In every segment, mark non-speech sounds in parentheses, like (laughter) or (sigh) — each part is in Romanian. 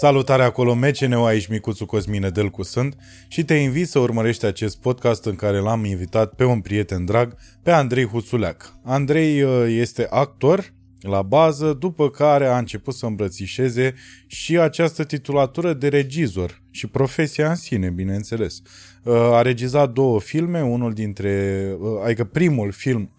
Salutare acolo, meceneu aici Micuțu Cosmine Delcu sunt și te invit să urmărești acest podcast în care l-am invitat pe un prieten drag, pe Andrei Huțuleac. Andrei uh, este actor la bază, după care a început să îmbrățișeze și această titulatură de regizor și profesia în sine, bineînțeles. Uh, a regizat două filme, unul dintre, uh, adică primul film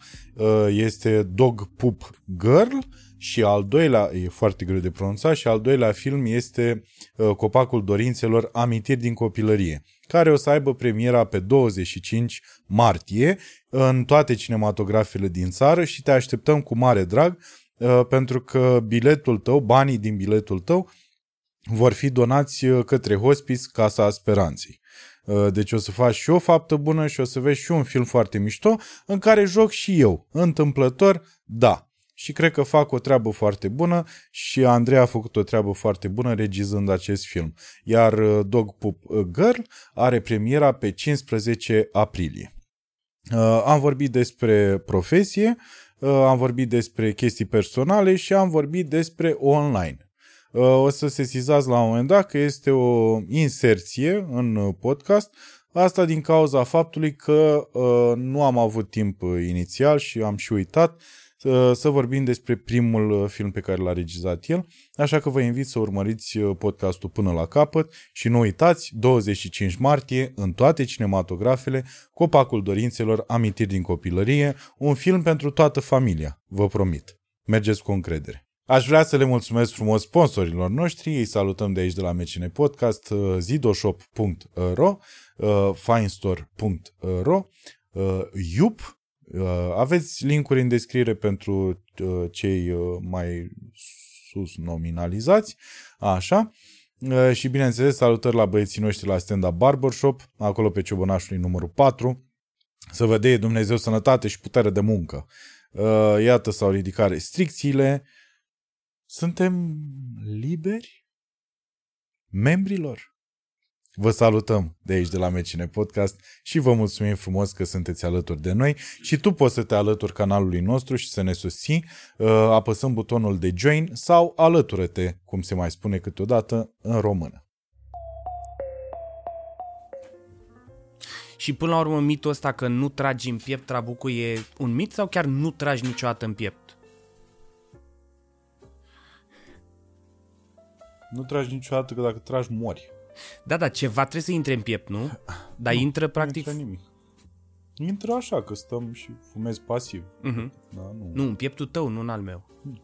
este Dog Poop Girl, și al doilea, e foarte greu de pronunțat, și al doilea film este uh, Copacul Dorințelor, Amintiri din copilărie, care o să aibă premiera pe 25 martie în toate cinematografele din țară și te așteptăm cu mare drag uh, pentru că biletul tău, banii din biletul tău vor fi donați uh, către Hospice Casa Speranței. Deci o să faci și o faptă bună și o să vezi și un film foarte mișto în care joc și eu. Întâmplător, da și cred că fac o treabă foarte bună și Andrei a făcut o treabă foarte bună regizând acest film. Iar uh, Dog Poop uh, Girl are premiera pe 15 aprilie. Uh, am vorbit despre profesie, am vorbit despre chestii personale și am vorbit despre online. O să se sizați la un moment dat că este o inserție în podcast, asta din cauza faptului că nu am avut timp inițial și am și uitat să vorbim despre primul uh, film pe care l-a regizat el, așa că vă invit să urmăriți uh, podcastul până la capăt și nu uitați, 25 martie, în toate cinematografele, Copacul Dorințelor, Amintiri din copilărie, un film pentru toată familia, vă promit. Mergeți cu încredere. Aș vrea să le mulțumesc frumos sponsorilor noștri, îi salutăm de aici de la Mecine Podcast, uh, zidoshop.ro, finestore.ro, Iup, Uh, aveți linkuri în descriere pentru uh, cei uh, mai sus nominalizați, așa. Și bineînțeles, salutări la băieții noștri la stand-up barbershop, acolo pe Ciobănașului numărul 4. Să vă dea Dumnezeu sănătate și putere de muncă. Iată, s-au ridicat restricțiile. Suntem liberi? Membrilor? Vă salutăm de aici, de la Mecine Podcast și vă mulțumim frumos că sunteți alături de noi și tu poți să te alături canalului nostru și să ne susții uh, apăsând butonul de join sau alătură-te, cum se mai spune câteodată, în română. Și până la urmă mitul ăsta că nu tragi în piept trabucul e un mit sau chiar nu tragi niciodată în piept? Nu tragi niciodată că dacă tragi mori. Da, da, ceva trebuie să intre în piept, nu? Dar nu, intră practic... Nu intră nimic. Intră așa, că stăm și fumez pasiv. Uh-huh. Da, nu. nu, în pieptul tău, nu în al meu. Hmm.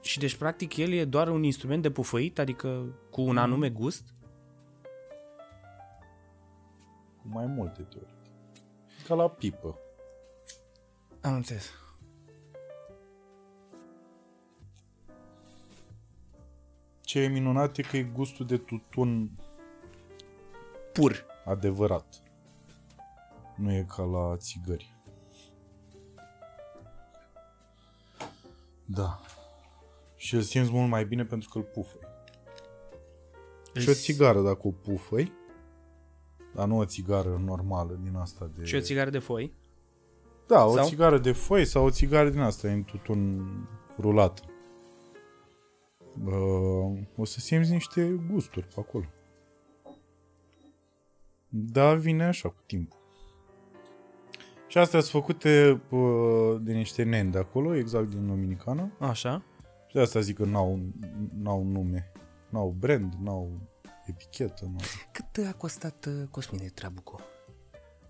Și deci, practic, el e doar un instrument de pufăit, adică cu un anume gust? Cu mai multe teorii. Ca la pipă. Am înțeles. Ce e minunat e că e gustul de tutun pur. Adevărat. Nu e ca la țigări. Da. Și îl simți mult mai bine pentru că îl pufăi. Și o țigară dacă o pufăi, dar nu o țigară normală din asta de... Și o țigară de foi? Da, sau? o țigară de foi sau o țigară din asta în tutun rulat uh, o să simți niște gusturi pe acolo. Da, vine așa cu timpul. Și astea sunt făcute uh, de niște neni de acolo, exact din Dominicană. Așa. Și de asta zic că n-au, n-au nume, n-au brand, n-au etichetă. N-au... Cât a costat uh, Cosmine Trabuco?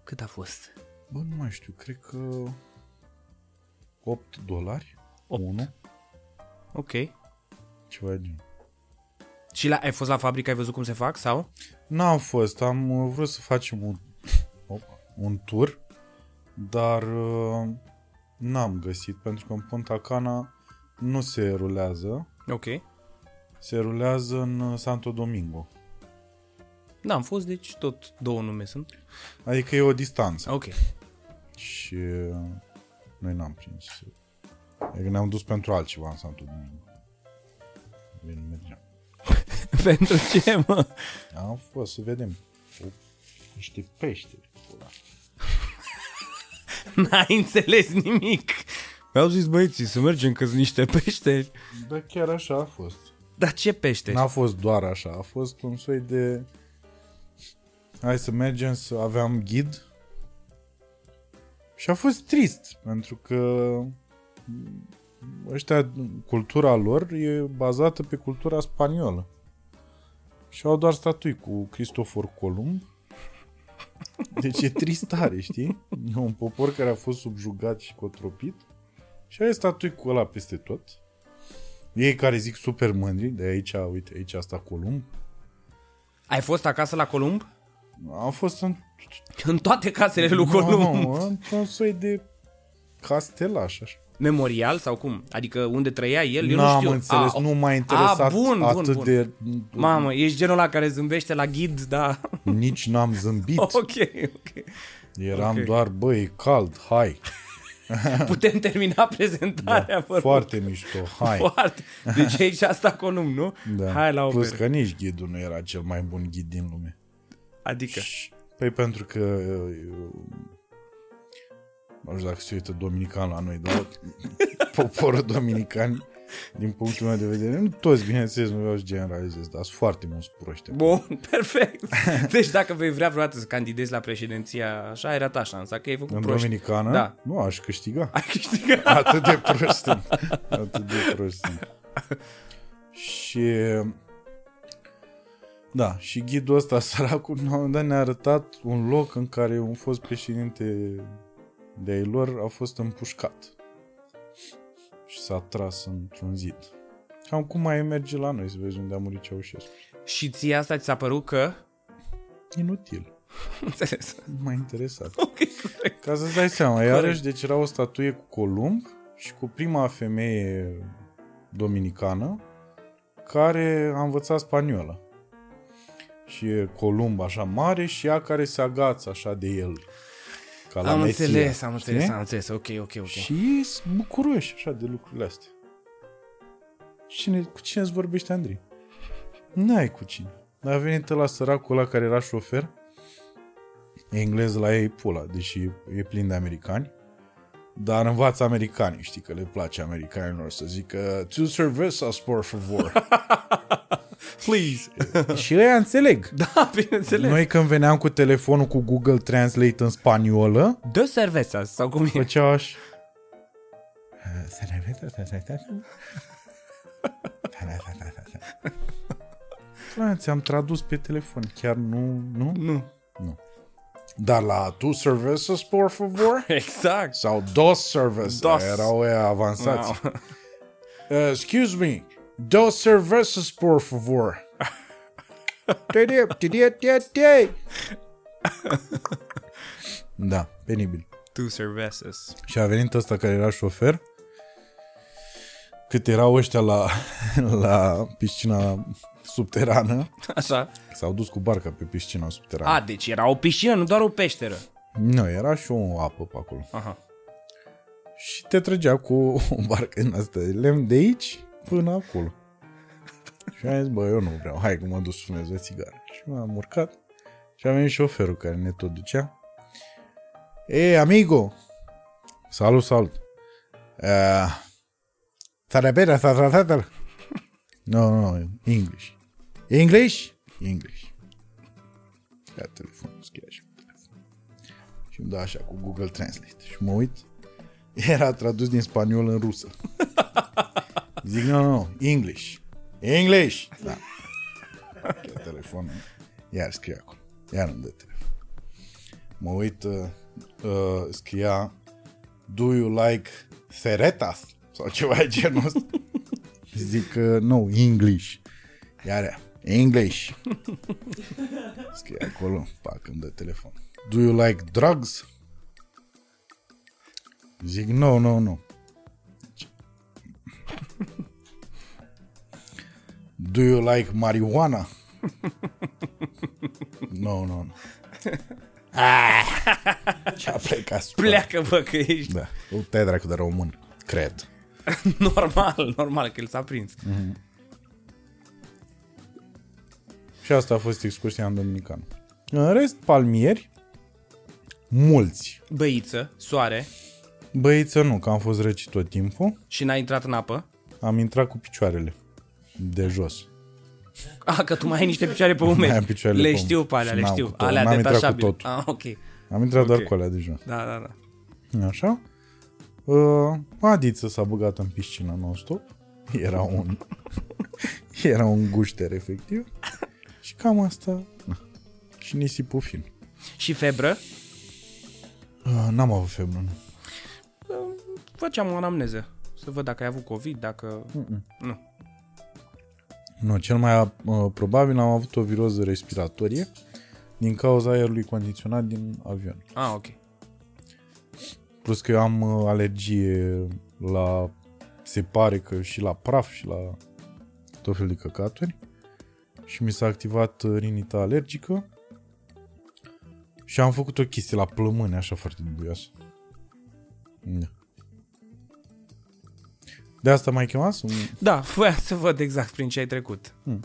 Cât a fost? Bă, nu mai știu, cred că 8 dolari. 8. 1. Ok. Ceva gen. Și la, ai fost la fabrică, ai văzut cum se fac sau? N-am fost, am uh, vrut să facem un, (laughs) un tur, dar uh, n-am găsit, pentru că în Punta Cana nu se rulează. Ok. Se rulează în uh, Santo Domingo. Da, am fost, deci tot două nume sunt. Adică e o distanță. Ok. Și uh, noi n-am prins. Adică ne-am dus pentru altceva în Santo Domingo. Bine, mergeam. (laughs) Pentru ce, mă? Am fost să vedem o, niște peșteri. N-ai înțeles nimic. Mi-au zis băieții să mergem că sunt niște peșteri. Da, chiar așa a fost. Dar ce pește? N-a fost doar așa, a fost un soi de... Hai să mergem să aveam ghid. Și a fost trist, pentru că ăștia, cultura lor e bazată pe cultura spaniolă. Și au doar statui cu Cristofor Columb. Deci e tristare, știi? E un popor care a fost subjugat și cotropit. Și are statui cu ăla peste tot. Ei care zic super mândri, de aici, uite, aici asta Columb. Ai fost acasă la Columb? Am fost în... În toate casele lui Columb. Nu, într-un soi de castelaș, așa. Memorial sau cum? Adică unde trăia el? Eu nu N-am știu. înțeles, A, nu m-a interesat a, bun, bun, atât bun. de... Mamă, ești genul ăla care zâmbește la ghid, da. Nici n-am zâmbit. (laughs) ok, ok. Eram ok. doar, băi, e cald, hai. (laughs) Putem termina prezentarea, vă rog. Foarte mișto, hai. Foarte. Deci aici asta Columb, nu? Da. Hai la Plus operă. că nici ghidul nu era cel mai bun ghid din lume. Adică. Păi pentru că eu, nu știu dacă se uită dominican la noi, dar (laughs) poporul dominican, din punctul meu de vedere, nu toți, bineînțeles, nu vreau să generalizez, dar sunt foarte mulți proști. Bun, (laughs) perfect. Deci dacă vei vrea vreodată să candidezi la președinția așa, era ta șansa, că ai făcut În proști. Dominicană? Da. Nu, aș câștiga. Ai câștigat. (laughs) Atât de prost sunt. Atât de prost sunt. Și... Da, și ghidul ăsta, săracul, la un moment dat ne-a arătat un loc în care un fost președinte de ai lor a fost împușcat. Și s-a tras într-un zid. Cam cum mai merge la noi să vezi unde a murit Ceaușescu. Și ție asta ți s-a părut că... Inutil. (laughs) Înțeles. Nu m-a interesat. (laughs) Ok, corect. Ca să-ți dai seama, iarăși, deci era o statuie cu Columb și cu prima femeie dominicană care a învățat spaniolă. Și e Columb așa mare și ea care se agață așa de el. Ca la Am Mesia, înțeles, am înțeles, știi? am înțeles. Ok, ok, ok. Și ei sunt bucuroși așa de lucrurile astea. Cine, cu cine îți vorbește Andrei? N-ai cu cine. A venit la săracul ăla care era șofer, englez la ei pula, deși e plin de americani, dar învață americanii, știi că le place americanilor să zică tu cervezas, por favor. (laughs) Please. (laughs) și ei înțeleg. Da, bineînțeles. Noi când veneam cu telefonul cu Google Translate în spaniolă, Dos cervezas, sau cum e? făceau așa. Frate, ți-am tradus pe telefon, chiar nu, nu? Nu. Dar la tu services, por favor? (laughs) Exact. Sau dos services, Dos. erau ăia avansați. Wow. Uh, excuse me, dos services, por favor. Tede, tede, tede. Da, penibil. Two cervezas. Și a venit ăsta care era șofer. Cât erau ăștia la, la piscina subterană, Așa. s-au dus cu barca pe piscina subterană. A, deci era o piscină, nu doar o peșteră. Nu, era și o apă pe acolo. Aha. Și te trăgea cu o barcă în asta de lemn de aici până acolo. (laughs) Și am zis, bă, eu nu vreau, hai că mă duc să fumez o țigară. Și m-am urcat și a venit șoferul care ne tot ducea. E, amigo! Salut, salut! Uh, Tarabera, tarabera. No, no, English. English? English. Ia telefonul, scrie așa pe telefon. Și îmi dă așa cu Google Translate. Și mă uit, era tradus din spaniol în rusă. (laughs) Zic, no, no, English. English! Da. Ia telefonul. Iar scrie acolo. Iar îmi dă telefon. Mă uit, uh, uh, scria Do you like ceretas? Sau ceva de genul ăsta. Zic, uh, no, English. Iar English. Scrie acolo, pac, îmi dă telefon. Do you like drugs? Zic, no, no, no. Do you like marijuana? No, no, no. Ah! Și a plecat spre- Pleacă, bă, că ești Da, tu te dracu de român, cred. (laughs) normal, normal, că el s-a prins. Și asta a fost excursia în Dominicană. În rest, palmieri, mulți. Băiță, soare Băiță nu, că am fost răcit tot timpul. și n-a intrat în apă. Am intrat cu picioarele. De jos. Ah, că tu mai ai niște picioare pe umeri. Mai am picioarele le pe știu umeri. pe alea, Și le n-am știu. cu tot. Alea N-am intrat cu detașabile. totul. Ah, ok. Am intrat doar Ok. cu alea de jos. Da, da, da. Așa. Uh, Adiță s-a băgat în piscină non-stop. Era un... (laughs) era un gușter, efectiv. Și cam asta... na. Și nisipul fin. Și febră? Uh, n-am avut febră, nu. Făceam o anamneză. Să văd dacă ai avut COVID, dacă... Nu. Nu, cel mai uh, probabil am avut o viroză respiratorie din cauza aerului condiționat din avion. Ah, ok. Plus că eu am uh, alergie la... Se pare că și la praf și la tot fel de căcaturi. Și mi s-a activat uh, rinita alergică. Și am făcut o chestie la plămâne, așa foarte dubioasă. Da. De asta mai chemat? Să- Da, voiam să văd exact prin ce ai trecut. Hmm.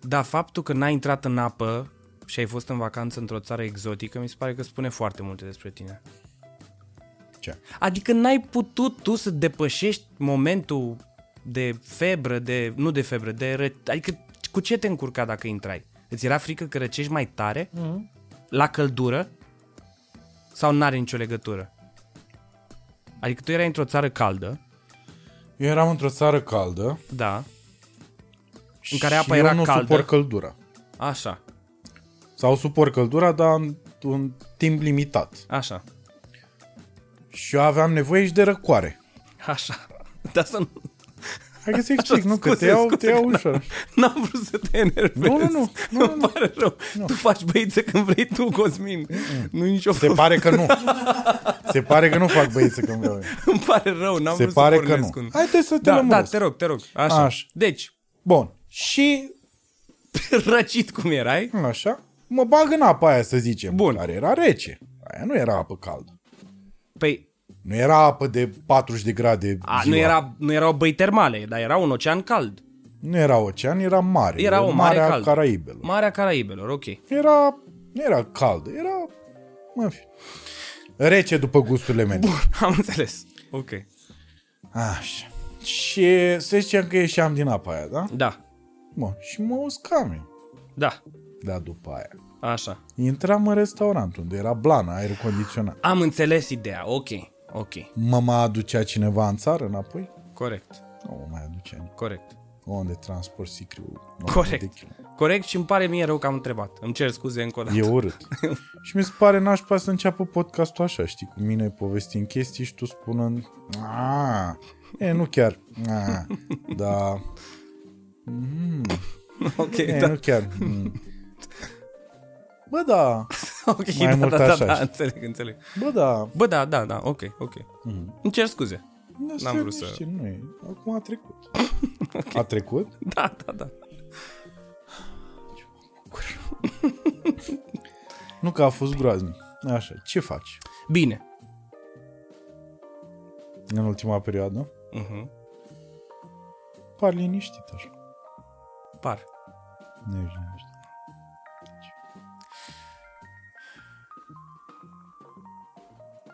Da, faptul că n-ai intrat în apă și ai fost în vacanță într-o țară exotică, mi se pare că spune foarte multe despre tine. Ce? Adică n-ai putut tu să depășești momentul de febră, de nu de febră, de ră... adică cu ce te încurca dacă intrai? Îți era frică că răcești mai tare? Mhm. La căldură? Sau n-are nicio legătură? Adică tu erai într-o țară caldă, Eu eram într-o țară caldă. da, În care apa și era eu nu caldă. suport căldura. așa, Sau suport căldura, dar în un timp limitat. așa, Și eu aveam nevoie și de răcoare. așa. (laughs) Dar să nu... Hai că să explic, nu? Că scuze, te iau, scuze te iau că ușor. N-am vrut să te enervez. Nu, nu, nu, nu, (laughs) nu, Îmi pare rău. Tu faci băiță când vrei tu, Cosmin. Nu e nicio Se pare că nu. Se pare că nu fac băiță când vreau. eu. (laughs) Îmi pare rău, n-am Se vrut pare să că pornesc nu. un- Haideți să te Da, da, lămuresc. te rog, te rog. Așa. Așa. Deci, Bun. Și (laughs) răcit cum erai, așa, mă bag în apa aia, să zicem. Bun. Care era rece. Aia nu era apă caldă. păi, Nu era apă de 40 de grade a, ziua. nu, era, nu erau băi termale, dar era un ocean cald. Nu era ocean, era mare. Era o mare Marea caldă. Caraibelor. Marea Caraibelor, ok. Era, nu era caldă, era, mă fi, rece după gusturile mele. (laughs) Am înțeles. Ok. Așa. Și să zicem că ieșeam din apa aia, da? Da, Mă, și mă uscam eu. da, Da, după aia. așa. Intram în restaurant unde era blană, aer condiționat. Am înțeles ideea, ok, ok. Mă mai aducea cineva în țară înapoi? Corect, Nu mă mai aducea nimeni. corect. Unde transport sicriu? Corect. Corect și îmi pare mie rău că am întrebat. Îmi cer scuze încă o dată. E urât. (laughs) și mi se pare nașpa să înceapă podcastul așa, știi, cu mine povestind chestii și tu spunând "A, E, nu chiar. A, da. (laughs) ok, E, da. nu chiar. Mm. Bă, da. Ok, Mai da, mult da, da, așa, da, știi. înțeleg, înțeleg. Bă, da. Bă, da, da, da, ok, ok. Îmi cer scuze. Asta N-am vrut să- Știi, nu e. Acum a trecut. (laughs) A trecut? Da, da, da. (laughs) Nu că a fost groaznic. Așa, ce faci Bine. în ultima perioadă? Uh-huh. Par liniștit așa. Par. Nu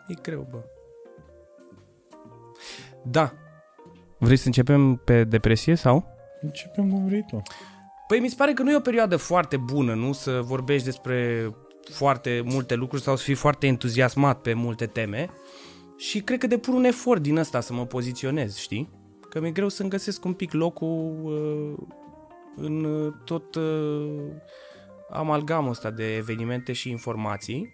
E greu, bă. Da. Vrei să începem pe depresie sau? Începem cum vrei tu. Păi mi se pare că nu e o perioadă foarte bună, nu? Să vorbești despre foarte multe lucruri sau să fii foarte entuziasmat pe multe teme. Și cred că depun un efort din ăsta să mă poziționez, știi? Că mi-e greu să-mi găsesc un pic locul uh, în uh, tot uh, amalgamul ăsta de evenimente și informații.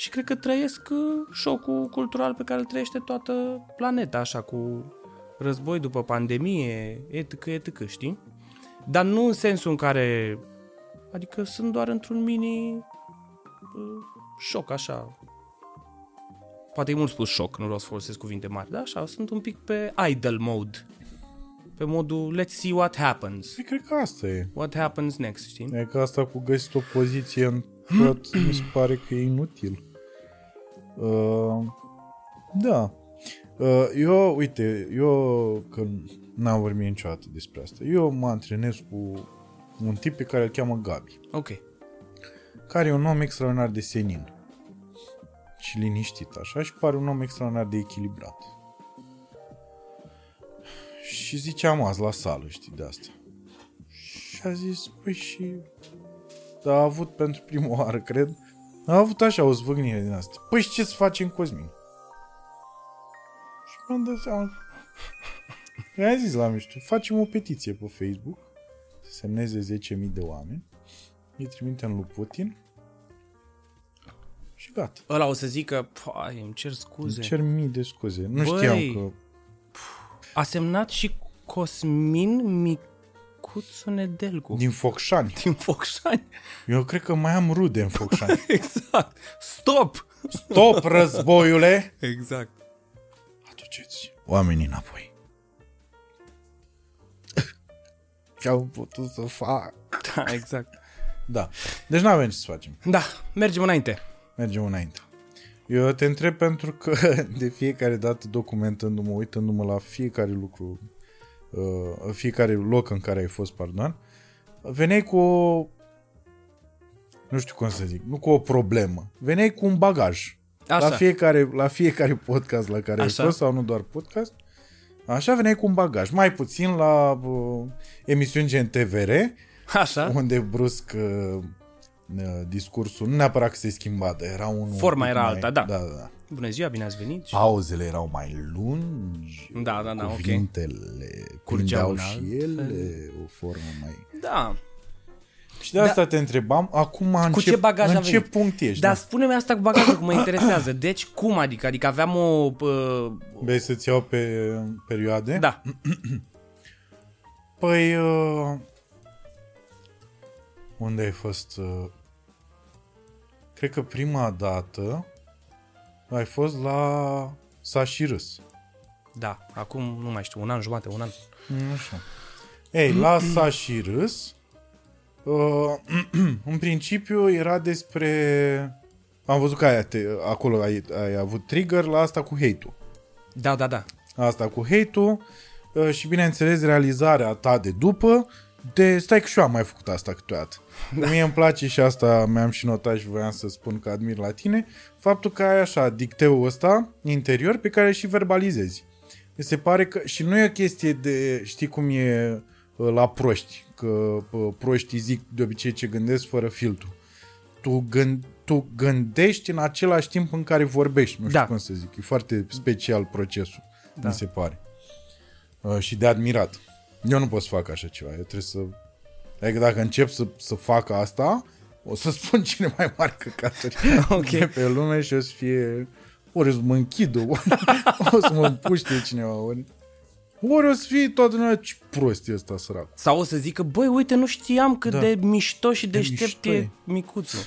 Și cred că trăiesc uh, șocul cultural pe care îl trăiește toată planeta, așa, cu război după pandemie, etc., etc., știi? Dar nu în sensul în care... Adică sunt doar într-un mini uh, șoc, așa. Poate e mult spus șoc, nu vreau să folosesc cuvinte mari, dar așa, sunt un pic pe idle mode. Pe modul let's see what happens. Păi cred că asta e. What happens next, știi? E că asta cu găsit o poziție în tot mi se pare că e inutil. Uh, da. Uh, eu, uite, eu că n-am vorbit niciodată despre asta. Eu mă antrenez cu un tip pe care îl cheamă Gabi, Ok. care e un om extraordinar de senin și liniștit așa și pare un om extraordinar de echilibrat. Și ziceam azi la sală, știi, de asta. Și a zis, păi și... Dar a avut pentru prima oară, cred, a avut așa o zvâgnire din asta. Păi și ce să facem, Cosmin? Și mi-am dat seama. (laughs) I-am zis la mișto, facem o petiție pe Facebook, să semneze 10.000 de oameni, îi trimitem lui Putin și gata. Ăla o să zică, pai, îmi cer scuze. Îmi cer mii de scuze. Nu Băi. știam că... A semnat și Cosmin Micuțu Nedelcu. Din, Din Focșani. Din Focșani. Eu cred că mai am rude în Focșani. (laughs) exact. Stop! Stop, războiule! Exact. Aduceți oamenii înapoi. Ce am putut să fac? Da, exact. Da. Deci nu avem ce să facem. Da, mergem înainte. Mergem înainte. Eu te întreb pentru că (laughs) de fiecare dată documentându-mă, uitându-mă la fiecare lucru, uh, fiecare loc în care ai fost, pardon, veneai cu o, nu știu cum să zic, nu cu o problemă, veneai cu un bagaj. Așa. La fiecare, la fiecare podcast la care Așa. ai fost, sau nu doar podcast, așa veneai cu un bagaj. Mai puțin la uh, emisiuni gen TVR, Așa. unde brusc uh, uh, discursul, nu neapărat că se schimba, dar era un Forma un pic era mai, alta, da. da, da, da. Bună ziua, bine ați venit. Pauzele erau mai lungi, Da, da, da, ok. cuvintele Curgeau curgeau în și alt ele o formă mai... Da. Și de asta te întrebam, acum în Cu ce, ce bagaj în am ce venit? punct ești? Dar spune-mi asta cu bagajul, că mă interesează. Deci, cum adică? Adică aveam o... Uh, Vrei să-ți iau pe perioade? da. (clears throat) Păi, uh, unde ai fost? Uh, cred că prima dată ai fost la Sașirâs. Da, acum nu mai știu, un an jumate, un an. Nu știu. Ei, la Sașirâs, uh, (clears throat) în principiu era despre... Am văzut că aia te, acolo ai, ai avut trigger la asta cu hate-ul. Da, da, da. Asta cu hate-ul uh, și, bineînțeles, realizarea ta de după de stai că și eu am mai făcut asta câteodată. Da. Mie îmi place și asta mi-am și notat și voiam să spun că admir la tine, faptul că ai așa dicteul ăsta interior pe care și verbalizezi. Mi se pare că și nu e o chestie de, știi cum e uh, la proști, că uh, proștii zic de obicei ce gândesc fără filtru. Tu, gând, tu gândești în același timp în care vorbești, nu știu Da. cum să zic, e foarte special procesul, da. mi se pare. Uh, și de admirat. Eu nu pot să fac așa ceva, eu trebuie să... Adică dacă încep să, să fac asta, o să (laughs) spun cine mai mari căcaturi (laughs) Ok. de pe lume și o să fie... Ori o să mă închid, ori (laughs) o să mă împuște cineva, ori... Ori o să fie toată lumea, ce prost e ăsta sărac. Sau o să zică, băi, uite, nu știam cât Da. de mișto și deștept mișto e e. micuțul.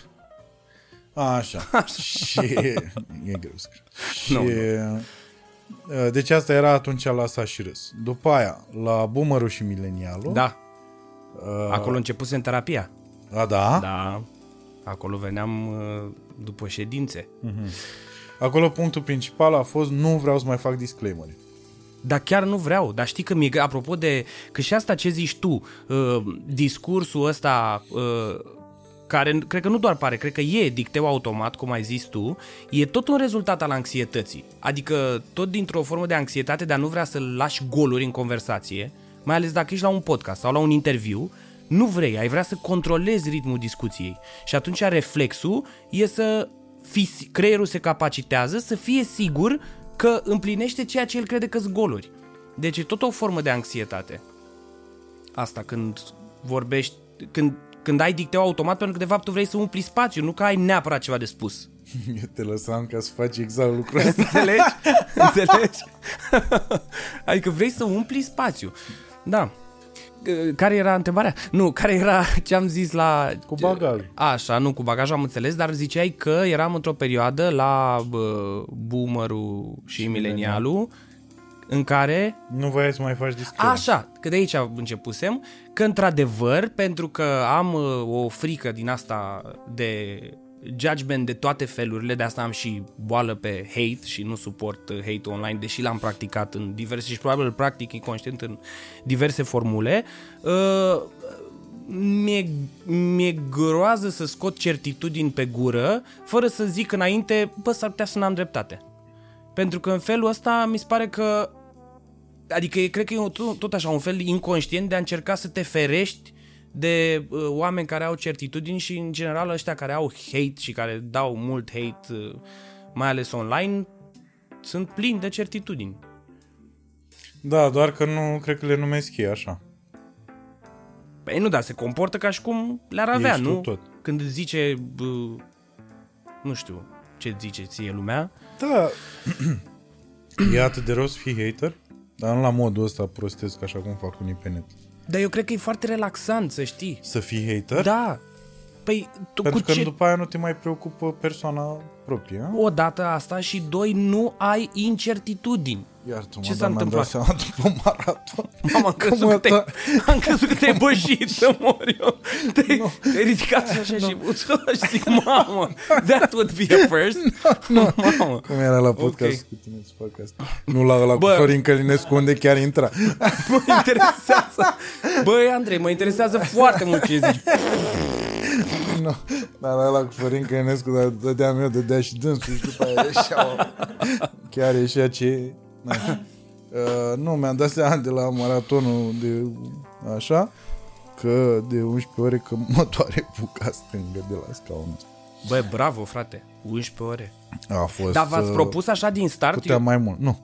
A, așa. și e greu să cred. Și, Nu, uh, Deci asta era atunci la Sa și Râs. După aia, la Boomerul și Milenialul. Da, Uh, acolo începuse în terapia. a, da? Da, acolo veneam uh, după ședințe. Acolo punctul principal a fost nu vreau să mai fac disclaimer. Dar chiar nu vreau. Dar știi că mi apropo de... Că și asta ce zici tu, uh, discursul ăsta... Uh, care cred că nu doar pare, cred că e dicteu automat, cum ai zis tu, e tot un rezultat al anxietății. Adică tot dintr-o formă de anxietate de a nu vrea să lași goluri în conversație, mai ales dacă ești la un podcast sau la un interviu, nu vrei, ai vrea să controlezi ritmul discuției. Și atunci reflexul e să fii, creierul se capacitează să fie sigur că împlinește ceea ce el crede că sunt goluri. Deci e tot o formă de anxietate. Asta când vorbești, când, când ai dicteu automat, pentru că de fapt tu vrei să umpli spațiu, nu că ai neapărat ceva de spus. Eu (laughs) te lăsam ca să faci exact lucrul (laughs) ăsta. Înțelegi? Înțelegi? (laughs) adică vrei să umpli spațiu. Da. Care era întrebarea? Nu, care era (laughs) ce am zis la... Cu bagaj. Așa, nu cu bagaj am înțeles, dar ziceai că eram într-o perioadă la bă, boomerul și, și milenialul în care Nu voiai să mai faci disclaimer. Așa, că de aici începusem, că într-adevăr, pentru că am uh, o frică din asta de judgment de toate felurile, de asta am și boală pe hate și nu suport uh, hate online, deși l-am practicat în diverse și probabil îl practic inconștient în diverse formule, uh, mi-e, mi-e groază să scot certitudini pe gură fără să zic înainte, bă, s-ar putea să n-am dreptate. Pentru că în felul ăsta mi se pare că Adică e- cred că e un- tot, tot așa un fel inconștient de a încerca să te ferești de uh, oameni care au certitudini și în general ăștia care au hate și care dau mult hate, uh, mai ales online, sunt plini de certitudini. Da, doar că nu cred că le numesc ei așa. Păi nu, dar se comportă ca și cum le-ar avea, Ești tu nu? tot. Când îți zice, bă, nu știu ce zice ție lumea, Da, e atât de rău să fii hater, dar nu la modul ăsta prostesc așa cum fac unii pe net. Dar eu cred că e foarte relaxant, să știi. Să fii hater? Da. Păi, tu Pentru cu că ce... după aia nu te mai preocupă persoana proprie. a? O dată asta și doi, nu ai incertitudini. Iartă-mă, Ce s-a dar mi-am dat întâmplat? seama după maraton. (laughs) Mama, am crezut, că te, (laughs) am crezut că te-ai bășit să mor eu. Te-ai, te-ai ridicat și (laughs) așa și, și zic, mamă, that would be a first. Mamă. Cum era la podcast Ok. cu tine să fac asta? Nu la ăla cu Bă. Florin Călinescu unde chiar intra. Mă interesează. Băi, Andrei, mă interesează foarte mult ce zici. Nu, dar la ăla cu Florin Călinescu dar dădeam eu, dădea și dânsul și după aia ieșeau. Chiar ieșea ce... Na. Uh, nu, mi-am dat seama de la maratonul de așa că de 11 ore că mă doare buca stângă de la scaunul ăsta. Băi, bravo, frate. 11 ore. A fost... Dar v-ați uh, propus așa din start? Putea mai mult. Nu,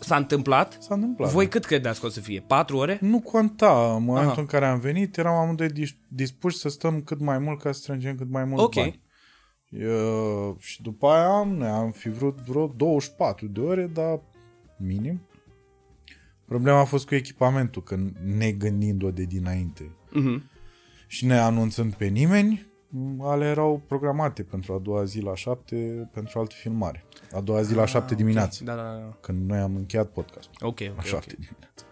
S-a întâmplat? s-a întâmplat. Voi cât credeți că o să fie? 4 ore? Nu conta. În momentul Aha. în care am venit, eram amândoi dis- dispuși să stăm cât mai mult ca să strângem cât mai mult Ok. bani. Eu, și după aia noi am fi vrut vreo 24 de ore, dar minim. Problema a fost cu echipamentul, că ne gândind-o de dinainte Mhm. și ne anunțând pe nimeni, ale erau programate pentru a doua zi la 7 pentru altă filmare. A doua zi la 7 dimineața, Da, da, da. când noi am încheiat podcastul. Ok, La ok, 7 ok. dimineața.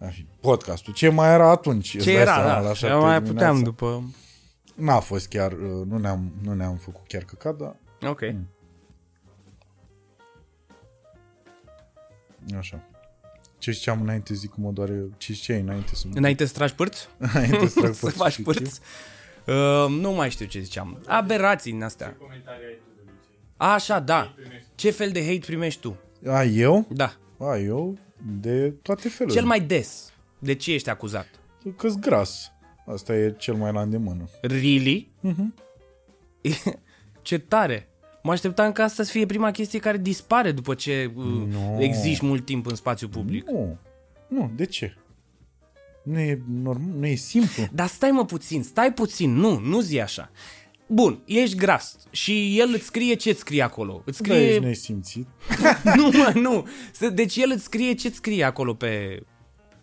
Ar fi podcastul. Ce mai era atunci? Îți Ce dai era, seama, da. la Și 7 mai dimineața? puteam după... N-a fost chiar, uh, nu ne-am, nu ne-am făcut chiar căcat, dar Ok. așa. Ce ziceam înainte, zic că mă doare, ce ziceai înainte să Înainte să tragi pârți? înainte să (laughs) trag să părți faci și pârți? Uh, nu mai știu ce ziceam. Aberații din astea. Așa, da. Ce fel de hate primești tu? ce. A, eu? Da. A, eu? De toate felurile. Cel mai des. De ce ești acuzat? Că-s gras. Asta e cel mai la îndemână. Really? (laughs) ce tare. Mă așteptam ca asta să fie prima chestie care dispare după ce uh, Nu. existi mult timp în spațiu public. Nu. Nu, de ce? Nu e, norm, nu e simplu. Dar stai mă puțin, stai puțin, nu, nu zi așa. Bun, ești gras și el îți scrie ce îți scrie acolo. Îți Da, ești scrie... nesimțit. (laughs) nu, mă, nu. Să- Deci el îți scrie ce îți scrie acolo pe,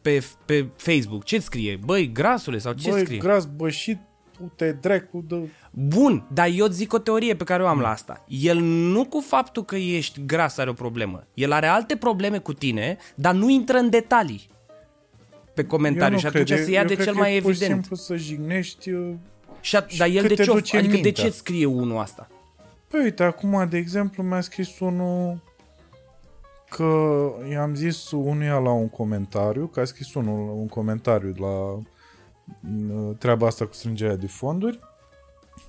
pe, pe Facebook. Ce îți scrie? Băi, grasule sau ce Băi, scrie? gras bășit, uite, dracu, de... Bun, dar eu îți zic o teorie pe care o am la asta. El nu cu faptul că ești gras are o problemă. El are alte probleme cu tine, dar nu intră în detalii pe comentariu și atunci cred. se ia Eu de cred cel că mai e pur și evident. simplu să jignești... uh, Și at- dar el cât de te ce, o- duce adică de mintea. ce îți scrie unul asta? Păi uite, acum, de exemplu, mi-a scris unul că i-am zis unuia la un comentariu, că a scris unul un comentariu la uh, treaba asta cu strângerea de fonduri,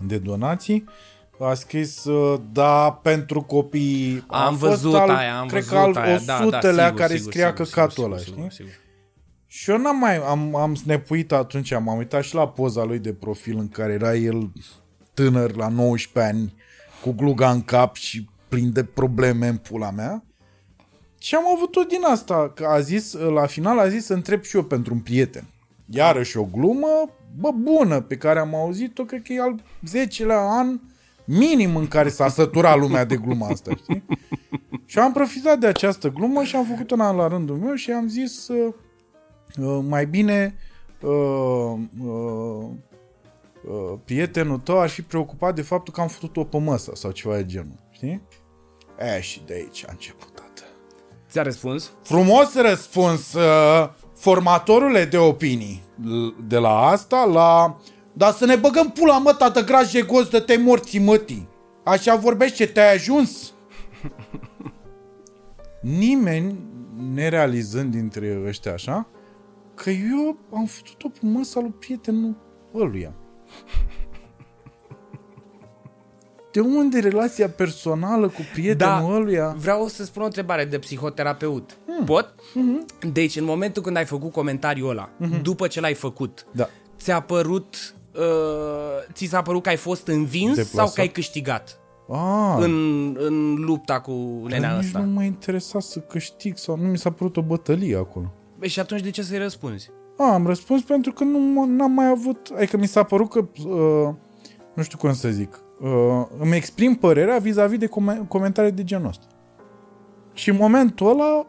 de donații, a scris, uh, da, pentru copii. A Am fost văzut al, aia, am cred văzut că al aia, da, da, 100-lea sigur, care sigur, scria sigur, căcatul sigur, ăla, sigur, știi? sigur. Și eu n-am mai, am, am snepuit atunci, m-am uitat și la poza lui de profil în care era el tânăr la 19 ani, cu gluga în cap și plin de probleme în pula mea. Și am avut tot din asta, că a zis, la final a zis să întreb și eu pentru un prieten. Iarăși o glumă, bă, bună, pe care am auzit-o, cred că e al 10-lea an minim în care s-a săturat lumea de gluma asta, știi? Și am profitat de această glumă și am făcut una la rândul meu și am zis uh, uh, mai bine uh, uh, uh, prietenul tău ar fi preocupat de faptul că am făcut-o pe măsă sau ceva de genul, știi? E, și de aici a început, tată. Ți-a răspuns? Frumos răspuns, uh, formatorule de opinii. L- De la asta la... Dar să ne băgăm pula, mă, tată, graje goz de te morții mătii. Așa vorbește, te-ai ajuns? (laughs) Nimeni, nerealizând dintre ăștia așa, că eu am făcut-o pe măsa lui prietenul ăluia. De unde relația personală cu prietenul Da. ăluia? Vreau să spun o întrebare de psihoterapeut. Pot? Deci, în momentul când ai făcut comentariul ăla, după ce l-ai făcut, Da. ți-a părut, uh, ți s-a părut că ai fost învins Deplasat. sau că ai câștigat Ah, în, în lupta cu nenea nici asta? nu m-a interesat să câștig sau nu mi s-a părut o bătălie acolo. Băi, și atunci de ce să-i răspunzi? A, am răspuns pentru că nu m- n-am mai avut... Adică mi s-a părut că... Uh, nu știu cum să zic. Uh, îmi exprim părerea vis-a-vis de com- comentarii de genul ăsta. Și în momentul ăla,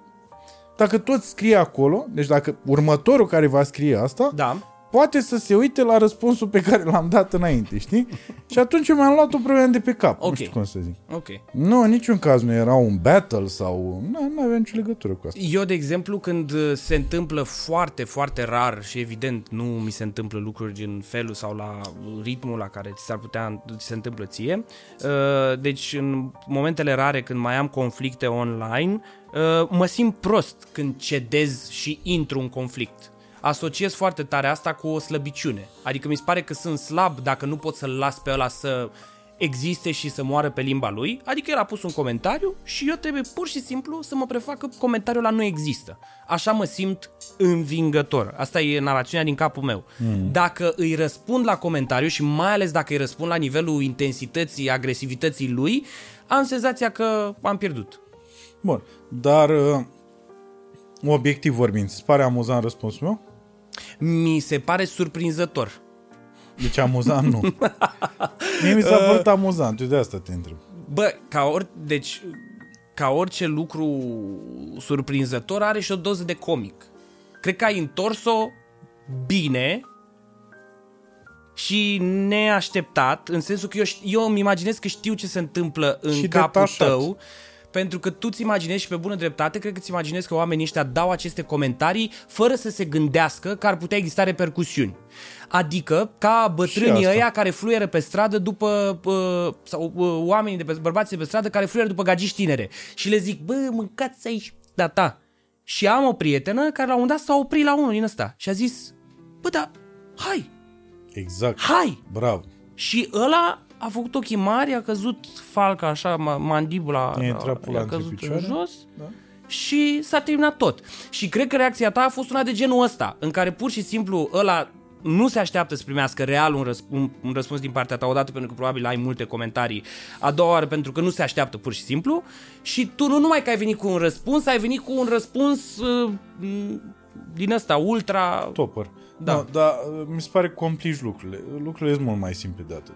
dacă tot scrie acolo, deci dacă următorul care va scrie asta, Da. Poate să se uite la răspunsul pe care l-am dat înainte, știi? Și atunci eu mi-am luat o problemă de pe cap. Ok. Nu știu cum să zic. Ok. Nu, în niciun caz nu era un battle sau... Nu, nu avea nicio legătură cu asta. Eu, de exemplu, când uh, se întâmplă foarte, foarte rar și evident nu mi se întâmplă lucruri în felul sau la ritmul la care ți s-ar putea ți se întâmplă ție, uh, deci în momentele rare când mai am conflicte online, uh, mă simt prost când cedez și intru în conflict. Asociez foarte tare asta cu o slăbiciune. Adică mi se pare că sunt slab dacă nu pot să-l las pe ăla să existe și să moară pe limba lui, adică el a pus un comentariu și eu trebuie pur și simplu să mă prefac că comentariul ăla nu există. Așa mă simt învingător. Asta e narațiunea din capul meu. Mm. Dacă îi răspund la comentariu și mai ales dacă îi răspund la nivelul intensității, agresivității lui, am senzația că am pierdut. Bun, dar uh, obiectiv vorbind, îți pare amuzant răspunsul meu? Mi se pare surprinzător. Deci amuzant nu. Mie mi s-a (laughs) părut amuzant, eu de asta te întreb. Bă, ca ori, deci, ca orice lucru surprinzător are și o doză de comic. Cred că ai întors-o bine și neașteptat, în sensul că eu, ș- eu îmi imaginez că știu ce se întâmplă în Și capul detașat. tău, pentru că tu ți imaginezi și pe bună dreptate, cred că ți imaginezi că oamenii ăștia dau aceste comentarii fără să se gândească că ar putea exista repercusiuni. Adică ca bătrânii asta. ăia care fluieră pe stradă după uh, sau uh, oamenii de pe bărbații de pe stradă care fluieră după gagici tinere și le zic, bă, mâncați aici da ta. Și am o prietenă care la un moment dat s-a oprit la unul din ăsta și a zis, bă, da, hai, Exact. hai. Bravo. Și ăla a făcut ochii mari, a căzut falca așa, ma- mandibula I-a intrat pula i-a între căzut în picioare. jos Da. și s-a terminat tot. Și cred că reacția ta a fost una de genul ăsta, în care pur și simplu ăla nu se așteaptă să primească real un, răsp- un, un răspuns din partea ta, odată pentru că probabil ai multe comentarii, a doua oară pentru că nu se așteaptă pur și simplu și tu nu numai că ai venit cu un răspuns, ai venit cu un răspuns uh, m, din ăsta ultra... Topper. Da. No, dar uh, mi se pare că complici lucrurile. Lucrurile sunt mult mai simple de atât.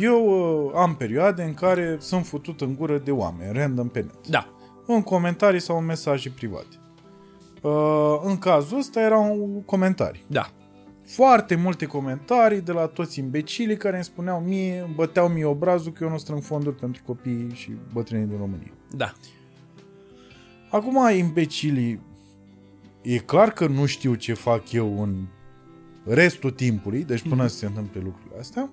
Eu uh, am perioade în care sunt futut în gură de oameni, random pe net. Da, În comentarii sau în mesaje private. Uh, în cazul ăsta erau comentarii. da, Foarte multe comentarii de la toți imbecilii care îmi spuneau mie, îmi băteau mie obrazul că eu nu strâng fonduri pentru copiii și bătrânii din România. da, Acum, imbecilii, e clar că nu știu ce fac eu în restul timpului, deci până să se întâmple lucrurile astea.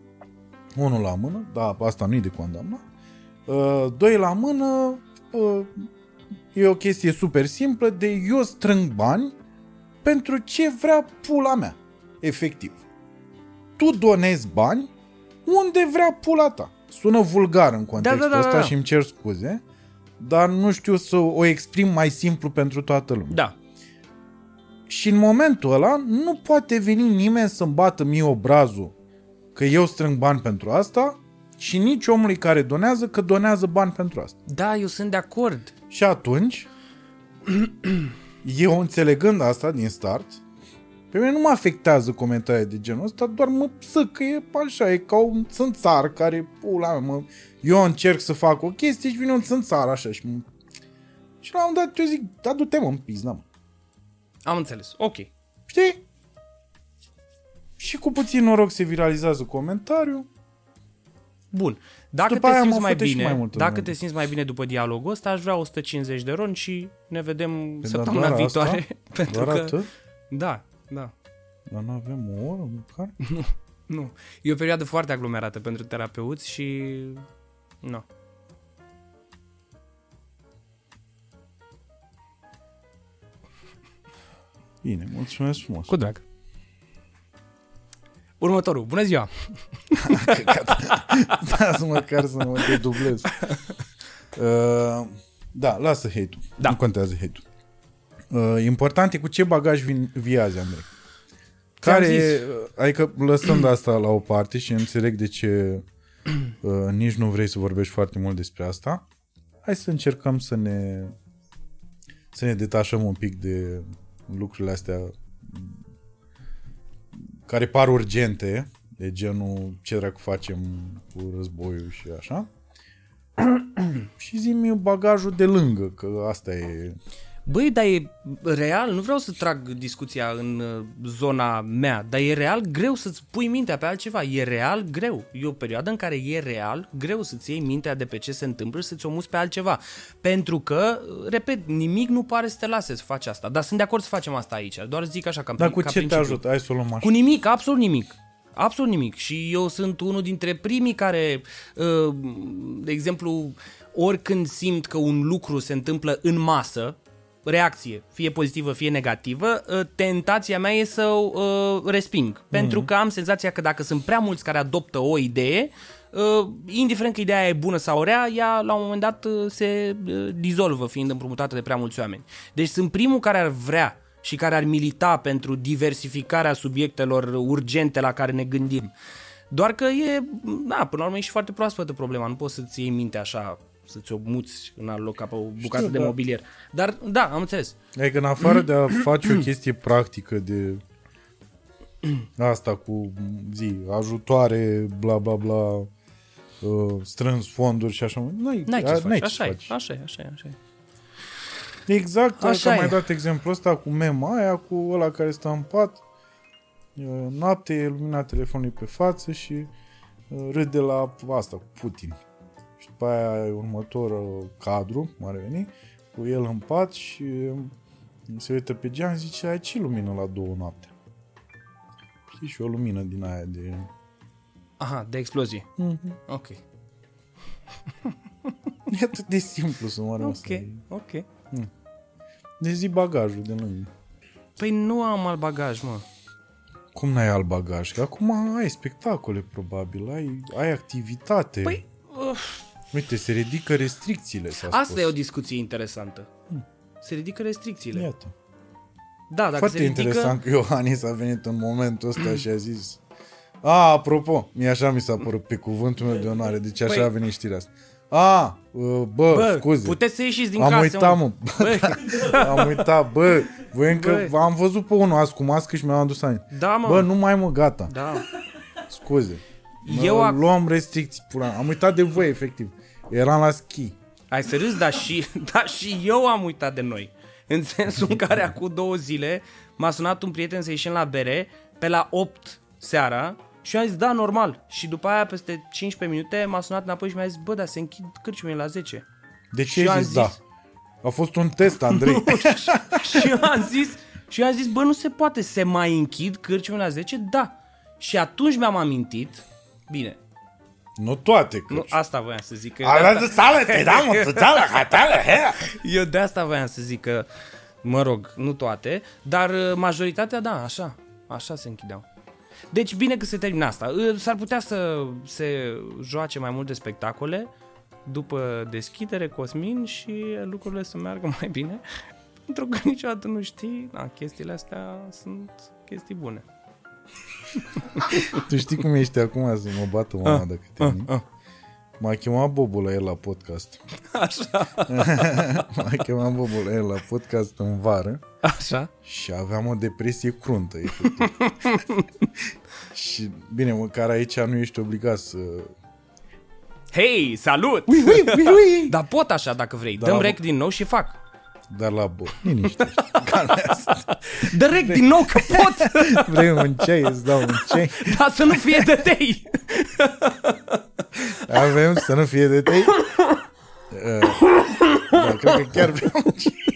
Unul la mână, da, asta nu e de condamnat. Uh, doi la mână, uh, e o chestie super simplă de eu strâng bani pentru ce vrea pula mea, efectiv. Tu donezi bani unde vrea pula ta. Sună vulgar în contextul da, da, ăsta da. și îmi cer scuze, dar nu știu să o exprim mai simplu pentru toată lumea. da. Și în momentul ăla nu poate veni nimeni să-mi bată mie obrazul că eu strâng bani pentru asta și nici omului care donează că donează bani pentru asta. Da, eu sunt de acord. Și atunci, eu înțelegând asta din start, pe mine nu mă afectează comentarii de genul ăsta, doar mă psă că e așa, e ca un țânțar care, pula mea, mă, eu încerc să fac o chestie și vine un țânțar așa și mă... Și la un moment dat eu zic, da, du-te mă în pizda, mă. Am înțeles. Ok. Știi? Și cu puțin noroc se viralizează comentariul. Bun. Dacă După te aia simți mă mai fute și bine, mai multă dacă lume. te simți mai bine după dialogul ăsta, aș vrea 150 de ron și ne vedem Păi, săptămâna dar doar viitoare. asta? (laughs) pentru Doar că atât? Da, da. Dar nu avem o oră măcar? (laughs) Nu. E o perioadă foarte aglomerată pentru terapeuți și nu. Bine, mulțumesc frumos. Cu drag. Următorul. Bună ziua! (laughs) da, să măcar să mă dedublez. Uh, da, lasă hate-ul. Da. Nu contează hate-ul. Uh, important e cu ce bagaj vin, viazi, Andrei. Care, zis. adică lăsând asta la o parte și înțeleg de ce uh, nici nu vrei să vorbești foarte mult despre asta, hai să încercăm să ne să ne detașăm un pic de lucrurile astea care par urgente, de genul ce dracu facem cu războiul și așa. (clears throat) și zi-mi bagajul de lângă, că asta e... Băi, dar e real, nu vreau să trag discuția în uh, zona mea, dar e real greu să-ți pui mintea pe altceva. E real greu. E o perioadă în care e real greu să-ți iei mintea de pe ce se întâmplă și să-ți o muți pe altceva. Pentru că, uh, repet, nimic nu pare să te lase să faci asta. Dar sunt de acord să facem asta aici. Doar zic așa, ca, Dar cu ca ce te principiu. ajută? Hai să o luăm așa. Cu nimic, absolut nimic. Absolut nimic. Și eu sunt unul dintre primii care, uh, de exemplu, oricând simt că un lucru se întâmplă în masă, reacție, fie pozitivă, fie negativă, uh, tentația mea e să o uh, resping. Pentru că am senzația că dacă sunt prea mulți care adoptă o idee, uh, indiferent că ideea e bună sau rea, ea la un moment dat uh, se uh, dizolvă fiind împrumutată de prea mulți oameni. Deci sunt primul care ar vrea și care ar milita pentru diversificarea subiectelor urgente la care ne gândim. Doar că e, da, până la urmă e și foarte proaspătă problema, nu poți să-ți iei minte așa, să-ți o muți în alt loc ca pe o bucată Știu, de da. mobilier. Dar, da, am înțeles. Adică în afară de a (clears throat) face o chestie practică de asta cu zi, ajutoare, bla bla bla, uh, strâns fonduri și așa, n-ai, N-ai ce a- să faci, n-ai ce așa să e, faci. așa e, așa e, așa e. Exact, Așa așa am mai e. dat exemplu ăsta cu mema aia, cu ăla care stă în pat, uh, noapte e lumina telefonului pe față și uh, râde la asta, cu Putin. Și după aia e următor uh, cadru, mare veni, cu el în pat și uh, se uită pe geam și zice, ai ce lumină la două noapte? Știi, și o lumină din aia de... Aha, de explozie. Mhm. Ok. (laughs) E atât de simplu să mă Ok, ok. De zi bagajul de lângă. Păi nu am alt bagaj, mă. Cum n-ai alt bagaj? Că acum ai spectacole, probabil, ai, ai activitate. Păi, uf, Uite, se ridică restricțiile, s-a asta spus. e o discuție interesantă. Se ridică restricțiile. Iată. Da, dacă Foarte se ridică... interesant că Iohannis a venit în momentul ăsta și a zis A, apropo, mie așa mi s-a părut pe cuvântul meu de onoare, deci așa Păi- a venit știrea asta. A, bă, bă, Bă, scuze. puteți să ieșiți din am casă, uitat, mă. Bă, (laughs) am uitat, bă. Voi încă, Bă. am văzut pe unul azi cu mască și mi-am adus aminte. da, mă. Bă, nu mai mă, gata. Da. Scuze. Eu Mă, ac- luam restricții, pula. Am uitat de voi, efectiv. Eram la schi. Ai să râzi, dar și, (laughs) dar și eu am uitat de noi. În sensul în care acum două zile m-a sunat un prieten să ieșim la bere pe la 8 seara și eu am zis, da, normal. Și după aia, peste 15 minute, m-a sunat înapoi și mi-a zis, bă, dar se închid cârciumile la 10. De ce Și ai eu am zis, zis- da? A fost un test, Andrei. (laughs) și eu am zis, și eu am zis, bă, nu se poate, se mai închid cârciumile la 10? Da. Și atunci mi-am amintit, bine, nu toate, că... nu, asta voiam să zic. Că eu de asta- sală, te dau, mă, sală, hatale, he. Eu de asta voiam să zic că, mă rog, nu toate, dar uh, majoritatea, da, așa, așa se închideau. Deci bine că se termină asta. Uh, S-ar putea să se joace mai multe spectacole după deschidere, Cosmin, și lucrurile să meargă (laughs) mai bine. Pentru că niciodată nu știi, na, chestiile astea sunt chestii bune. (laughs) Tu știi cum ești acum să mă bată mama dacă te ah, ah, M-a chemat Bobu la el la podcast. (laughs) Așa. (laughs) M-a chemat Bobu la el la podcast în vară Așa. și aveam o depresie cruntă, efectiv. și, bine, măcar aici nu ești obligat să... Hei, salut! Ui, ui, ui, ui. Dar pot așa dacă vrei. Da, Dăm mă. rec din nou și fac. Dar la bo. Liniște. (laughs) Calmează. Dă rec din nou că pot! (laughs) Vrei un ceai? Îți dau un ceai? Dar să nu fie de tei! Avem să nu fie de tei? (laughs) Uh, da, cred că chiar vreau un ceai.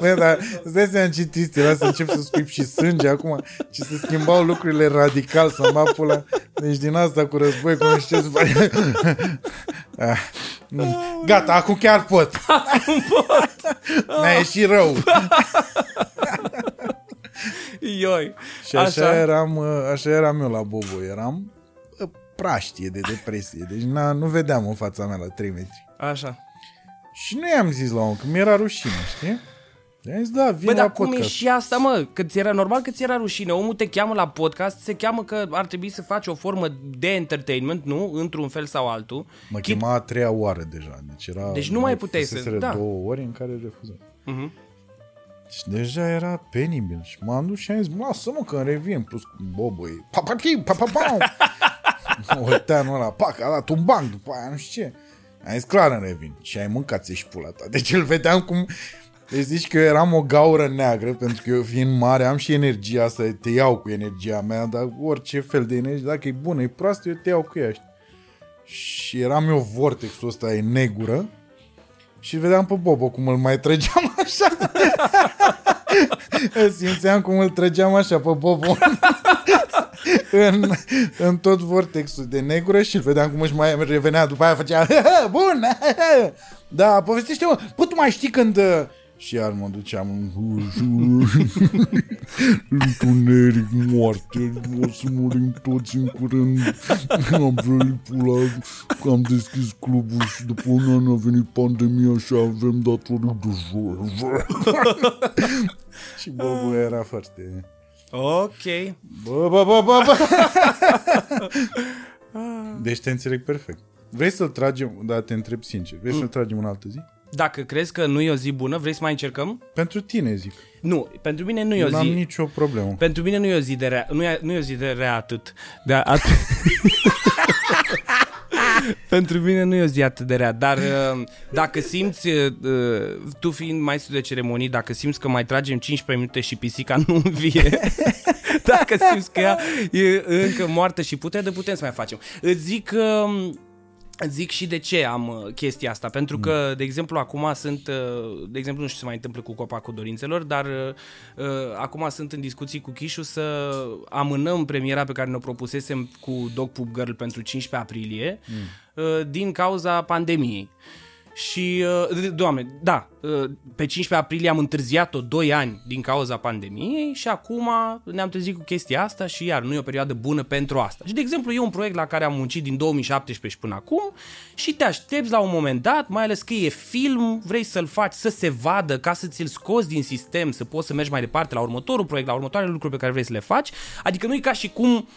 Băi, dar îți dai seama ce trist era să încep să scuip și sânge acum și se schimbau lucrurile radical să mă pula. Deci din asta cu război, cum știu să fac. Ah, Gata, acum chiar pot. Acum pot. Mi-a ieșit rău. Ioi. Și așa, așa. eram, uh, așa eram eu la Bobo. Eram uh, praștie de depresie. Deci na, nu vedeam în fața mea la 3 metri. Așa. Și nu i-am zis la om, că mi-era rușine, știi? I-am zis, da, vin Bă, la dar cum e podcast. și asta, mă? Că ți era normal că ți era rușine. Omul te cheamă la podcast, se cheamă că ar trebui să faci o formă de entertainment, nu? Într-un fel sau altul. Mă Chit- chema a treia oară deja. Deci, era, Deci nu mai puteai să- fuseseră da. două ori în care refuzam. Mhm. Și deja era penibil. Și m-am dus și am zis, lasă-mă că îmi revin. Plus cu boboi. Pa, pa, pa, pa, pa, pa. Olteanul ăla, pac, a dat un banc după aia, nu știu ce. Am zis, clar îmi revin. Și ai mâncat și pula ta. Deci îl vedeam cum... Deci zici că eu eram o gaură neagră, pentru că eu fiind mare am și energia asta, te iau cu energia mea, dar orice fel de energie, dacă e bună, e proastă, eu te iau cu ea, știi? Și eram eu vortexul ăsta, e negură, și vedeam pe Bobo cum îl mai trăgeam (laughs) așa. Îl Simțeam cum îl trăgeam așa pe Bobo (laughs) în, în tot vortexul de negură și îl vedeam cum își mai revenea după aia făcea (laughs) bun, da, povestește-mă, bă, tu mai știi când uh, și iar mă duceam în (laughs) întuneric, moarte, o să murim toți în curând. Am venit pula, am deschis clubul și după un an a venit pandemia și avem datorii de jur. (laughs) și Bobu era foarte... Ok. Bă, bă, bă, bă, bă. Deci te înțeleg perfect. Vrei să-l tragem, dar te întreb sincer, vrei să-l tragem în altă zi? Dacă crezi că nu e o zi bună, vrei să mai încercăm? Pentru tine, zic. Nu, pentru mine nu e o Nu am zi... nicio problemă. Pentru mine nu e o zi de rea, nu e, nu e o zi de rea atât. De atât. (laughs) Pentru mine nu e o zi atât de rea, dar uh, dacă simți, uh, tu fiind maestru de ceremonii, dacă simți că mai tragem 15 minute și pisica nu învie, (laughs) dacă simți că ea e încă moartă și putere, putem să mai facem. Îți zic uh, Îți zic și de ce am uh, chestia asta, pentru că, de exemplu, acum sunt, uh, de exemplu, nu știu ce se mai întâmplă cu copacul dorințelor, dar uh, uh, acum sunt în discuții cu Chișu să amânăm premiera pe care ne-o propusesem cu Dog Poop Girl pentru 15 aprilie, mm. uh, din cauza pandemiei. Și, uh, doamne, da, uh, pe 15 aprilie am întârziat-o 2 ani din cauza pandemiei și acum ne-am trezit cu chestia asta și iar nu e o perioadă bună pentru asta. Și, de exemplu, e un proiect la care am muncit din 2017 și până acum și te aștepți la un moment dat, mai ales că e film, vrei să-l faci să se vadă ca să ți-l scoți din sistem, să poți să mergi mai departe la următorul proiect, la următoarele lucruri pe care vrei să le faci. Adică nu e ca și cum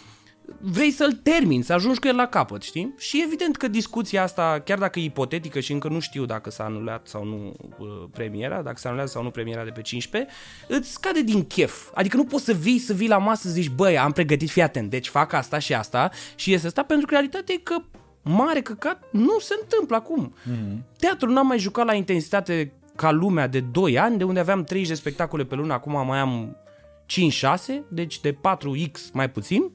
vrei să-l termini, să ajungi cu el la capăt, știi? Și evident că discuția asta, chiar dacă e ipotetică și încă nu știu dacă s-a anulat sau nu uh, premiera, dacă s-a anulat sau nu premiera de pe 15, îți scade din chef. Adică nu poți să vii, să vii la masă să zici, băi, am pregătit, fii atent, deci fac asta și asta și este asta, pentru că realitatea e că mare căcat nu se întâmplă acum. Mm-hmm. Teatru n-am mai jucat la intensitate ca lumea de 2 ani, de unde aveam 30 de spectacole pe lună, acum mai am 5-6, deci de 4x mai puțin.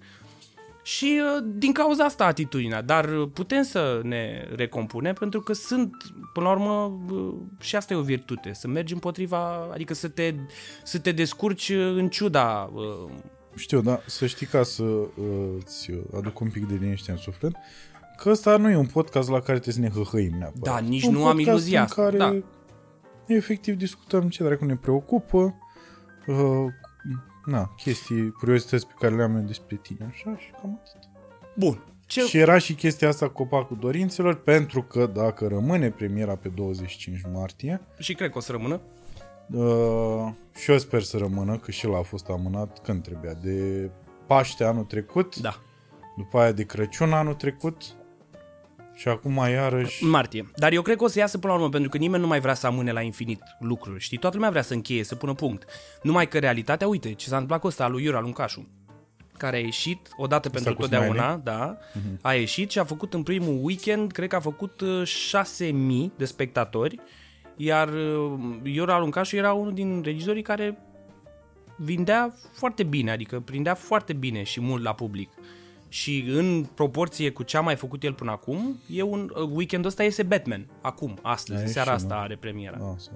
Și uh, din cauza asta atitudinea, dar uh, putem să ne recompunem pentru că sunt, până la urmă, uh, și asta e o virtute, să mergi împotriva, adică să te, să te descurci uh, în ciuda. uh, Știu, dar să știi ca să uh, îți aduc un pic de liniște în suflet, că ăsta nu e un podcast la care trebuie să ne hăhăim neapărat. Da, nici un nu am podcast iluzia în asta, care da. efectiv discutăm ce dracu ne preocupă, uh, na, chestii, curiozități pe care le-am eu despre tine, așa, și cam atât. Bun. Ce... Și era și chestia asta cu copacul dorințelor, pentru că dacă rămâne premiera pe 25 martie, Și cred că o să rămână. uh, și eu sper să rămână, că și el a fost amânat când trebuia, de Paște anul trecut, Da. după aia de Crăciun anul trecut și acum iarăși... În martie. Dar eu cred că o să iasă până la urmă, pentru că nimeni nu mai vrea să amâne la infinit lucruri. Știi, toată lumea vrea să încheie, să pună punct. Numai că realitatea, uite, ce s-a întâmplat cu ăsta al lui Iura Luncașu, care a ieșit odată pentru cu totdeauna, da, a ieșit și a făcut în primul weekend, cred că a făcut uh, 6.000 de spectatori, iar uh, Iura Luncașu era unul din regizorii care vindea foarte bine, adică prindea foarte bine și mult la public. Și în proporție cu ce a mai făcut el până acum, e un uh, weekendul ăsta iese Batman, acum, astăzi, A în seara ieșit, asta nu? are premiera. Da, sau...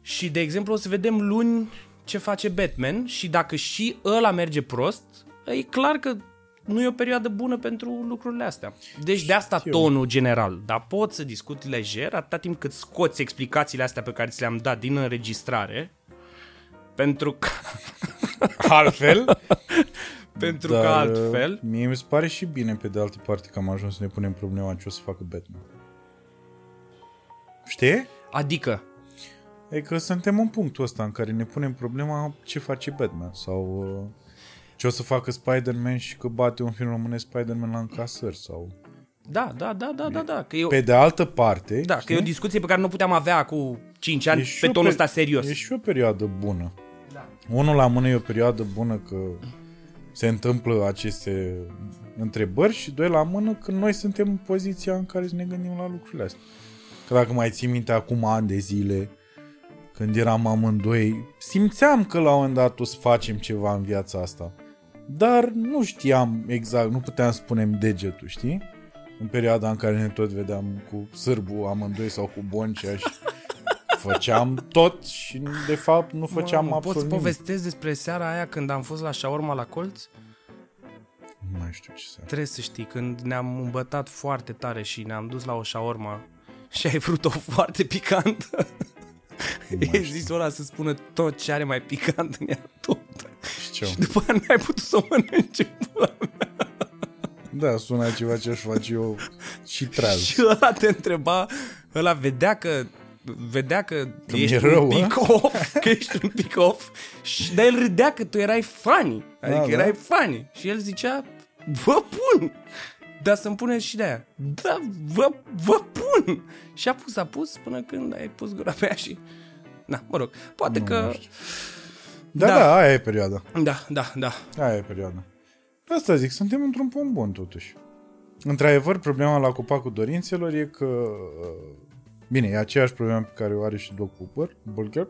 Și, de exemplu, o să vedem luni ce face Batman și dacă și ăla merge prost, e clar că nu e o perioadă bună pentru lucrurile astea. Deci de asta Știu. tonul general. Dar pot să discut lejer atâta timp cât scoți explicațiile astea pe care ți le-am dat din înregistrare, pentru că, Altfel? (laughs) pentru că altfel... uh, Mie mi se pare și bine, pe de altă parte, că am ajuns să ne punem problema ce o să facă Batman. Știi? Adică, E că suntem în punctul ăsta în care ne punem problema ce face Batman sau uh, ce o să facă Spider-Man și că bate un film românesc Spider-Man la încasări sau... Da, da, da, da, da, da. Că eu, Pe de altă parte... da, că e o știi? discuție pe care nu puteam avea cu 5 ani E și pe o tonul pe- ăsta serios. E și o perioadă bună. Da. Unul la mână e o perioadă bună că se întâmplă aceste întrebări și doi la mână că noi suntem în poziția în care să ne gândim la lucrurile astea. Că dacă mai ții minte acum ani de zile, când eram amândoi, simțeam că la un moment dat o să facem ceva în viața asta. Dar nu știam exact, nu puteam spunem degetul, știi? În perioada în care ne tot vedeam cu sârbu amândoi sau cu boncea și făceam tot și de fapt nu făceam Mamă, absolut Poți să nimic. povestesc despre seara aia când am fost la șaorma la colț? Nu mai știu ce să... Trebuie să știi, când ne-am îmbătat foarte tare și ne-am dus la o șaorma și ai vrut-o foarte picantă. (laughs) E zis ăla să spună tot ce are mai picant în ea, tot. știu. Și după aia n-ai putut să o mănânci în pula mea. Da, sună ceva ce aș face eu și treaz. Și ăla te întreba, ăla vedea că vedea că, Că ești mi-e rău, un pic off, (laughs) că ești un pic off, și, dar el râdea că tu erai funny, adică Da, da. erai funny. Și el zicea, vă pun! Dar să-mi puneți și de aia. Da, vă, vă pun! Și a pus, a pus până când ai pus gura pe ea și... Na, mă rog, poate Nu că... mai știu. Da, Da. da, aia e perioada. Da, da, da. Aia e perioada. Asta zic, suntem într-un punct bun totuși. Într-adevăr, problema la copacul dorințelor e că... uh, Bine, e aceeași problemă pe care o are și Doc Cooper, Bulger.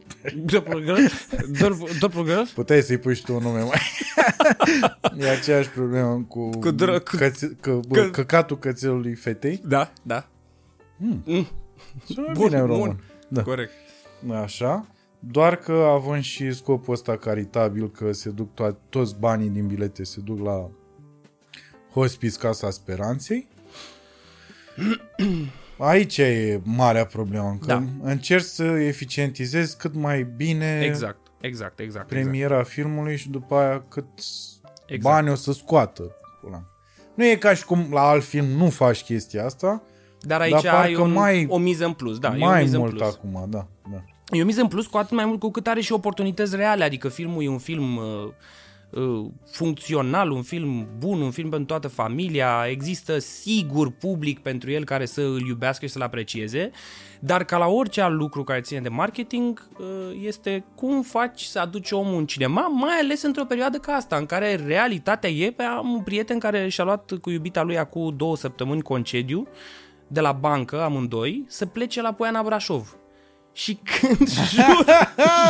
Doppelganger? Puteai să-i pui și tu un nume mai... (laughs) e aceeași problemă cu, Cu dr- cu- cățe- că, bă, că- căcatul cățelului fetei. Da, da. Sună Bun, bine în bun. român. Da. Corect. Așa. Doar că având și scopul ăsta caritabil că se duc to- toți banii din bilete se duc la Hospice Casa Speranței. (clears throat) Aici e marea problemă, că Da. încerci să eficientizezi cât mai bine Exact, exact, exact. exact. premiera filmului și după aia cât Exact. bani o să scoată. Pula mea. Nu e ca și cum la alt film nu faci chestia asta, Dar aici Dar ai parcă un, mai- o miză în plus, da, e o mai miză în mult plus. acum, da. da. E o miză în plus cu atât mai mult cu cât are și oportunități reale, adică filmul e un film uh, uh, funcțional, un film bun, un film pentru toată familia, există sigur public pentru el care să îl iubească și să-l aprecieze, dar ca la orice alt lucru care ține de marketing, uh, este cum faci să aduci omul în cinema, mai ales într-o perioadă ca asta, în care realitatea e, pe am un prieten care și-a luat cu iubita lui acum două săptămâni concediu de la bancă, amândoi, să plece la Poiana Brașov. Și când (laughs) jur,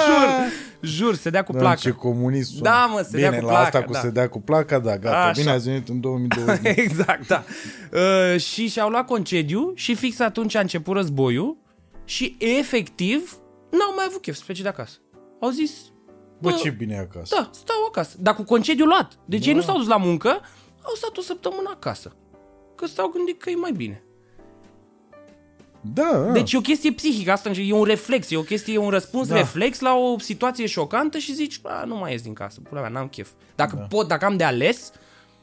jur, jur, se dea cu Da, placă. ce comunist sună. Da, mă, se Bine, dea cu la placa, asta cu da. se dea cu placa, da, gata. Așa. Bine ați venit în (laughs) 2020. exact, da. Uh, și și-au luat concediu și fix atunci a început războiul și efectiv n-au mai avut chef să plece de acasă. Au zis, Bă, ce bine e acasă. da, stau acasă. Dar cu concediu luat. Deci ei nu s-au dus la muncă, au stat o săptămână acasă. Că s-au gândit că e mai bine. Da, da. Deci e o chestie psihică, asta e un reflex, e o chestie, e un răspuns Da. da. reflex la o situație șocantă și zici, a, nu mai ies din casă, pula mea, n-am chef. Dacă da. pot, dacă am de ales,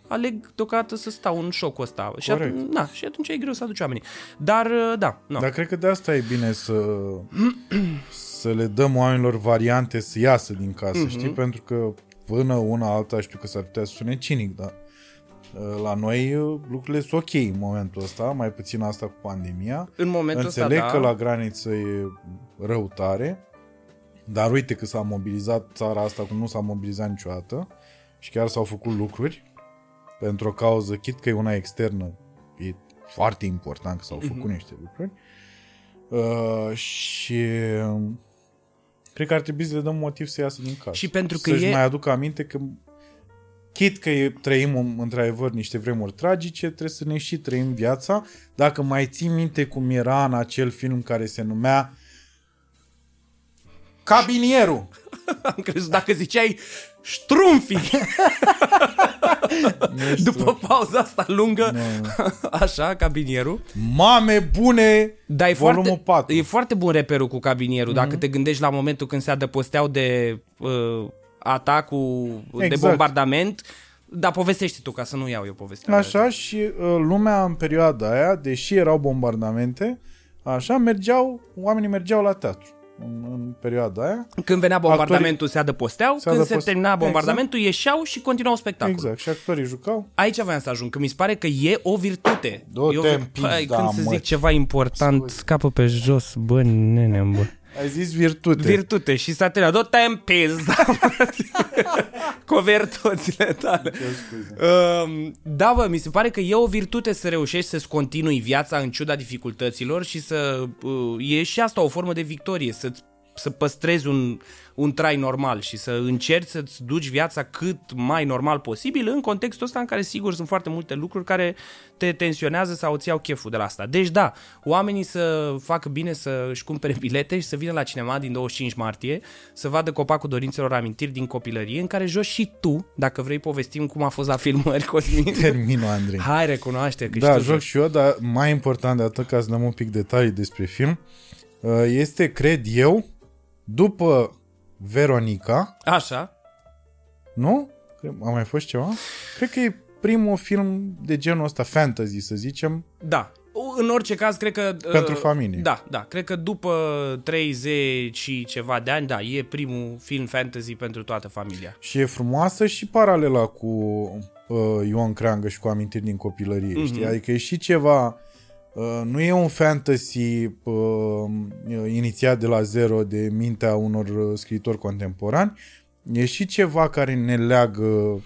aleg deocamdată să stau în șocul ăsta. Și, Corect. atunci, na, și atunci e greu să aduci oamenii. Dar, uh, da, no. Dar cred că de asta e bine să, să le dăm oamenilor variante să iasă din casă, Mhm. știi? Pentru că până una alta știu că s-ar putea să sune cinic, dar uh, la noi uh, lucrurile sunt ok în momentul ăsta, mai puțin asta cu pandemia. în momentul Înțeleg ăsta, că da, la graniță e rău tare, dar uite că s-a mobilizat țara asta cum nu s-a mobilizat niciodată și chiar s-au făcut lucruri pentru o cauză, chit că e una externă, e foarte important că s-au Mhm. făcut niște lucruri. Uh, și um, cred că ar trebui să le dăm motiv să iasă din casă. Și pentru că Să-și e- mai aduc aminte că chit că e, trăim um, într-adevăr niște vremuri tragice, trebuie să ne și trăim viața. Dacă mai ții minte cum era în acel film care se numea Cabinierul. (laughs) am crezut dacă ziceai ștrumfi (laughs) Nu știu. după pauza asta lungă, (laughs) așa, cabinierul. Mame bune, Dar e volumul foarte, 4. e foarte bun reperul cu cabinierul, Mhm. dacă te gândești la momentul când se adăposteau de uh, atacul, de Exact. bombardament, dar povestește tu ca să nu iau eu povestea. Așa și uh, lumea în perioada aia, deși erau bombardamente, așa mergeau, oamenii mergeau la teatru. în, în perioada aia. Când venea bombardamentul se adăposteau, se când se adăpost- termina bombardamentul ieșeau și continuau spectacolul. Exact, și actorii jucau. Aici voiam să ajung, că mi se pare că e o virtute. Du-te Eu- în pizda, Păi, când să mă. zic ceva important, scapă pe jos, bă, nene, bă. Ai zis virtute. Virtute și s-a terminat. Du-te în pizda, cu virtuțile tale. Um, da, bă, mi se pare că e o virtute să reușești să-ți continui viața în ciuda dificultăților și să... Uh, e și asta o formă de victorie, să să păstrezi un, un trai normal și să încerci să-ți duci viața cât mai normal posibil în contextul ăsta în care sigur sunt foarte multe lucruri care te tensionează sau îți iau cheful de la asta. Deci da, oamenii să facă bine să își cumpere bilete și să vină la cinema din 25 martie să vadă copacul dorințelor amintiri din copilărie în care joci și tu, dacă vrei povestim cum a fost la filmări, (laughs) Cosmin. Terminul, Andrei. Hai, recunoaște că Da, și tu joc și eu, dar mai important de atât, ca să dăm un pic detalii despre film, uh, este, cred eu, după Veronica, Așa, nu? Cred- A mai fost ceva? Cred că e primul film de genul ăsta, fantasy, să zicem, Da. În orice caz, cred că... Pentru uh, familie. Da, da. Cred că după 30 și ceva de ani, da, e primul film fantasy pentru toată familia. și e frumoasă și paralela cu uh, Ioan Creangă și cu amintiri din copilărie, mm-hmm. știi? Adică e și ceva... Uh, nu e un fantasy uh, inițiat de la zero de mintea unor uh, scriitori contemporani, e și ceva care ne leagă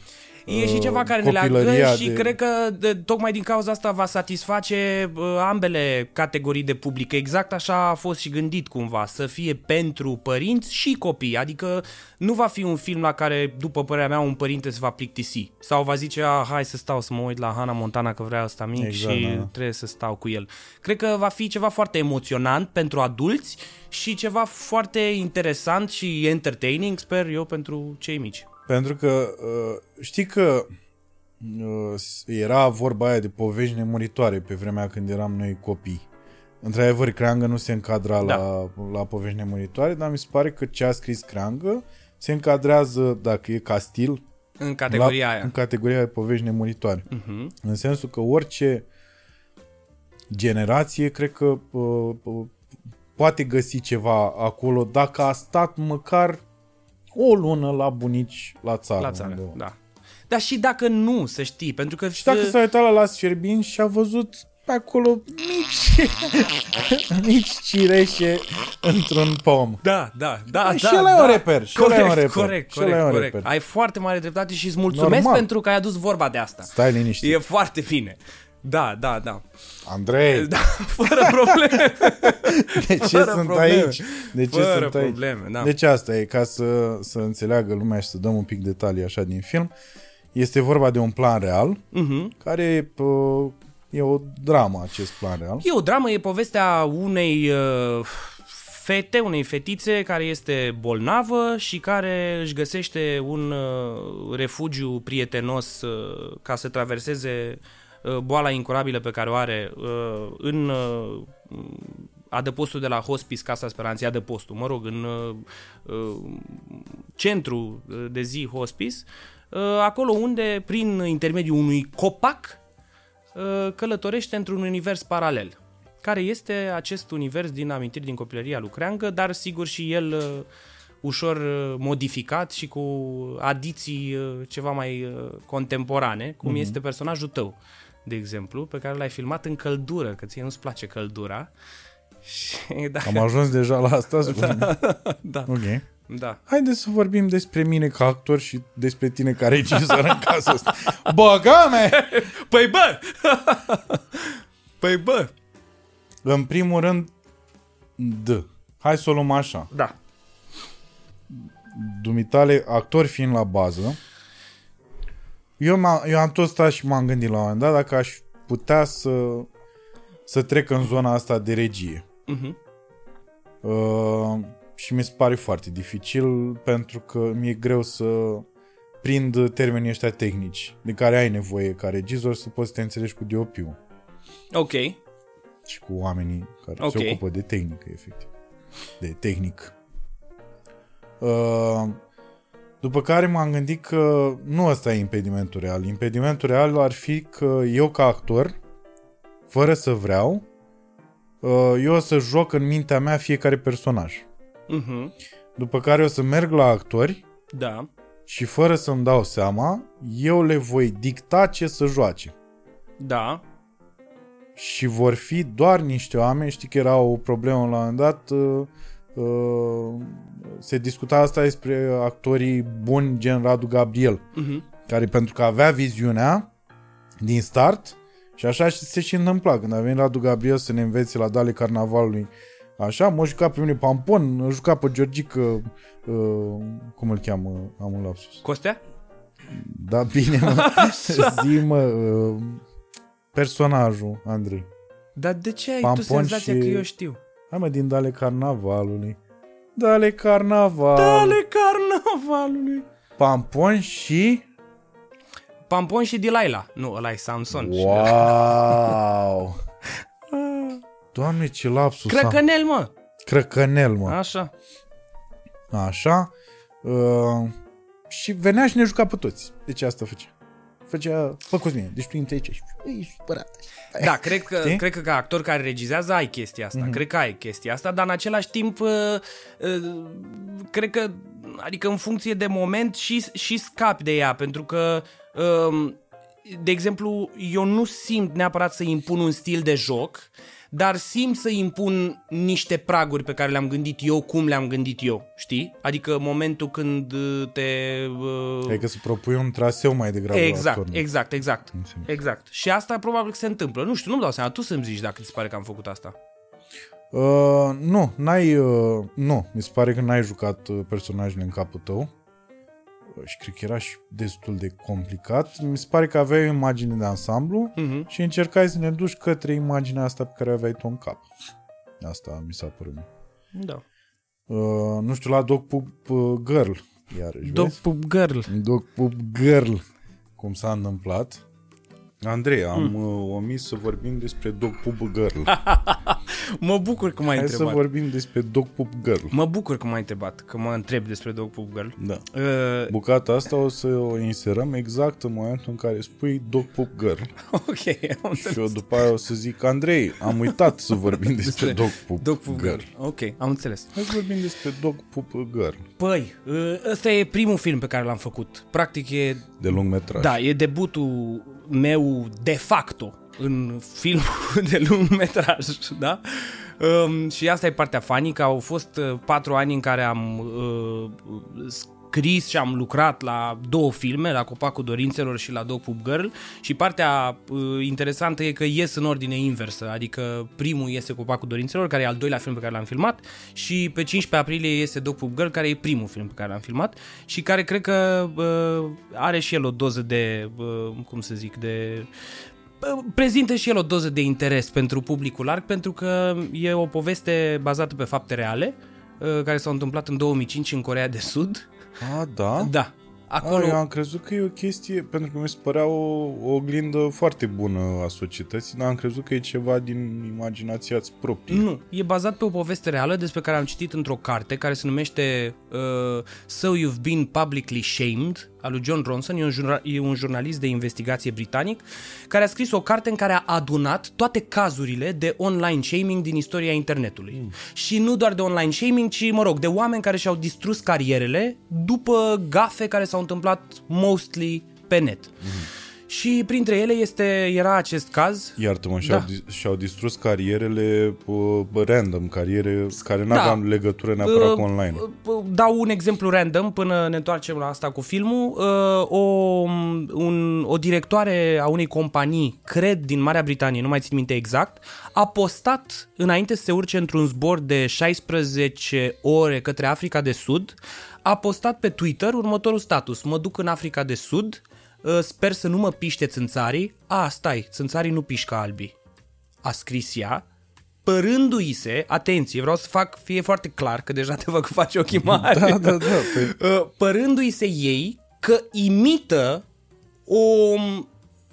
E și uh, ceva care ne leagă copilăria și de- cred că de, tocmai din cauza asta va satisface uh, ambele categorii de public. Exact așa a fost și gândit cumva, să fie pentru părinți și copii. Adică nu va fi un film la care, după părerea mea, un părinte se va plictisi. Sau va zice, ah, hai să stau să mă uit la Hannah Montana că vrea asta mic Exact, și da. trebuie să stau cu el. Cred că va fi ceva foarte emoționant pentru adulți și ceva foarte interesant și entertaining, sper eu, pentru cei mici. Pentru că uh, știi că uh, era vorba aia de povești nemuritoare pe vremea când eram noi copii. Într-adevăr, Creangă nu se încadra Da. la, la povești nemuritoare, dar mi se pare că ce a scris Creangă se încadrează, dacă e ca stil, În categoria la, aia. în categoria de povești nemuritoare. Mhm. În sensul că orice generație, cred că uh, uh, poate găsi ceva acolo dacă a stat măcar o lună la bunici la țară. La țară, undeva. da. Dar și dacă nu, să știi, pentru că... Și dacă s-a uitat la Las Fierbin și a văzut pe acolo mici, (laughs) mici cireșe într-un pom. Da, da, da, Și da, ăla e da. un reper, și ăla e corect, un reper, Corect, și ăla e corect, un corect. reper. Ai foarte mare dreptate și îți mulțumesc Normal. pentru că ai adus vorba de asta. Stai liniștit. E foarte bine. Da, da, da. Andrei, Da, (laughs) fără probleme. de ce fără sunt probleme. aici? De ce Fără sunt aici? probleme, da. Deci asta e, ca să, să înțeleagă lumea și să dăm un pic detalii așa din film. Este vorba de un plan real, Mhm. care pă, e o dramă acest plan real. E o dramă, e povestea unei uh, fete, unei fetițe care este bolnavă și care își găsește un uh, refugiu prietenos uh, ca să traverseze uh, boala incurabilă pe care o are uh, în uh, adăpostul de la Hospice Casa Speranței, adăpostul, mă rog, în uh, uh, centru de zi Hospice, uh, acolo unde, prin intermediul unui copac, uh, călătorește într-un univers paralel. Care este acest univers din amintiri din copilăria lui Creangă, dar sigur și el uh, ușor uh, modificat și cu adiții uh, ceva mai uh, contemporane, cum mm-hmm. este personajul tău, de exemplu, pe care l-ai filmat în căldură, că ție nu-ți place căldura. (laughs) Și dacă... Am ajuns deja la asta? (laughs) Da. da, Ok. da. Haideți să vorbim despre mine ca actor și despre tine ca regizor în cazul ăsta. Băgame! (laughs) Păi bă! păi bă! În primul rând, D. Hai să o luăm așa. Da. Dumitale, actor fiind la bază, eu, m-am, eu am tot stat și m-am gândit la un moment dat dacă aș putea să, să trec în zona asta de regie. Mhm. Uh, și mi se pare foarte dificil pentru că mi-e greu să prind termenii ăștia tehnici de care ai nevoie ca regizor să poți să te înțelegi cu DOP-ul Ok. și cu oamenii care Ok. se ocupă de tehnică, efectiv. De tehnic. Uh, după care m-am gândit că nu ăsta e impedimentul real. Impedimentul real ar fi că eu ca actor, fără să vreau, uh, eu o să joc în mintea mea fiecare personaj. Mhm. după care o să merg la actori Da. și fără să-mi dau seama, eu le voi dicta ce să joace. Da. Și vor fi doar niște oameni, știi că era o problemă la un moment dat, uh, uh, se discuta asta despre actorii buni gen Radu Gabriel, Mhm. care pentru că avea viziunea din start și așa și se și întâmpla. Când a venit Radu Gabriel să ne învețe la dale carnavalului Așa, m-a jucat pe mine Pampon, a jucat pe Georgica, uh, cum îl cheamă, am un lapsus. Costea? Da, bine, mă, (laughs) zi mă, uh, personajul, Andrei. Dar de ce ai Pampon tu senzația și- că eu știu? Hai mă, din Dale Carnavalului. Dale Carnaval. Dale carnavalului! Pampon și... Pampon și Delilah. Nu, ăla e Samson. Wow! (laughs) Doamne, ce lapsus am. Crăcănel, mă! Crăcănel, mă. Așa. Așa. Uh, și venea și ne juca pe toți. Deci asta făcea. Făcea, fă Cosmin, deci tu intri aici și ești supărat. Da, cred că, Știi? cred că ca actor care regizează ai chestia asta. Mm-hmm. Cred că ai chestia asta, dar în același timp uh, uh, cred că adică în funcție de moment și, și scapi de ea, pentru că um, de exemplu, eu nu simt neapărat să impun un stil de joc, dar simt să impun niște praguri pe care le-am gândit eu, cum le-am gândit eu, știi? Adică momentul când uh, te... Uh, Adică să propui un traseu mai degrabă Exact, actorului. exact, exact. Înțeleg. Exact. Și asta probabil că se întâmplă. Nu știu, nu-mi dau seama. Tu să-mi zici dacă ți se pare că am făcut asta. Uh, nu, n-ai, uh, nu, mi se pare că n-ai jucat uh, personajele în capul tău Uh, și cred că era și destul de complicat. Mi se pare că aveai o imagine de ansamblu Mhm. și încercai să ne duci către imaginea asta pe care o aveai tu în cap. Asta mi s-a părut mie. Da. Uh, nu știu, la Dog Pup uh, Girl, iarăși, Dog vezi? Pup Girl. Dog Pup Girl, cum s-a întâmplat. Andrei, am Hmm. uh, omis să vorbim despre Dog Pup Girl. (laughs) Mă bucur că m-ai Hai să întrebat. vorbim despre Dog Pup Girl. Mă bucur că m-ai întrebat, că mă întreb despre Dog Pup Girl. Da. Uh, Bucata asta o să o inserăm exact în momentul în care spui Dog Pup Girl. (laughs) ok, am înțeles. Și eu după aia o să zic, Andrei, am uitat să vorbim (laughs) despre Dog Pup, Dog Pup Girl. Girl. Ok, am înțeles. Hai să vorbim despre Dog Pup Girl, Păi, uh, ăsta e primul film pe care l-am făcut. Practic e, de lung metraj. da, e debutul meu de facto în filmul (laughs) de lung metraj, da? Um, și asta e partea funny, că au fost uh, patru ani în care am uh, scris și am lucrat la două filme, la Copacul Dorințelor și la Dog Pup Girl și partea uh, interesantă e că ies în ordine inversă, adică primul iese Copacul Dorințelor, care e al doilea film pe care l-am filmat și pe 15 aprilie iese Dog Pup Girl, care e primul film pe care l-am filmat și care cred că uh, are și el o doză de, uh, cum să zic, de prezintă și el o doză de interes pentru publicul larg, pentru că e o poveste bazată pe fapte reale, uh, care s-au întâmplat în 2005 în Corea de Sud. A, da? Da. Acolo... Acolo... A, eu am crezut că e o chestie, pentru că mi se părea o, o oglindă foarte bună a societății, dar am crezut că e ceva din imaginația ți proprie. Nu, e bazat pe o poveste reală despre care am citit într-o carte care se numește uh, So You've Been Publicly Shamed al lui John Ronson, e un, jurna- e un jurnalist de investigație britanic care a scris o carte în care a adunat toate cazurile de online shaming din istoria internetului. Mm. Și nu doar de online shaming, ci, mă rog, de oameni care și-au distrus carierele după gafe care s-au întâmplat mostly pe net. Mm. Și printre ele este, era acest caz Iartă-mă, și-au, Da. da. și-au distrus carierele uh, random, cariere care nu Da. aveau legătură neapărat Uh, cu online. uh, Dau un exemplu random până ne întoarcem la asta cu filmul. Uh, O, un, o directoare a unei companii, cred din Marea Britanie, nu mai țin minte exact, a postat înainte să se urce într-un zbor de 16 ore către Africa de Sud, a postat pe Twitter următorul status. Mă duc în Africa de Sud, uh, sper să nu mă piște țânțarii. A, stai, țânțarii nu pișcă albii. A scris ea, părându-i se, atenție, vreau să fac, fie foarte clar, că deja te văd că faci ochii mari, Da, da, da. (laughs) Păi, Uh, părându-i se ei că imită o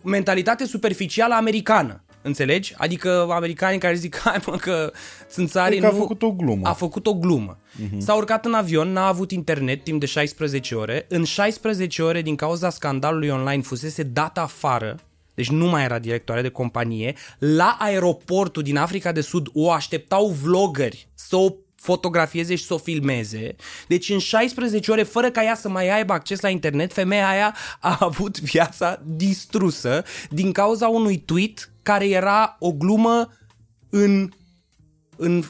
mentalitate superficială americană. Înțelegi? Adică americanii care zic, (laughs) hai mă că țânțarii Adică a nu... făcut o glumă. A făcut o glumă. Uh-huh. S-a urcat în avion, n-a avut internet timp de 16 ore. În 16 ore, din cauza scandalului online, fusese dat afară deci nu mai era directoare de companie, la aeroportul din Africa de Sud o așteptau vloggeri să o fotografieze și să o filmeze. Deci în 16 ore, fără ca ea să mai aibă acces la internet, femeia aia a avut viața distrusă din cauza unui tweet care era o glumă în, în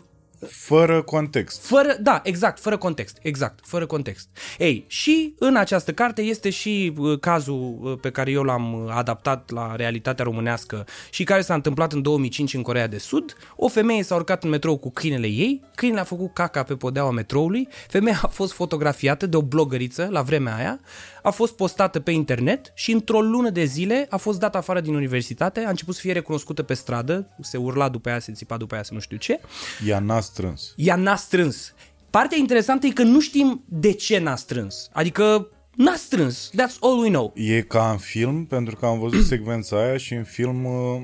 Fără context. fără, da, exact, fără context, exact, fără context. Ei, și în această carte este și uh, cazul uh, pe care eu l-am uh, adaptat la realitatea românească și care s-a întâmplat în 2005 în Corea de Sud. O femeie s-a urcat în metrou cu câinele ei, câinele a făcut caca pe podeaua metroului, femeia a fost fotografiată de o blogăriță la vremea aia, a fost postată pe internet și într-o lună de zile a fost dată afară din universitate, a început să fie recunoscută pe stradă, se urla după ea, se țipa după ea, să nu știu ce, Ea n-a strâns. ea n-a strâns. Partea interesantă e că nu știm de ce n-a strâns. Adică n-a strâns. That's all we know. E ca în film, pentru că am văzut secvența aia și în film uh,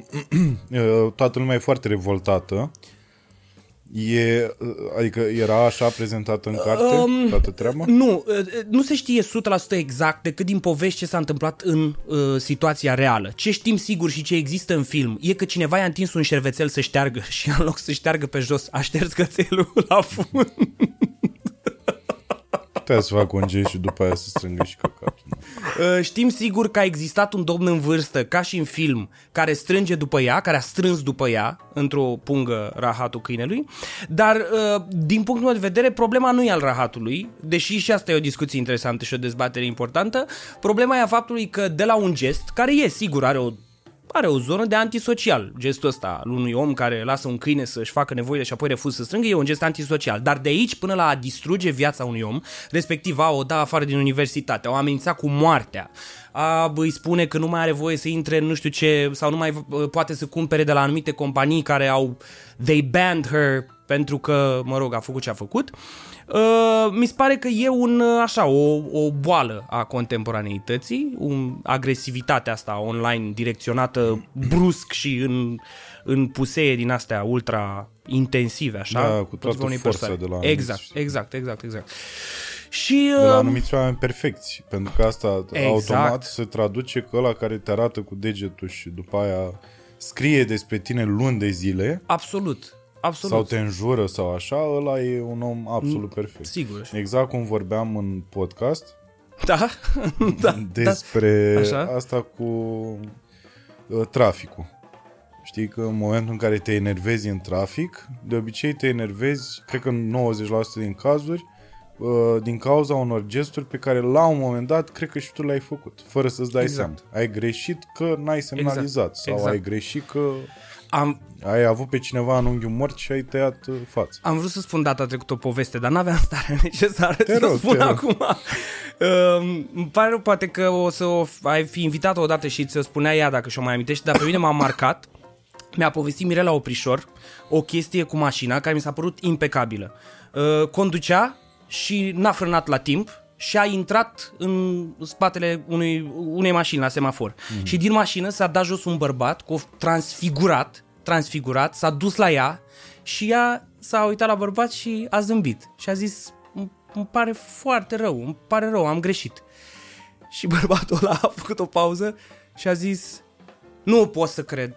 (clears throat) uh, toată lumea e foarte revoltată. E, uh, adică era așa prezentată în carte Um, toată treaba? Nu, uh, nu se știe 100% exact decât din povești ce s-a întâmplat în uh, situația reală. Ce știm sigur și ce există în film e că cineva i-a întins un șervețel să șteargă (laughs) și în loc să șteargă pe jos, a șters cățelul la fund. Putea să facă un gest și după aia să strângă și căcatul. Uh, Știm sigur că a existat un domn în vârstă, ca și în film, care strânge după ea, care a strâns după ea într-o pungă rahatul câinelui, dar uh, din punctul meu de vedere problema nu e al rahatului, deși și asta e o discuție interesantă și o dezbatere importantă, problema e a faptului că de la un gest, care e sigur, are o are o zonă de antisocial. Gestul ăsta al unui om care lasă un câine să-și facă nevoile și apoi refuză să strângă e un gest antisocial. Dar de aici până la a distruge viața unui om, respectiv a o da afară din universitate, a o amenința cu moartea, a îi spune că nu mai are voie să intre în nu știu ce, sau nu mai uh, poate să cumpere de la anumite companii care au they banned her pentru că, mă rog, a făcut ce a făcut. Uh, mi se pare că e un, uh, așa, o, o boală a contemporaneității, un, agresivitatea asta online direcționată brusc și în, în puseie din astea ultra intensive, așa. Da, cu împotriva toată unei forța persoane. de la anumiți- Exact, exact, exact, exact. Și De la uh, anumiți oameni perfecți, pentru că asta Exact. automat se traduce că ăla care te arată cu degetul și după aia scrie despre tine luni de zile absolut, absolut. sau te înjură sau așa, ăla e un om absolut perfect. Sigur. Exact cum vorbeam în podcast Da? (laughs) da. despre Așa. asta cu uh, traficul. Știi că în momentul în care te enervezi în trafic, de obicei te enervezi, cred că în 90% din cazuri, uh, din cauza unor gesturi pe care la un moment dat cred că și tu le-ai făcut, fără să-ți dai Exact. seama. Ai greșit că n-ai semnalizat sau Exact. ai greșit că Am, ai avut pe cineva în unghiul mort și ai tăiat uh, fața. Am vrut să spun data trecută o poveste, dar n-aveam starea (laughs) necesară Te să rog, o spun te rog. acum. Um, îmi pare rău, poate că o să o f- ai fi invitat odată și ți-o spunea ea dacă și-o mai amintești, dar pe mine m-a marcat. Mi-a povestit Mirela Oprișor o chestie cu mașina care mi s-a părut impecabilă. Uh, conducea și n-a frânat la timp și a intrat în spatele unui, unei mașini la semafor. Mm. Și din mașină s-a dat jos un bărbat cu transfigurat, transfigurat, s-a dus la ea și ea s-a uitat la bărbat și a zâmbit. Și a zis, "Îmi- îmi pare foarte rău, îmi pare rău, am greșit. Și (laughs) bărbatul ăla a făcut o pauză și a zis, nu pot să cred.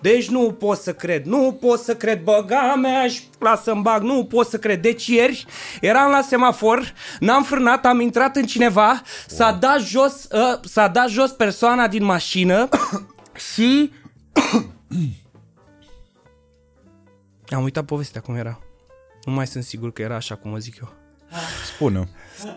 Deci nu pot să cred, nu pot să cred, băga mea și lasă-mi bag, nu pot să cred. Deci ieri eram la semafor, n-am frânat, am intrat în cineva, s-a dat jos, uh, s-a dat jos persoana din mașină (coughs) și... (coughs) am uitat povestea cum era. Nu mai sunt sigur că era așa cum o zic eu. Spune.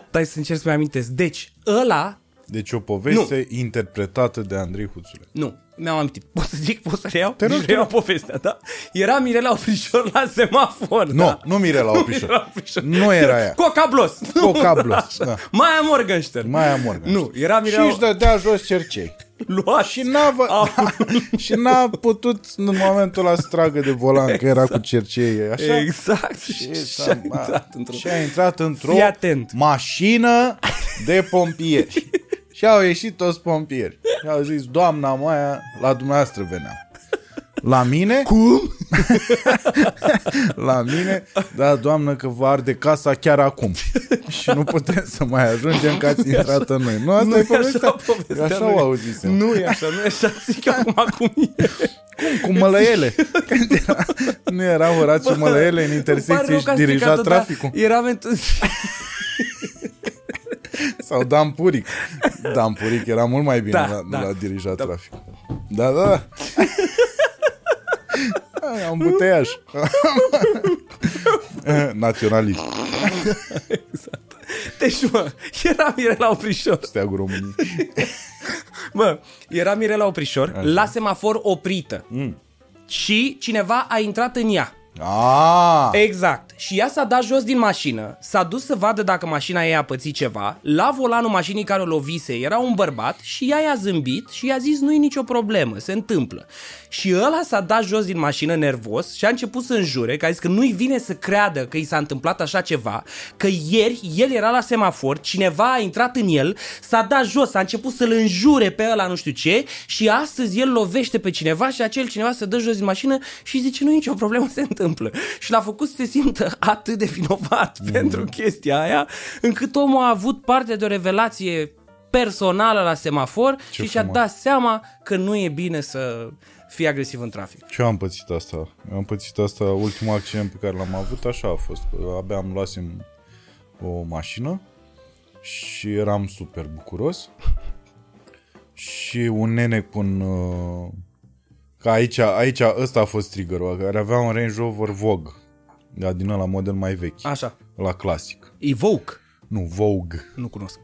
Stai să încerc să-mi amintesc. Deci, ăla Deci o poveste nu. interpretată de Andrei Huțule. Nu, mi-am amintit. Pot să zic, pot să reiau? Te rog, Deci te reiau povestea, da? Era Mirela Oprișor la semafor, Nu, da? nu Mirela Oprișor. Mirela Oprișor. Nu era ea. Coca Blos. Coca Blos, (laughs) Așa. da. Maia Morgenstern. Maia Morgan. Nu, era Și Mirela își dădea jos cercei. Luat. Și n-a, vă... (laughs) și n-a putut în momentul ăla să tragă de volan, că era cu cercei, așa? Exact. Și, și a intrat într-o... și a intrat într-o Fii atent. mașină de pompieri. (laughs) și au ieșit toți pompieri. Și au zis, doamna Maia, la dumneavoastră veneam. La mine? Cum? (laughs) la mine, da, doamnă, că vă arde casa chiar acum. (laughs) și nu putem să mai ajungem că ați intrat în noi. Nu, asta Nu e e povestea. așa povestea, Așa nu o e. auzisem. Nu e așa, nu e așa, zic acum cum e. Cu mălăiele. Când era, nu era Horațiu Mălăiele în Îmi pare intersecție rău și că am dirija stricat-o, dar traficul? Eram entuziasmat. Sau Dan Puric. Dan Puric era mult mai bine Da, la, da. la dirija traficul. Da, da, da. Ai, (laughs) Am buteiaj. (laughs) Naționalist. Deci, mă, era Mirela Oprișor. Steagul României. (laughs) Mă, era Mirela Oprișor Așa. la semafor oprită. Mm. Și cineva a intrat în ea. Ah, Exact. Și ea s-a dat jos din mașină, s-a dus să vadă dacă mașina ei a pățit ceva, la volanul mașinii care o lovise era un bărbat și ea i-a zâmbit și i-a zis nu-i nicio problemă, se întâmplă. Și ăla s-a dat jos din mașină nervos și a început să înjure, că a zis că nu-i vine să creadă că i s-a întâmplat așa ceva, că ieri el era la semafor, cineva a intrat în el, s-a dat jos, a început să-l înjure pe ăla nu știu ce și astăzi el lovește pe cineva și acel cineva se dă jos din mașină și zice nu-i nicio problemă, se întâmplă. Și l-a făcut să se simtă atât de vinovat mm. pentru chestia aia, încât omul a avut parte de o revelație personală la semafor Ce și și-a frumos. dat seama că nu e bine să fii agresiv în trafic. ce am pățit asta? Eu am pățit asta, ultimul accident pe care l-am avut, așa a fost. Că abia am luasem o mașină și eram super bucuros. Și un nene cu un... uh, Că aici, aici ăsta a fost triggerul, care avea un Range Rover Vogue. Da, din ăla model mai vechi. Așa. La clasic. Evoke. Nu, Vogue. Nu cunosc.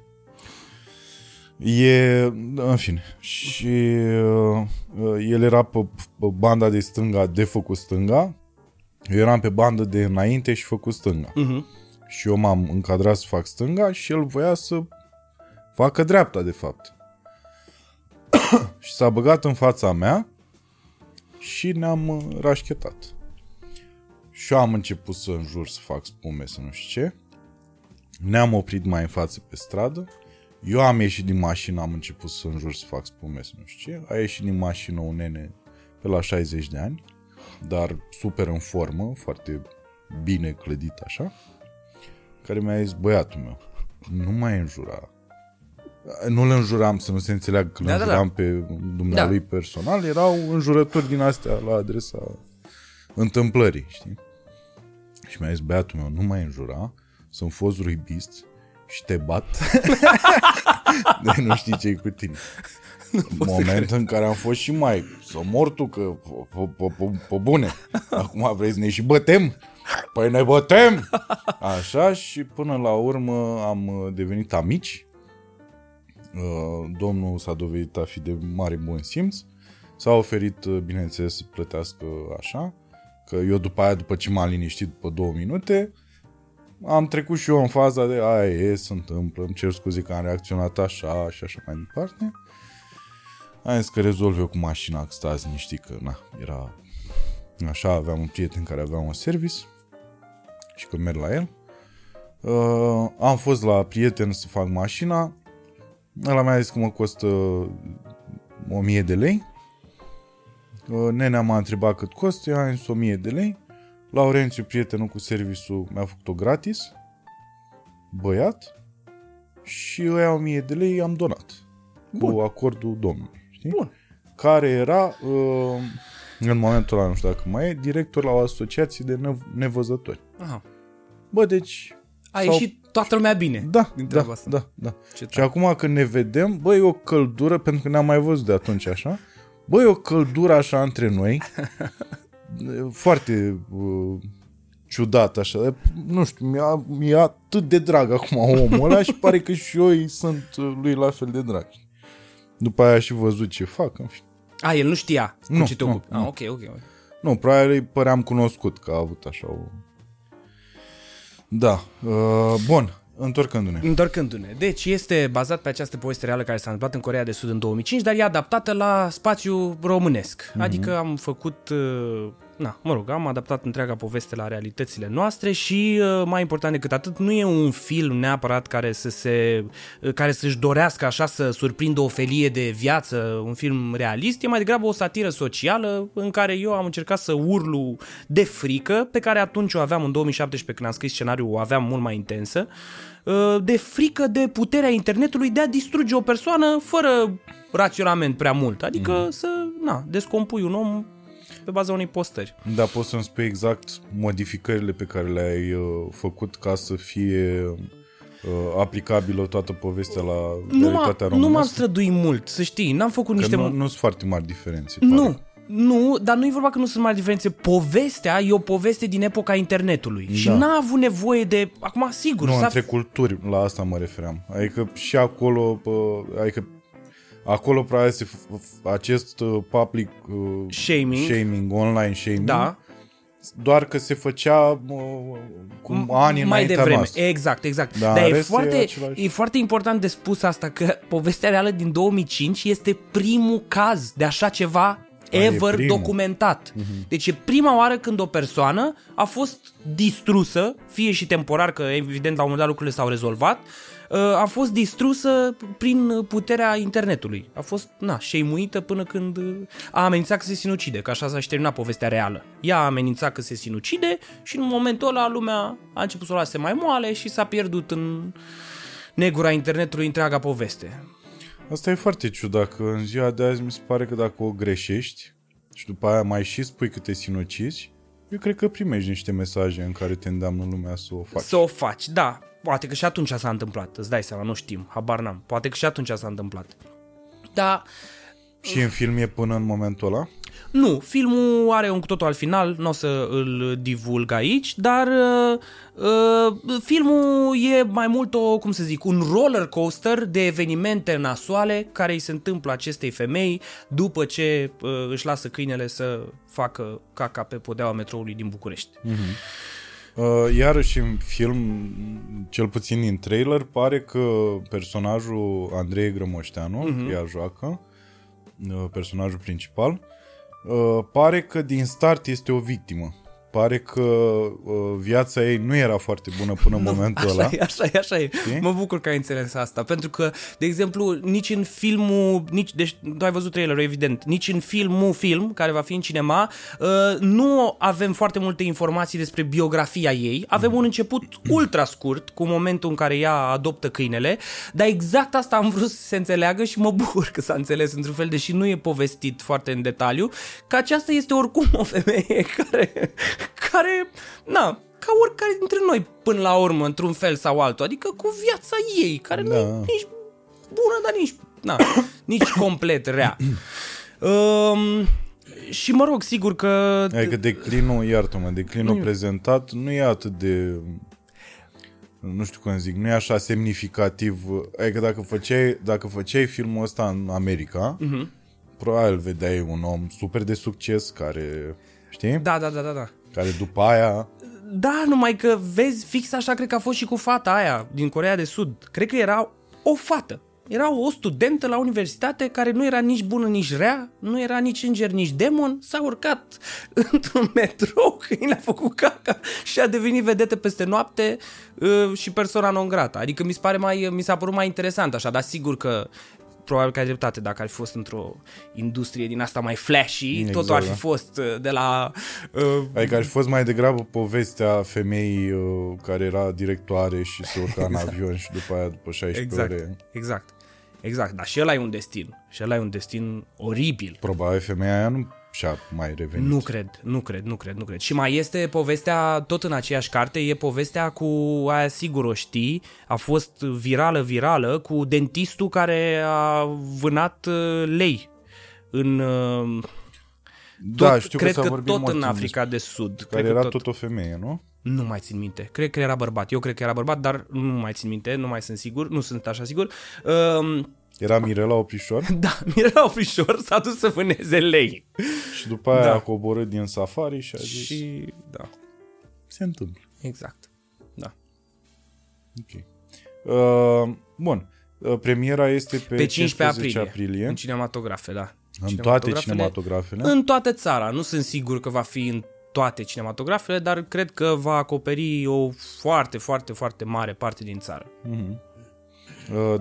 E, în fine, și uh, el era pe, pe banda de stânga de făcut stânga, eu eram pe bandă de înainte și făcut stânga. Mhm. Și eu m-am încadrat să fac stânga și el voia să facă dreapta, de fapt. (coughs) și s-a băgat în fața mea și ne-am uh, rașchetat. Și eu am început să înjur, să fac spume, să nu știu ce. Ne-am oprit mai în față pe stradă. Eu am ieșit din mașină, am început să înjur, să fac spume, să nu știu ce. A ieșit din mașină un nene pe la 60 de ani, dar super în formă, foarte bine clădit așa, care mi-a zis, băiatul meu, nu mai înjura. Nu-l înjuram, să nu se înțeleagă că Da, da, da. înjuram pe dumnealui personal, erau înjurături din astea la adresa întâmplării, știi? Și mi-a zis, băiatul meu, nu mai înjura, sunt fost ruibist și te bat. (laughs) de nu știi ce cu tine. Moment în care am fost și mai să mor tu, că pe- pe- pe- pe bune. Acum vrei să ne și bătem? Păi ne bătem! Așa și până la urmă am uh, devenit amici. Uh, Domnul s-a dovedit a fi de mare bun simț. S-a oferit, uh, bineînțeles, să plătească așa. Că eu după aia, după ce m-am liniștit după două minute, am trecut și eu în faza de aia e, se întâmplă, îmi cer scuze că am reacționat așa și așa mai departe. Am zis că rezolv eu cu mașina, că stați niști că na, era așa, aveam un prieten care avea un service și că merg la el. Uh, am fost la prieten să fac mașina, ăla mi-a zis că mă costă 1000 de lei. Uh, nenea m-a întrebat cât costă, eu am zis 1000 de lei. Laurențiu, prietenul cu serviciul, mi-a făcut-o gratis, băiat, și ăia 1000 de lei i-am donat. Bun. Cu acordul domnului, știi? Bun. Care era, uh, în momentul ăla, nu știu dacă mai e, director la o asociație de nev- nevăzători. Aha. Bă, deci... A s-au- ieșit toată lumea bine Da, din da, treaba asta. da, da. Ce Și acum când ne vedem, bă, e o căldură, pentru că ne-am mai văzut de atunci așa, bă, e o căldură așa între noi, (laughs) foarte uh, ciudat așa, dar, nu știu, mi-a, mi-a atât de drag acum omul ăla și pare că și eu îi sunt uh, lui la fel de drag. După aia a și văzut ce fac, în fine. A, el nu știa cu Nu, ce te nu, ocupi. nu. Ah, ok, ok. ok. Nu, probabil îi păream cunoscut că a avut așa o... Da, uh, bun, întorcându-ne. Întorcându-ne. Deci este bazat pe această poveste reală care s-a întâmplat în Corea de Sud în 2005, dar e adaptată la spațiu românesc. Mhm. Mm-hmm. Adică am făcut uh, na, mă rog, am adaptat întreaga poveste la realitățile noastre și, uh, mai important decât atât, nu e un film neapărat care să se, uh, care să-și dorească așa să surprindă o felie de viață, un film realist, e mai degrabă o satiră socială în care eu am încercat să urlu de frică, pe care atunci o aveam în 2017 când am scris scenariul, o aveam mult mai intensă, uh, de frică de puterea internetului de a distruge o persoană fără raționament prea mult, adică mm. să, na, descompui un om pe baza unei postări. Da, poți să-mi spui exact modificările pe care le-ai uh, făcut ca să fie uh, aplicabilă toată povestea la Nu, realitatea m-a, românească? nu m-am străduit mult, să știi, n-am făcut Că niște... nu, mo- nu sunt foarte mari diferențe. Nu, pare. nu, dar nu e vorba că nu sunt mari diferențe. Povestea e o poveste din epoca internetului da. și Da. n-a avut nevoie de... Acum, sigur, Nu, s-a... între culturi, la asta mă refeream. Adică și acolo, pă, adică acolo probabil se f- f- acest uh, public uh, Shaming. shaming, online shaming, Da, doar că se făcea uh, cum ani mai înaintea devreme. noastră. Exact, exact. Da, Dar e restul e foarte, același. e foarte important de spus asta că povestea reală din 2005 este primul caz de așa ceva e ever primul. documentat. Deci e prima oară când o persoană a fost distrusă, fie și temporar, că evident la un moment dat lucrurile s-au rezolvat, uh, a fost distrusă prin puterea internetului. A fost, na, șeimuită până când uh, a amenințat că se sinucide, că așa s-a și terminat povestea reală. Ea a amenințat că se sinucide și în momentul ăla lumea a început să o lase mai moale și s-a pierdut în negura internetului întreaga poveste. Asta e foarte ciudat, că în ziua de azi mi se pare că dacă o greșești și după aia mai și spui că te sinucizi, eu cred că primești niște mesaje în care te îndeamnă lumea să o faci. Să o faci, da. Poate că și atunci s-a întâmplat, îți dai seama, nu știm, habar n-am. Poate că și atunci s-a întâmplat. Dar Și în film e până în momentul ăla? Nu, filmul are un cu totul alt final, nu o să îl divulg aici, dar uh, uh, filmul e mai mult o, cum să zic, un roller coaster de evenimente nasoale care îi se întâmplă acestei femei după ce uh, își lasă câinele să facă caca pe podeaua metroului din București. Uh, iarăși în film, cel puțin din trailer, pare că personajul Andrei Grămoșteanu, uh-huh. ea joacă, uh, personajul principal, uh, pare că din start este o victimă. Pare că uh, viața ei nu era foarte bună până în momentul așa ăla. E, așa e, așa e. Știi? Mă bucur că ai înțeles asta, pentru că, de exemplu, nici în filmul, nici, deci tu ai văzut trailerul, evident, nici în filmul film, care va fi în cinema, uh, nu avem foarte multe informații despre biografia ei. Avem un început ultra scurt, cu momentul în care ea adoptă câinele, dar exact asta am vrut să se înțeleagă și mă bucur că s-a înțeles într-un fel, deși nu e povestit foarte în detaliu, că aceasta este oricum o femeie (laughs) care, care, na, ca oricare dintre noi până la urmă, într-un fel sau altul, adică cu viața ei, care Da. nu e nici bună, dar nici, na, (coughs) nici complet rea. Um, și mă rog, sigur că... Adică declinul, iartă-mă, declinul prezentat nu e atât de nu știu cum zic, nu e așa semnificativ. Adică dacă făceai, dacă făceai filmul ăsta în America, Mhm. probabil vedeai un om super de succes care, știi? Da, da, da, da, da. Care după aia Da, numai că vezi, fix așa cred că a fost și cu fata aia din Corea de Sud. Cred că era o fată. Era o studentă la universitate care nu era nici bună, nici rea, nu era nici înger, nici demon, s-a urcat (laughs) într-un metrou, câinele a făcut caca și a devenit vedetă peste noapte uh, și persoana non grata. Adică mi, se pare mai, mi s-a părut mai interesant așa, dar sigur că probabil că ai dreptate, dacă ar fi fost într-o industrie din asta mai flashy, Exact, totul ar fi da. fost uh, de la uh, Adică ar fi fost mai degrabă povestea femeii uh, care era directoare și se urca în (laughs) avion și după aia, după 16 Exact, ore, exact. Exact, dar și ăla e un destin. Și ăla e un destin oribil. probabil femeia aia nu și-a mai revenit. Nu cred, nu cred, nu cred, nu cred. Și mai este povestea, tot în aceeași carte, e povestea cu, aia sigur o știi, a fost virală, virală, cu dentistul care a vânat uh, lei în... uh, da, tot, știu cred că, s-a că vorbit tot mult în timp Africa de Sud. despre- Cred Care că era tot, tot o femeie, nu? Nu mai țin minte. Cred că era bărbat. Eu cred că era bărbat, dar nu mai țin minte, nu mai sunt sigur, nu sunt așa sigur. Uh, Era Mirela Oprișor (laughs) da, Mirela Oprișor s-a dus să vâneze lei. și după aia Da. a coborât din safari și a zis Și, da, se întâmplă. exact. Da. Ok. Uh, bun. Uh, premiera este pe, Pe 15 15 aprilie, aprilie în cinematografe, da. în toate Cinematografele- cinematografele. În toată țara. Nu sunt sigur că va fi în toate cinematografele, dar cred că va acoperi o foarte, foarte, foarte mare parte din țară. Uh,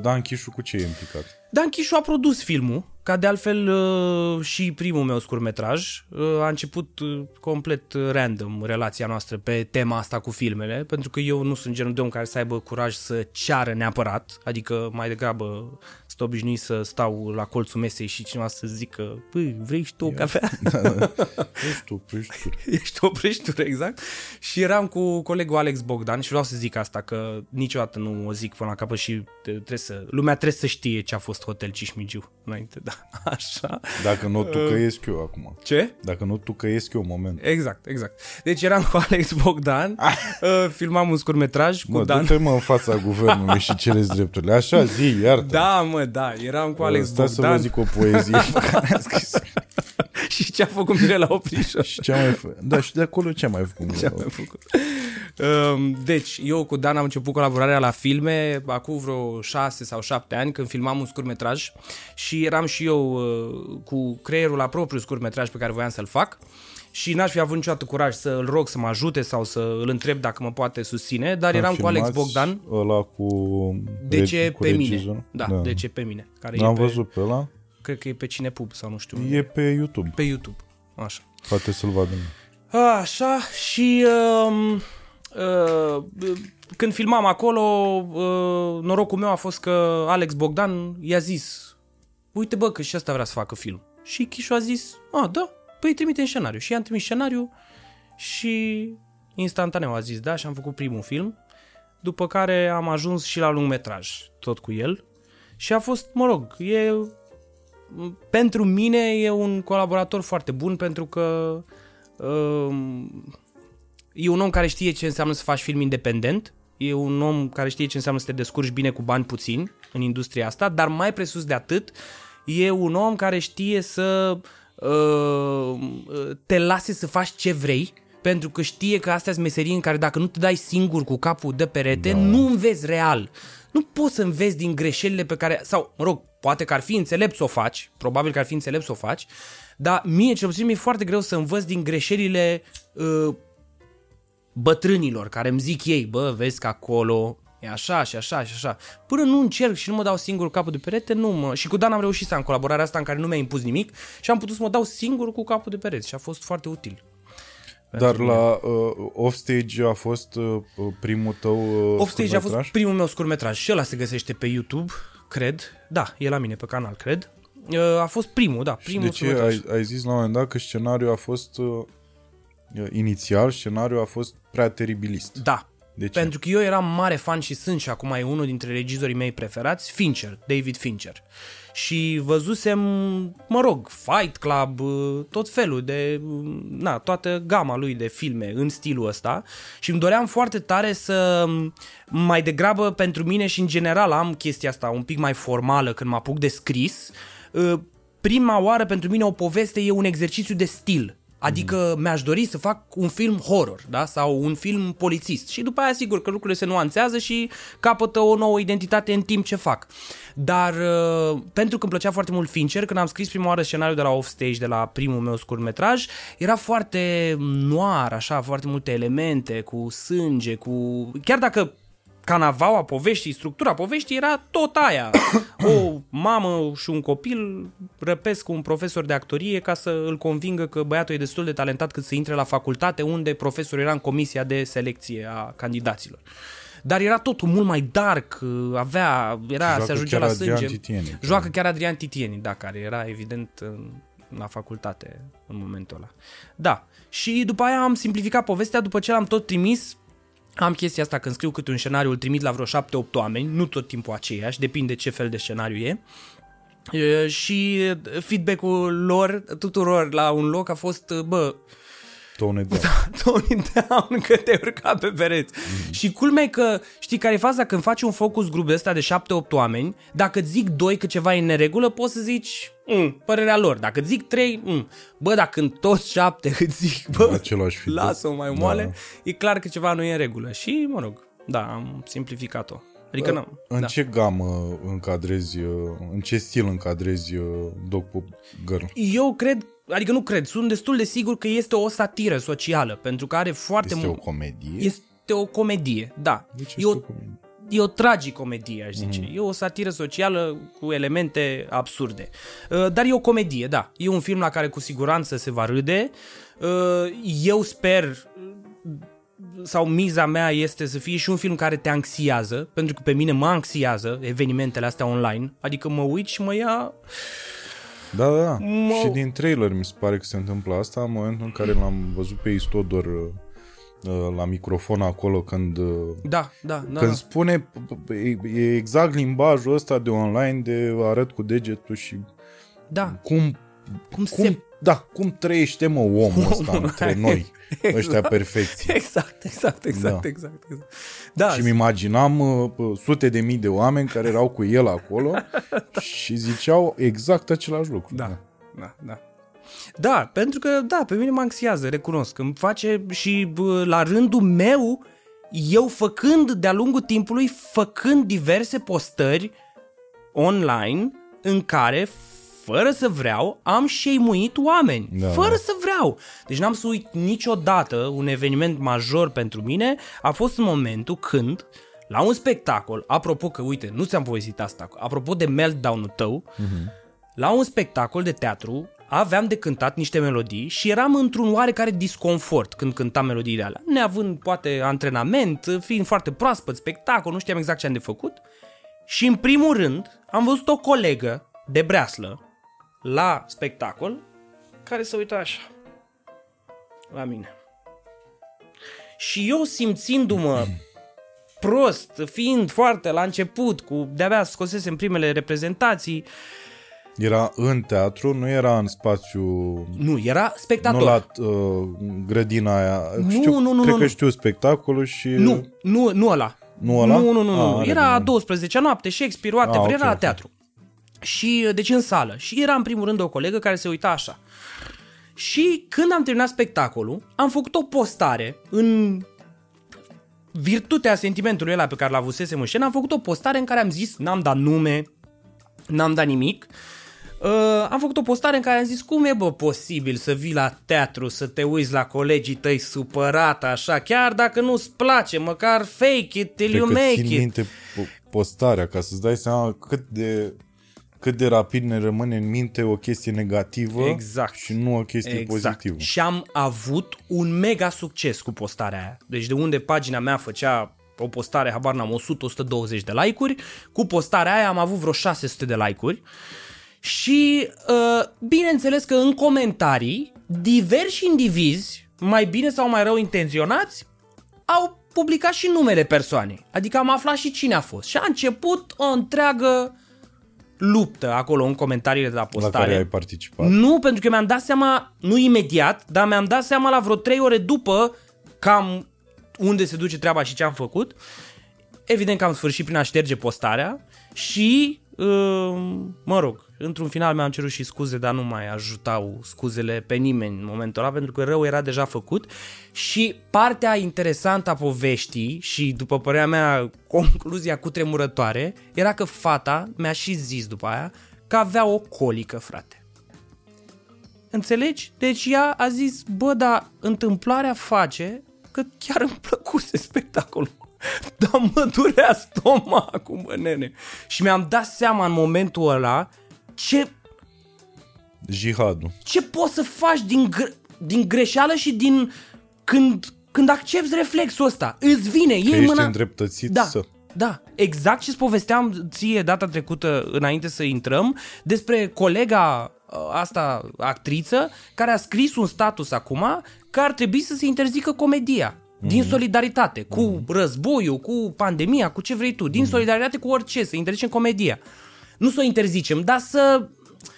Dan Chișu cu ce e implicat? Dan Chișu a produs filmul, ca de altfel uh, și primul meu scurmetraj. Uh, a început uh, complet uh, random relația noastră pe tema asta cu filmele, pentru că eu nu sunt genul de om care să aibă curaj să ceară neapărat, adică mai degrabă sunt obișnuit să stau la colțul mesei și cineva să zică, păi, vrei și tu o cafea? (laughs) Ești tu, (laughs) ești tu. Ești o prăjitură, exact. Și eram cu colegul Alex Bogdan și vreau să zic asta, că niciodată nu o zic până la capăt și trebuie să, lumea trebuie să știe ce a fost Hotel Cismigiu înainte, da, (laughs) așa. Dacă nu tu căiesc eu acum. Ce? Dacă nu tu căiesc eu, moment. Exact, exact. Deci eram cu Alex Bogdan, uh, filmam un scurtmetraj cu Mă, Dan. du-te mă în fața guvernului și cereți drepturile. Așa, zi, iartă. Da, mă, da, eram cu Alex Stai să vă Bogdan zic o poezie pe care am scris și ce a făcut Mirela Oprișor. Și ce am mai făcut? Da, și de acolo ce am mai făcut? Ce am mai făcut? Um, deci, eu cu Dan am început colaborarea la filme acum vreo șase sau șapte ani când filmam un scurtmetraj și eram și eu uh, cu creierul la propriul scurtmetraj pe care voiam să-l fac și n-aș fi avut niciodată curaj să îl rog să mă ajute sau să îl întreb dacă mă poate susține, dar eram cu Alex Filmați Bogdan. Ăla cu... De ce cu pe regizor? mine? Da, de ce pe mine? Care N-am e pe, văzut pe ăla. Cred că e pe Cinepub sau nu știu. E pe YouTube. Pe YouTube. Așa. Poate să-l vadă. Așa, și uh, uh, când filmam acolo, uh, norocul meu a fost că Alex Bogdan i-a zis uite bă că și asta vrea să facă film. Și Chișu a zis, a, da, păi trimite în scenariu. Și i-am trimis scenariu și instantaneu a zis da și am făcut primul film. După care am ajuns și la lungmetraj, tot cu el. Și a fost, mă rog, e pentru mine e un colaborator foarte bun pentru că um, e un om care știe ce înseamnă să faci film independent, e un om care știe ce înseamnă să te descurci bine cu bani puțini în industria asta, dar mai presus de atât, e un om care știe să uh, te lase să faci ce vrei, pentru că știe că astea sunt meserii în care dacă nu te dai singur cu capul de perete, da. nu înveți real. Nu poți să înveți din greșelile pe care, sau, mă rog, poate că ar fi înțelept să o faci, probabil că ar fi înțelept să o faci, dar mie, cel puțin, mi-e foarte greu să învăț din greșelile uh, bătrânilor care îmi zic ei, bă, vezi că acolo e așa și așa și așa. Până nu încerc și nu mă dau singur capul de perete, nu mă... Și cu Dan am reușit să am colaborarea asta în care nu mi-a impus nimic și am putut să mă dau singur cu capul de perete și a fost foarte util. Dar la uh, Offstage a fost uh, primul tău uh, Offstage a fost scurtmetraj? primul meu scurtmetraj și ăla se găsește pe YouTube, cred. Da, e la mine pe canal, cred. Uh, A fost primul, da, Și primul de ce scurtmetraj. ai, ai zis la un moment dat că scenariul a fost uh, inițial, scenariul a fost prea teribilist. Da. De ce? Pentru că eu eram mare fan și sunt și acum e unul dintre regizorii mei preferați, Fincher, David Fincher. Și văzusem, mă rog, Fight Club, uh, tot felul de, uh, na, toată gama lui de filme în stilul ăsta și îmi doream foarte tare să mai degrabă pentru mine și în general am chestia asta un pic mai formală când mă apuc de scris, uh, prima oară pentru mine o poveste e un exercițiu de stil. Adică mm. mi-aș dori să fac un film horror, da? Sau un film polițist. Și după aia, sigur că lucrurile se nuanțează și capătă o nouă identitate în timp ce fac. Dar uh, pentru că îmi plăcea foarte mult Fincher, când am scris prima oară scenariul de la Offstage, de la primul meu scurtmetraj, era foarte noir, așa, foarte multe elemente, cu sânge, cu... Chiar dacă canavaua poveștii, structura poveștii era tot aia. (coughs) O mamă și un copil răpesc un profesor de actorie ca să îl convingă că băiatul e destul de talentat cât să intre la facultate unde profesorul era în comisia de selecție a candidaților. Dar era totul mult mai dark, avea, era, Joacă se ajungea chiar la Adrian sânge. Titieni. Joacă chiar Adrian Titieni, da, care era evident în, la facultate în momentul ăla. Da, și după aia am simplificat povestea, după ce l-am tot trimis, am chestia asta când scriu câte un scenariu, îl trimit la vreo 7-8 oameni, nu tot timpul aceiași, depinde ce fel de scenariu e. E, Și feedback-ul lor, tuturor la un loc a fost, bă, Tone down. Tony Down (laughs) (laughs) că te urca pe pereți. Mm. Și culmea e că, știi care e faza? Când faci un focus grup de ăsta de 7-8 oameni, dacă îți zic doi că ceva e în neregulă, poți să zici, mm, părerea lor. Dacă îți zic trei, mm. bă, dacă în toți șapte (laughs) îți zic, bă, Același feedback. lasă-o mai moale, Da. e clar că ceva nu e în regulă. Și, mă rog, da, am simplificat-o. Adică, nu, În da. ce gamă încadrezi, uh, în ce stil încadrezi uh, Dog Pop Girl? Eu cred, adică nu cred, sunt destul de sigur că este o satiră socială, pentru că are foarte Este o mult... comedie? Este o comedie, da. Deci e, este o, o comedie. e o tragicomedie, aș zice. Mm. E o satiră socială cu elemente absurde. Uh, Dar e o comedie, da. E un film la care cu siguranță se va râde. Uh, Eu sper sau miza mea este să fie și un film care te anxiază, pentru că pe mine mă anxiază evenimentele astea online, adică mă uit și mă ia... Da, da, da. Mă- Și din trailer mi se pare că se întâmplă asta, în momentul în care l-am văzut pe Istodor uh, uh, la microfon acolo când, uh, Da, da, da. când da. spune p- p- e- e exact limbajul ăsta de online de arăt cu degetul și da. cum Cum, cum, se... da, cum trăiește mă omul ăsta Omul între ăla. noi, (laughs) ăștia perfecți. Exact, exact, exact, Da. exact, exact. Da, Și mi imaginam uh, sute de mii de oameni care erau cu el acolo (laughs) și ziceau exact același lucru. Da, da, da. Da, pentru că, da, pe mine mă anxiază, recunosc. Îmi face și bă, la rândul meu, eu făcând de-a lungul timpului, făcând diverse postări online în care, fără să vreau, am șeimuit oameni. Da, fără da. să vreau. Deci n-am să uit niciodată un eveniment major pentru mine. A fost în momentul când, la un spectacol, apropo că, uite, nu ți-am povestit asta, apropo de meltdown-ul tău, la un spectacol de teatru aveam de cântat niște melodii și eram într-un oarecare disconfort când cântam melodiile alea. Neavând poate antrenament, fiind foarte proaspăt spectacol, nu știam exact ce am de făcut. Și în primul rând am văzut o colegă de breaslă la spectacol care se uita așa la mine. Și eu simțindu-mă (clears throat) prost, fiind foarte la început, cu de-abia scosesem primele reprezentații, Era în teatru, nu era în spațiu nu, era spectator. Nu la uh, grădina aia. Nu, știu, nu, nu, Cred nu, că nu. știu spectacolul și... Nu, nu, nu ăla. Nu ăla? Nu, nu, nu, nu. Ah, nu. are Era a bine. 12 noapte, Shakespeare, whatever, Ah, ok, era la ok. teatru. Și, deci în sală. Și era în primul rând o colegă care se uita așa. Și când am terminat spectacolul, am făcut o postare în virtutea sentimentului ăla pe care l-avusesem în scenă, am făcut o postare în care am zis, n-am dat nume, n-am dat nimic, Uh, am făcut o postare în care am zis cum e bă posibil să vii la teatru, să te uiți la colegii tăi supărat așa, chiar dacă nu-ți place, măcar fake it till Cred you că make țin it. minte po- postarea ca să-ți dai seama cât de cât de rapid ne rămâne în minte o chestie negativă Exact. și nu o chestie pozitivă. Și am avut un mega succes cu postarea aia. Deci de unde pagina mea făcea o postare, habar n-am, 100-120 de like-uri, cu postarea aia am avut vreo 600 de like-uri. Și uh, bineînțeles că în comentarii, diversi indivizi, mai bine sau mai rău intenționați, au publicat și numele persoanei. Adică am aflat și cine a fost. Și a început o întreagă luptă acolo în comentariile de la La postare. care ai participat. Nu, pentru că mi-am dat seama, nu imediat, dar mi-am dat seama la vreo 3 ore după cam unde se duce treaba și ce am făcut. Evident că am sfârșit prin a șterge postarea și, uh, mă rog, într-un final mi-am cerut și scuze, dar nu mai ajutau scuzele pe nimeni în momentul ăla, pentru că rău era deja făcut. Și partea interesantă a poveștii și, după părerea mea, concluzia cutremurătoare, era că fata mi-a și zis după aia că avea o colică, frate. Înțelegi? Deci ea a zis, bă, dar întâmplarea face că chiar îmi plăcuse spectacolul. (laughs) Dar mă durea stomacul, mă, nene. Și mi-am dat seama în momentul ăla ce, Jihadul. ce poți să faci din, gre- din greșeală și din când, când accepti reflexul ăsta. Îți vine, Că iei ești mâna... îndreptățit Da, să... da, exact ce-ți povesteam ție data trecută înainte să intrăm despre colega uh, asta actriță care a scris un status acum că ar trebui să se interzică comedia. Din solidaritate cu războiul, cu pandemia, cu ce vrei tu, din solidaritate cu orice, să interzicem comedia. Nu să o interzicem, dar să,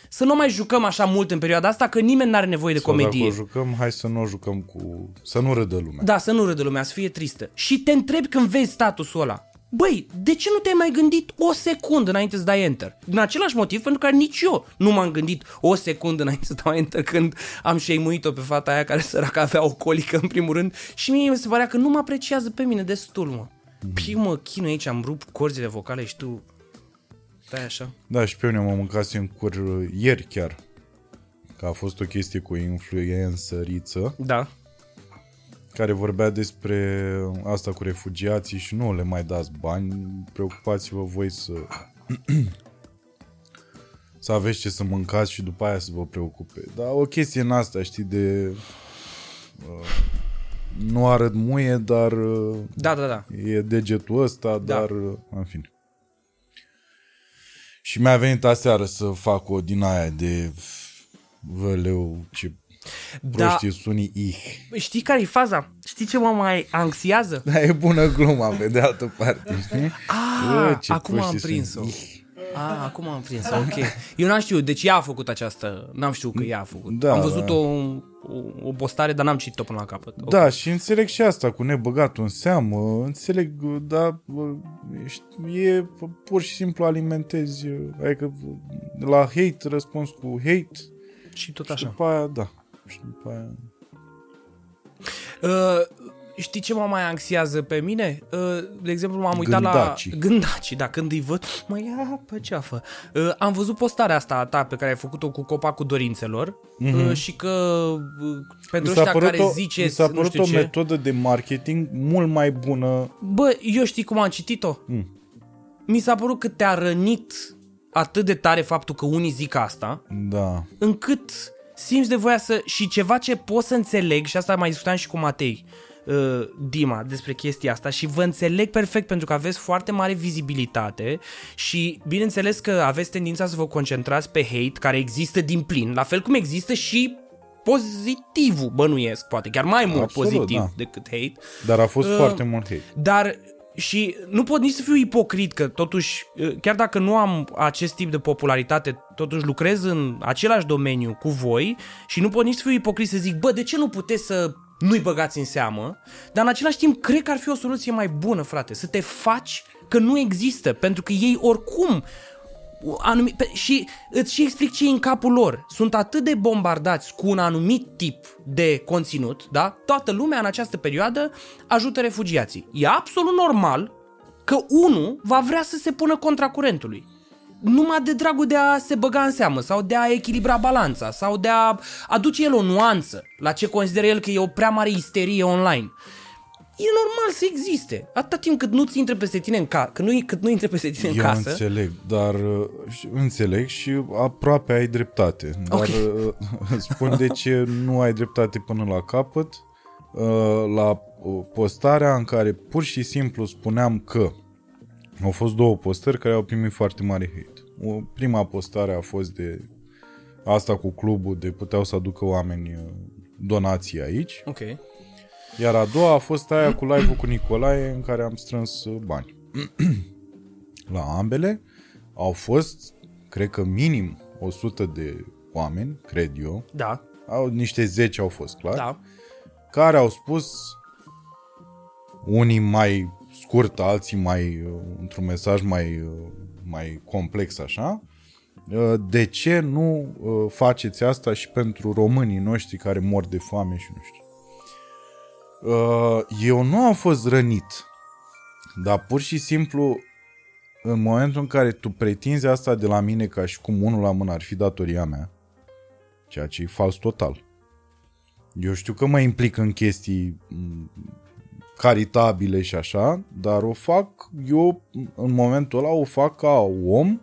să nu mai jucăm așa mult în perioada asta, că nimeni n-are nevoie de Sau comedie. Dacă o jucăm, hai să nu o jucăm cu... Să nu râdă lumea. Da, să nu râdă lumea, să fie tristă. Și te întrebi când vezi statusul ăla. Băi, de ce nu te-ai mai gândit o secundă înainte să dai enter? Din același motiv pentru care nici eu nu m-am gândit o secundă înainte să dau enter când am șeimuit-o pe fata aia care săracă avea o colică în primul rând și mie mi se părea că nu mă apreciază pe mine destul, mă. Piu mă chinui aici, am rupt corzile vocale și tu stai așa. Da, și pe mine mă mâncase în cur uh, ieri chiar. că a fost o chestie cu o influențăriță Da. care vorbea despre asta cu refugiații și nu le mai dați bani, preocupați-vă voi să să aveți ce să mâncați și după aia să vă preocupe. Dar o chestie în asta, știi, de uh, nu arăt muie, dar uh, Da, da, da. e degetul ăsta, Da. dar uh, în fine. Și mi-a venit aseară să fac o din aia de văleu, ce Da. proști sunt unii ih. Știi care e faza? Știi ce mă mai anxiază? Da, e bună gluma, pe de altă parte, știi? Ah, Bă, ce acum am proști sunt. prins-o. Ih. Ah, acum am prins ok. Eu n-am știut, deci ea a făcut această, n-am știut că ea a făcut. Da, am văzut da. O, o, o postare, dar n-am citit-o până la capăt. Ok. Da, și înțeleg și asta cu nebăgatul în seamă, înțeleg, dar bă, ești- e pur și simplu alimentezi, adică la hate răspuns cu hate Și tot și așa. după aia, da. Și după aia... Uh, știi ce mă mai anxiază pe mine? Uh, de exemplu, m-am uitat Gândacii. la... Gândacii. da, când îi văd, mă ia pe ceafă. Uh, am văzut postarea asta a ta pe care ai făcut-o cu copacul dorințelor mm-hmm. uh, și că uh, pentru Mi s-a ăștia părut, care o, mi ziceți, s-a nu părut știu o ce... metodă de marketing mult mai bună. Bă, eu știi cum am citit-o? Mm. Mi s-a părut că te-a rănit atât de tare faptul că unii zic asta, Da. încât simți de voia să... Și ceva ce pot să înțeleg, și asta mai discutam și cu Matei, uh, Dima, despre chestia asta și vă înțeleg perfect pentru că aveți foarte mare vizibilitate și bineînțeles că aveți tendința să vă concentrați pe hate care există din plin, la fel cum există și pozitivul, bănuiesc, poate chiar mai mult Absolut, pozitiv da. decât hate. Dar a fost Uh, foarte mult hate. Dar și nu pot nici să fiu ipocrit că totuși, chiar dacă nu am acest tip de popularitate, totuși lucrez în același domeniu cu voi și nu pot nici să fiu ipocrit să zic, bă, de ce nu puteți să nu-i băgați în seamă? Dar în același timp, cred că ar fi o soluție mai bună, frate, să te faci că nu există, pentru că ei oricum anumit, pe, și îți și explic ce e în capul lor. Sunt atât de bombardați cu un anumit tip de conținut, da? Toată lumea în această perioadă ajută refugiații. E absolut normal că unul va vrea să se pună contra curentului. Numai de dragul de a se băga în seamă sau de a echilibra balanța sau de a aduce el o nuanță la ce consideră el că e o prea mare isterie online. E normal să existe. Atâta timp cât nu-ți intre peste tine în casă, cât nu, cât nu intre peste tine în Eu casă. înțeleg, dar uh, și- înțeleg și aproape ai dreptate. Dar Ok. uh, (laughs) îți spun de ce nu ai dreptate până la capăt. Uh, La uh, postarea în care pur și simplu spuneam că au fost două postări care au primit foarte mare hate. O, prima postare a fost de asta cu clubul de puteau să aducă oameni uh, donații aici. Ok. Iar a doua a fost aia cu live-ul cu Nicolae în care am strâns uh, bani. (clears throat) La ambele au fost, cred că minim 100 de oameni, cred eu. Da, Au, niște 10 au fost, clar. da. Care au spus unii mai scurt, alții mai uh, într-un mesaj mai, uh, mai complex așa. uh, De ce nu uh, faceți asta și pentru românii noștri care mor de foame și nu știu. Uh, Eu nu am fost rănit, dar pur și simplu în momentul în care tu pretinzi asta de la mine ca și cum unul la mână ar fi datoria mea, ceea ce e fals total. Eu știu că mă implic în chestii m, caritabile și așa, dar o fac eu, în momentul ăla, o fac ca om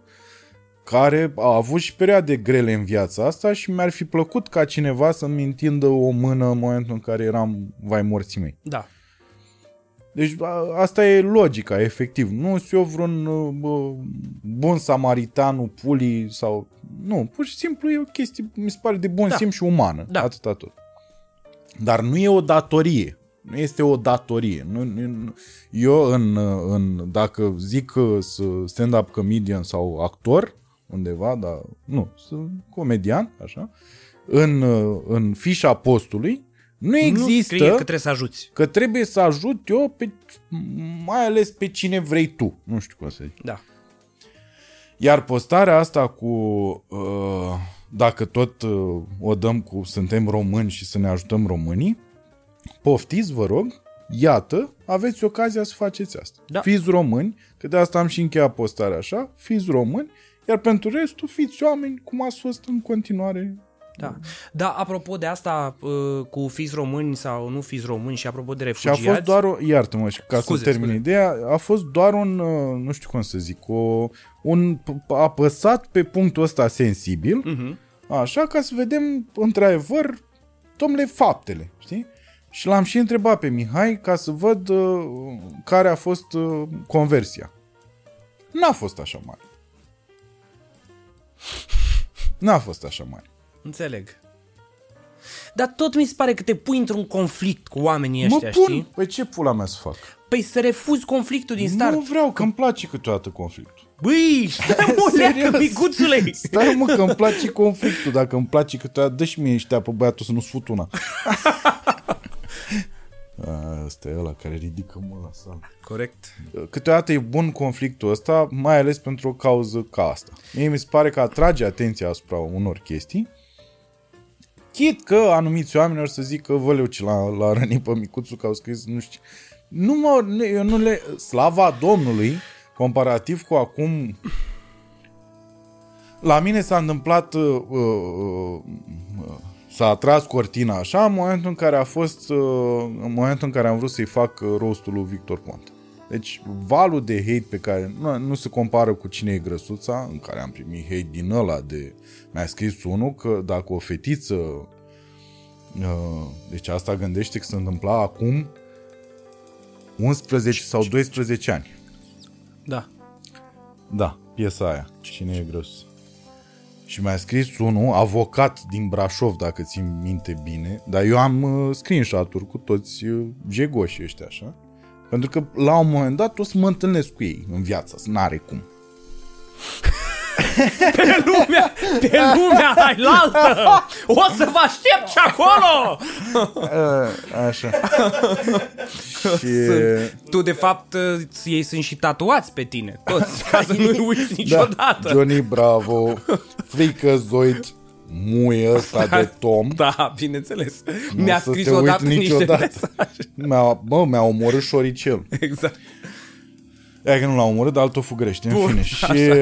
care a avut și perioade grele în viața asta și mi-ar fi plăcut ca cineva să-mi întindă o mână în momentul în care eram vai morții mei. Da. Deci a- asta e logica, efectiv. Nu sunt eu vreun uh, bă, bun samaritanul, puli sau... Nu, pur și simplu e o chestie, mi se pare de bun Da. simț și umană. Da. Atâta tot. Dar nu e o datorie. Nu este o datorie. Nu, nu, eu, în, în, dacă zic că sunt stand-up comedian sau actor, undeva, dar nu, sunt comedian, așa, în, în fișa postului, nu Nu există scrie că trebuie să ajuți. că trebuie să ajut eu pe, mai ales pe cine vrei tu. Nu știu cum să zic. Da. Iar postarea asta cu uh, dacă tot uh, o dăm cu suntem români și să ne ajutăm românii, poftiți, vă rog, iată, aveți ocazia să faceți asta. Da. Fiți români, că de asta am și încheiat postarea așa, fiți români, iar pentru restul fiți oameni cum ați fost în continuare Da. Da, apropo de asta, uh, cu fiți români sau nu fiți români și apropo de Și a refugiați... fost doar o, iartă-mă, și ca Scuze, să termin scuze. ideea, a fost doar un, uh, nu știu cum să zic, o, un p- apăsat pe punctul ăsta sensibil, Mhm. așa, ca să vedem, într-adevăr, domnule, faptele, știi? Și l-am și întrebat pe Mihai ca să văd uh, care a fost uh, conversia. N-a fost așa mare. N-a fost așa mare. Înțeleg. Dar tot mi se pare că te pui într-un conflict cu oamenii Mă ăștia, pun, știi? păi ce pula mea să fac? Păi să refuzi conflictul din start. Nu vreau, că îmi place câteodată conflictul. Băi, stai mă, (laughs) leacă, Serios. micuțule! Stai mă că îmi place conflictul Dacă îmi place câteodată Dă și mie ăștia pe băiatul să nu-ți fut una A, (laughs) Ăsta e ăla care ridică mă la sală Corect. Câteodată e bun conflictul ăsta Mai ales pentru o cauză ca asta Mie mi se pare că atrage atenția asupra unor chestii Chit că anumiți oameni or să zică Văleu ce l-a, l-a rănit pe micuțul Că au scris nu știu nu mă, nu- eu nu le... Slava Domnului Comparativ cu acum la mine s-a întâmplat, uh, uh, uh, s-a atras cortina așa, în momentul în care a fost, uh, în momentul în care am vrut să-i fac uh, rostul lui Victor Ponta. Deci valul de hate pe care nu, nu se compară cu cine e grăsuța, în care am primit hate din ăla de... Mi-a scris unul că dacă o fetiță uh, deci asta gândește că se întâmpla acum 11 sau 12 ani. Da. Da, piesa aia. Cine e grăsus? Și mi-a scris unul, avocat din Brașov, dacă țin minte bine, dar eu am uh, screenshot-uri cu toți uh, jegoșii ăștia, așa. Pentru că la un moment dat o să mă întâlnesc cu ei în viață, să n-are cum. (laughs) (laughs) Pe lumea, pe lumea ailaltă! O să vă aștept și acolo! Uh, așa. și... Tu, de fapt, ei sunt și tatuați pe tine, toți, ca să nu-i (laughs) uiți niciodată. Da, Johnny Bravo, Frică Zoid, muie ăsta de Tom. Da, bineînțeles. Nu Mi-a o să scris te uit odată niște niciodată. mesaje. Mi-a, bă, mi-a omorât șoricel. Exact. Ea că nu l-a omorât, dar altul fugărește, în Bun, fine. Și...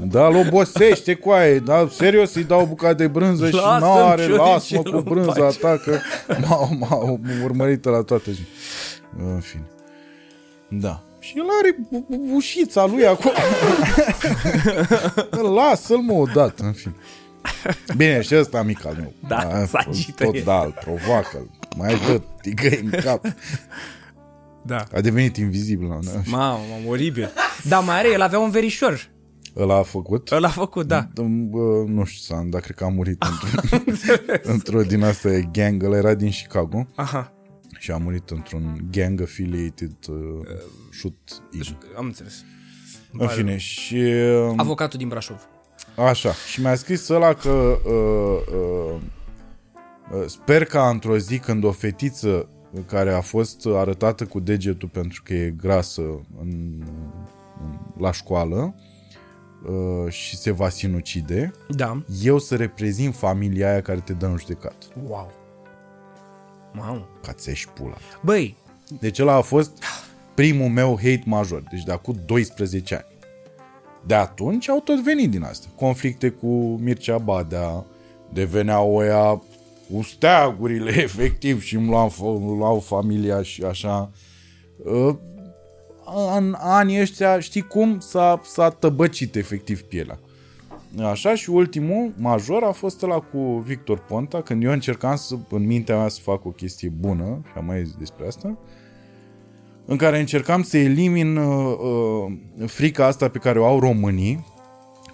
da, îl obosește cu aia, da, serios, îi dau o bucată de brânză și Lasă-mi n-are, șoricelul lasă-mă cu în brânza pace. ta, că m-a, m-a urmărit la toată zi. În fine. Da. Și el are bu- bu- ușița lui acolo. (laughs) Lasă-l mă odată, în fine. Bine, și ăsta mic al meu. Da, A, să agită Tot, el. da, îl provoacă Mai dă tigăi în cap. Da. A devenit invizibil. la un dat. Mamă, mamă, oribil. Da, mai are, el avea un verișor. Ăla a făcut. Ăla a făcut, da. Bă, nu știu, Sam, dar cred că a murit (laughs) într-un, într-o din asta e gang. Ăla era din Chicago Aha, și a murit într-un gang affiliated uh, shoot am înțeles. În fine, și uh, Avocatul din Brașov. așa, și mi-a scris ăla că uh, uh, uh, sper ca într-o zi când o fetiță care a fost arătată cu degetul pentru că e grasă în, în, la școală uh, și se va sinucide, Da. eu să reprezint familia aia care te dă în judecat. Wow. Mamă. Ca ți pula. Băi, Deci ăla a fost primul meu hate major, deci de acum 12 ani. De atunci au tot venit din astea. Conflicte cu Mircea Badea, deveneau oia cu steagurile, (laughs) efectiv, și îmi luau, îmi luau familia și așa. Uh, În anii ăștia, știi cum, s-a, s-a tăbăcit efectiv pielea. Așa și ultimul major a fost ăla cu Victor Ponta, când eu încercam să, în mintea mea să fac o chestie bună, și am mai zis despre asta, în care încercam să elimin uh, uh, frica asta pe care o au românii,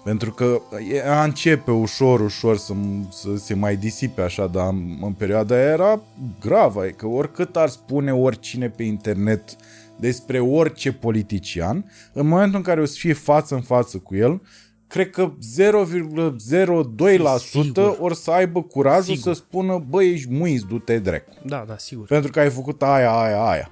pentru că ea începe ușor, ușor să, să se mai disipe așa, dar în, în perioada aia era gravă, e că oricât ar spune oricine pe internet despre orice politician, în momentul în care o să fie față în față cu el, cred că 0,02% Sigur. or să aibă curajul Sigur. să spună, băi, ești muiz, du-te drecu. da, da, sigur. Pentru că ai făcut aia, aia, aia.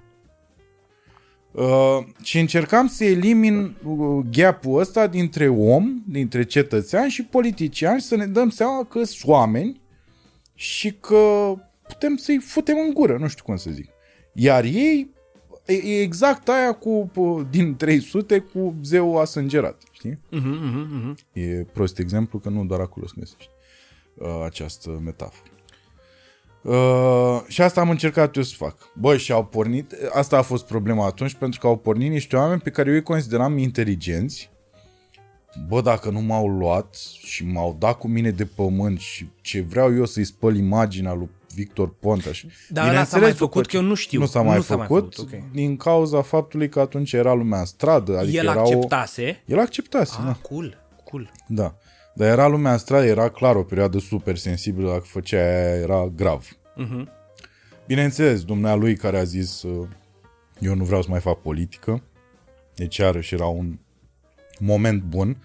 Uh, și încercam să elimin uh, gap-ul ăsta dintre om, dintre cetățean și politician și să ne dăm seama că sunt oameni și că putem să-i futem în gură, nu știu cum să zic. Iar ei E, e exact aia cu, p- din 300 cu zeu asângerat, știi? Mhm, mhm, mhm. E prost exemplu că nu doar acolo să găsești uh, această metaforă. Uh, și asta am încercat eu să fac. Bă, și au pornit, asta a fost problema atunci, pentru că au pornit niște oameni pe care eu îi consideram inteligenți. Bă, dacă nu m-au luat și m-au dat cu mine de pământ și ce vreau eu să-i spăl imaginea lui Victor Ponta și... Dar ăla s-a mai făcut, că eu nu știu. Nu s-a mai Nu s-a mai făcut, făcut, ok. din cauza faptului că atunci era lumea în stradă. Adică El era acceptase. O... El acceptase, Ah, da. cool, cool. Da. Dar era lumea în stradă, era clar o perioadă super sensibilă, dacă făcea aia era grav. Mhm. Bineînțeles, dumnealui care a zis uh, eu nu vreau să mai fac politică, deci iarăși era un moment bun.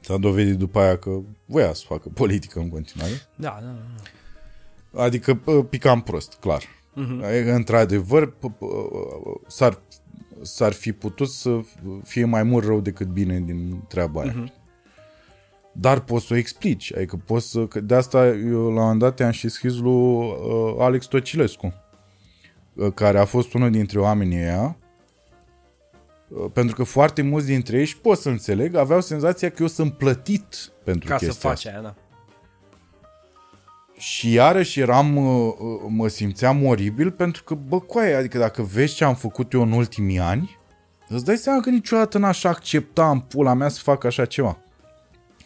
S-a dovedit după aia că voia să facă politică în continuare. Da, da, da. Adică uh, picam prost, clar. Mhm. Uh-huh. Într-adevăr, p- p- s-ar, s-ar fi putut să fie mai mult rău decât bine din treaba aia. Mhm. Dar poți să o explici. Adică poți să... că De asta eu la un moment dat i-am și scris lui uh, Alex Tocilescu, uh, care a fost unul dintre oamenii ăia, uh, pentru că foarte mulți dintre ei, și pot să înțeleg, aveau senzația că eu sunt plătit pentru Ca să chestia faci asta. aia, da. Și iarăși eram, uh, uh, mă simțeam oribil pentru că, bă, coaie, adică dacă vezi ce am făcut eu în ultimii ani, îți dai seama că niciodată n-aș accepta în pula mea să fac așa ceva.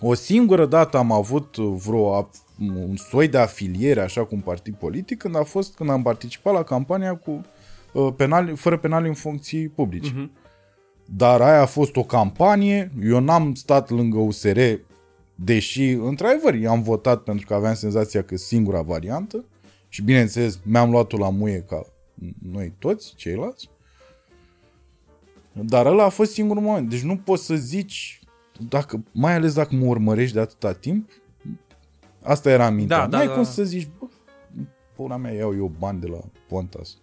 O singură dată am avut uh, vreo a- un soi de afiliere așa cu un partid politic când a fost când am participat la campania cu uh, penali, fără penali în funcții publice. Mhm. Dar aia a fost o campanie, eu n-am stat lângă USR, deși, într-adevăr, i-am votat pentru că aveam senzația că e singura variantă și, bineînțeles, mi-am luat-o la muie ca noi toți, ceilalți. Dar ăla a fost singurul moment. Deci nu poți să zici, dacă, mai ales dacă mă urmărești de atâta timp, asta era mintea. Da, da, N-ai da. cum să zici, bă, pula mea, iau eu bani de la Pontas.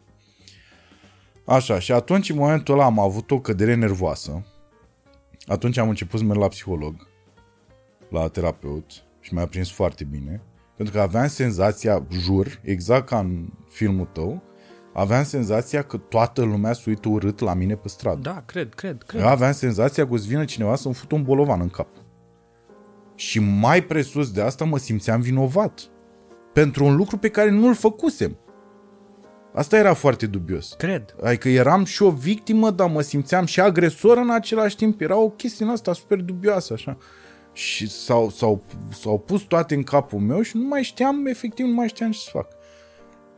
Așa, și atunci, în momentul ăla, am avut o cădere nervoasă. Atunci am început să merg la psiholog, la terapeut, și mi-a prins foarte bine. Pentru că aveam senzația, jur, exact ca în filmul tău, aveam senzația că toată lumea se uită urât la mine pe stradă. Da, cred, cred, cred. Eu aveam senzația că o să vină cineva să-mi fut un bolovan în cap. Și mai presus de asta mă simțeam vinovat. Pentru un lucru pe care nu-l făcusem. Asta era foarte dubios. Cred. Adică eram și o victimă, dar mă simțeam și agresor în același timp. Era o chestie în asta super dubioasă, așa. Și s-au, s-au, s-au pus toate în capul meu și nu mai știam, efectiv, nu mai știam ce să fac.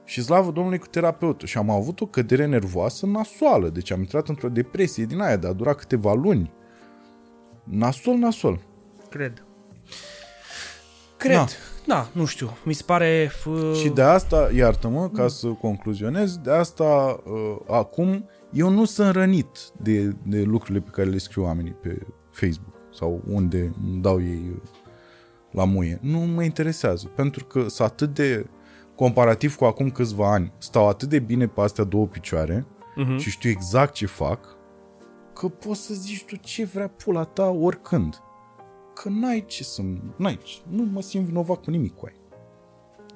Și slavă Domnului cu terapeutul. Și am avut o cădere nervoasă nasoală. Deci am intrat într-o depresie din aia, de a dura câteva luni. Nasol, nasol. Cred. Cred. Da. Da, nu știu. Mi se pare... Uh, Și de asta, iartă-mă, ca să concluzionez, de asta uh, acum eu nu sunt rănit de, de lucrurile pe care le scriu oamenii pe Facebook sau unde îmi dau ei uh, la muie. Nu mă interesează, pentru că sunt atât de comparativ cu acum câțiva ani, stau atât de bine pe astea două picioare Mhm. și știu exact ce fac, că poți să zici tu ce vrea pula ta oricând. Că n-ai ce să... N-ai, ce- nu mă simt vinovat cu nimic cu aia.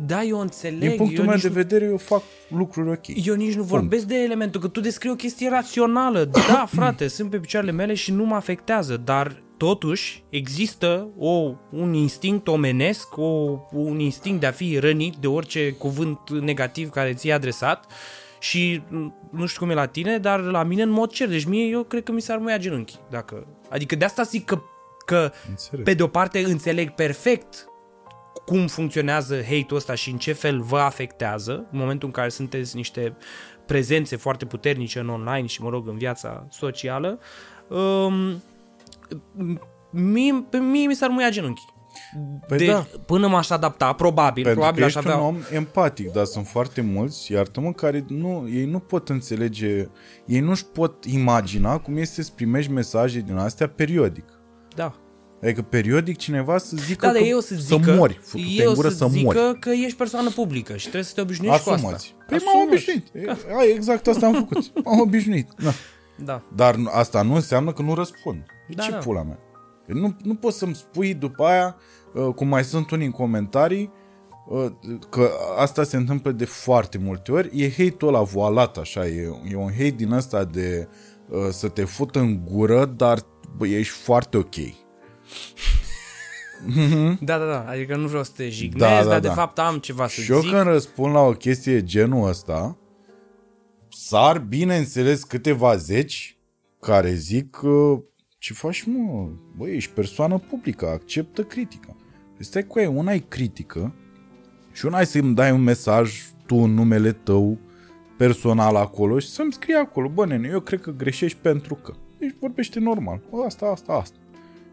Da, eu înțeleg. Din punctul eu meu nici de nu- vedere, eu fac lucruri ok. Eu nici nu vorbesc de elementul, că tu descrii o chestie rațională. Da, (coughs) frate, sunt pe picioarele mele și nu mă afectează, dar totuși există o, un instinct omenesc, o, un instinct de a fi rănit de orice cuvânt negativ care ți-e adresat și m, nu știu cum e la tine, dar la mine în mod cer. Deci mie eu cred că mi s-ar muia genunchi. Dacă... Adică de asta zic că, că Înțeleg. pe de o parte înțeleg perfect cum funcționează hate-ul ăsta și în ce fel vă afectează în momentul în care sunteți niște prezențe foarte puternice în online și, mă rog, în viața socială, um, mie, pe mie mi s-ar muia genunchii. Păi de, da. Până m-aș adapta, probabil, Pentru probabil că aș ești avea... un om empatic, dar sunt foarte mulți, iartă-mă, care nu, ei nu pot înțelege, ei nu-și pot imagina cum este să primești mesaje din astea periodic. Da. Adică periodic cineva să zică Da, dar că eu să să zică, mori, futu-te eu în gură să, să, zică mori. că ești persoană publică și trebuie să te obișnuiești cu Asumați. asta. Păi m-am Asumați. obișnuit. E, ai, exact asta am făcut. M-am obișnuit. Da. Da. Dar nu- asta nu înseamnă că nu răspund. Da, Ce da. pula mea? Că Nu, nu poți să-mi spui după aia, uh, cum mai sunt unii în comentarii, uh, că asta se întâmplă de foarte multe ori, e hate-ul ăla voalat așa, e, e un hate din ăsta de uh, să te fută în gură, dar bă, ești foarte ok. Da, da, da. Adică nu vreau să te jignezi, Da, da, da, dar da. de fapt am ceva să Și eu zic. când răspund la o chestie genul ăsta, sar bineînțeles câteva zeci care zic că ce faci mă, bă, ești persoană publică, acceptă critica. Păi stai cu ea, una e critică și una e să-mi dai un mesaj tu în numele tău personal acolo și să-mi scrie acolo, bă nene, eu cred că greșești pentru că. Deci vorbește normal, bă, asta, asta, asta.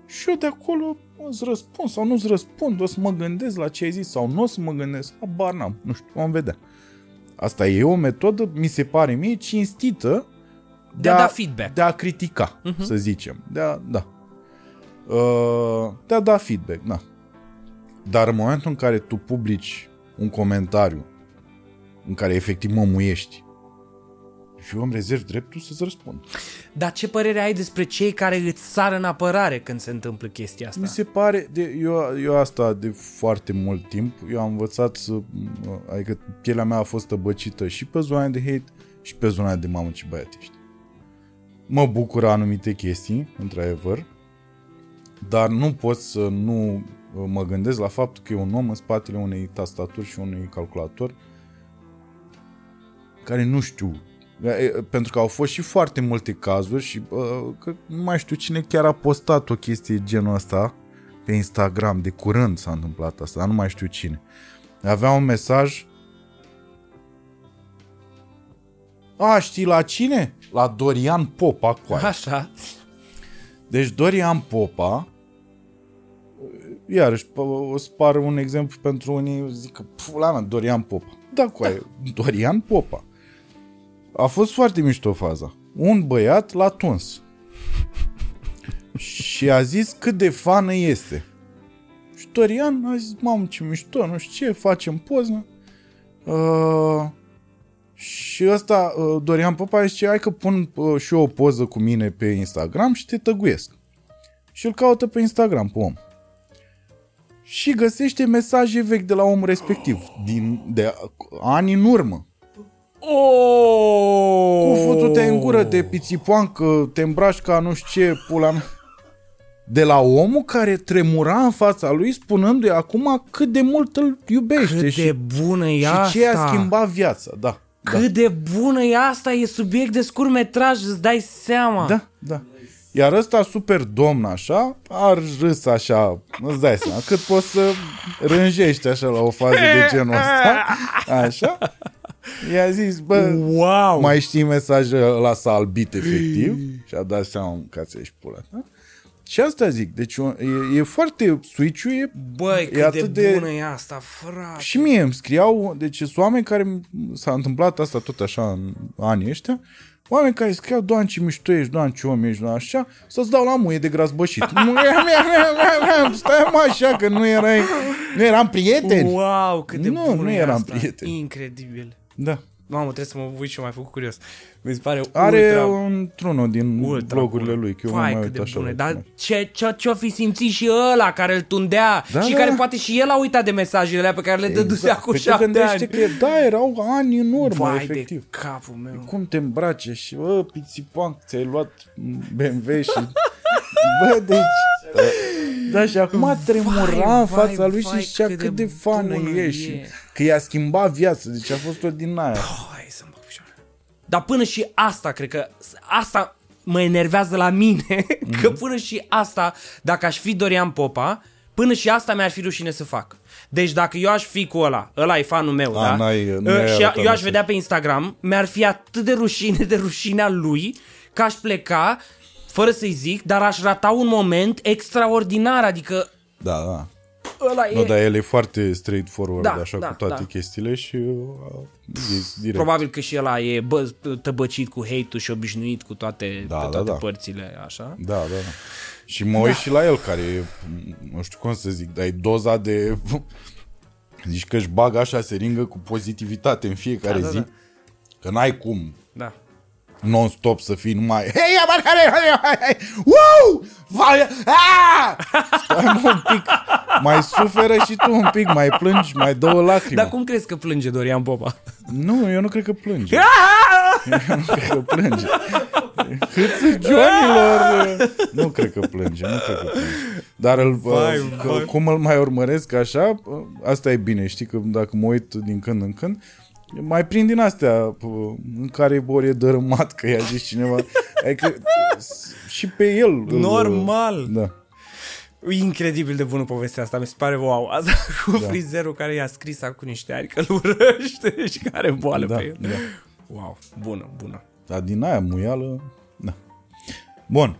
Și eu de acolo îți răspund sau nu-ți răspund, o să mă gândesc la ce ai zis sau nu o să mă gândesc, habar n-am, nu știu, vom vedea. Asta e o metodă, mi se pare mie, cinstită De a da feedback. de a critica, uh-huh. să zicem. De a, da. Uh, de a da feedback, da. Dar în momentul în care tu publici un comentariu în care efectiv mă muiești și eu îmi rezerv dreptul să-ți răspund. Dar ce părere ai despre cei care îți sară în apărare când se întâmplă chestia asta? Mi se pare, de, eu, eu asta de foarte mult timp, eu am învățat să, adică pielea mea a fost tăbăcită și pe zona de hate și pe zona de mamă ce băiat ești. Mă bucură anumite chestii, într-adevăr, dar nu pot să nu mă gândesc la faptul că e un om în spatele unei tastaturi și unui calculator care nu știu E, pentru că au fost și foarte multe cazuri și uh, că nu mai știu cine chiar a postat o chestie genul ăsta pe Instagram, de curând s-a întâmplat asta, dar nu mai știu cine. Avea un mesaj A, știi la cine? La Dorian Popa coaie. Așa. Deci Dorian Popa iarăși o să pară un exemplu pentru unii zic că pula mea, Dorian Popa. Da, coaie, Dorian Popa. A fost foarte mișto faza. Un băiat l-a tuns. și a zis cât de fană este. Și Dorian a zis, mamă ce mișto, nu știu ce, facem poză. Uh, și ăsta, uh, Dorian Popa zice, hai că pun uh, și eu o poză cu mine pe Instagram și te tăguiesc. Și îl caută pe Instagram pe om. Și găsește mesaje vechi de la omul respectiv, din, de ani în urmă. Oh! Cu futu-te în gură, te pițipoancă, te îmbraci ca nu știu ce, pula mea. De la omul care tremura în fața lui spunându-i acum cât de mult îl iubește Cât și, de bună e și asta! ce a schimbat viața, da. Cât de bună e asta! E subiect de scurmetraj, îți dai seama! Da, da. Iar ăsta super domn așa, a râs așa, îți dai seama, cât poți să rânjești așa la o fază de genul ăsta, așa. I-a zis, bă, Wow! mai știi mesajul ăla s-a albit efectiv și a dat seama că ți ești pula ta. Și asta zic, deci e, e foarte switch e Băi, e cât de, atât de- bună e asta, frate! și mie îmi scriau, deci sunt oameni care m- s-a întâmplat asta tot așa în anii ăștia, oameni care scriau, doamne ce mișto ești, doamne ce om ești, doamne așa, să-ți dau la muie de gras bășit. (laughs) Muie, mea, mea, mea, mea, Stai mă așa că nu erai, nu eram prieteni. Wow, cât de Nu, bună nu e eram asta. prieteni. Incredibil. Da. Mamă, trebuie să mă uit și m-ai făcut curios. Mi se pare Are ultra, un trunul din ultra blogurile bună. lui, că eu Vai, mă mai cât uit de așa. bune. la Dar tine. ce, ce, ce-o fi simțit și ăla care îl tundea Da, și da, care da. poate și el a uitat de mesajele alea pe care le dădusea cu Păi te șapte gândește ani. că, da, erau ani în urmă, Vai efectiv. de capul meu. Cum te îmbrace și, bă, pițipan, ți-ai luat BMW și... (laughs) Bă, deci... Da, și acum tremura în vai, fața lui vai, și zicea cât de cât de fană bună e și e. că i-a schimbat viața, deci a fost o din aia. Hai să-mi bag picioare. Dar până și asta, cred că asta mă enervează la mine, (laughs) că până și asta, dacă aș fi Dorian Popa, până și asta mi-ar fi rușine să fac. Deci dacă eu aș fi cu ăla, ăla e fanul meu, A, da? n-ai- nu Uh, i-ai și arătat eu aș mesaj. vedea pe Instagram, mi-ar fi atât de rușine de rușinea lui, că aș pleca fără să-i zic, dar aș rata un moment extraordinar, adică Da, da. Ăla Nu, e... dar el e foarte straightforward, Da, așa, da, cu toate da. chestiile și uh, e direct. Probabil că și ăla e bă, tăbăcit cu hate-ul și obișnuit cu toate, Da, pe da, toate da. părțile, așa. Da, da, da. Și mă uit și la el, care e, nu știu cum să zic, dar e doza de... (laughs) Zici că își bagă așa seringă cu pozitivitate în fiecare Da, da, zi. da. Că n-ai cum. Da. Non-stop să fii numai Hei, abarcare, hai, hai, hai, wow, vai, aaa! Stai mă, un pic, mai suferă și tu un pic, mai plângi, mai dă o lacrimă. Dar cum crezi că plânge Dorian Popa? Nu, eu nu cred că plânge. eu nu cred că plânge. Hâță Johnilor! Nu cred că plânge, nu cred că plânge. Dar îl, Vai, că- vai. cum îl mai urmăresc așa, asta e bine, știi că dacă mă uit din când în când, mai prind din astea în care ori e dărâmat, că i-a zis cineva. Adică și pe el. îl- Normal. Da. E incredibil de bună povestea asta, mi se pare wow. Asta (laughs) cu da. frizerul care i-a scris acum niște ani că îl urăște (laughs) și care boală Da, pe el. da. Wow, bună, bună. Dar din aia muială, da. Bun.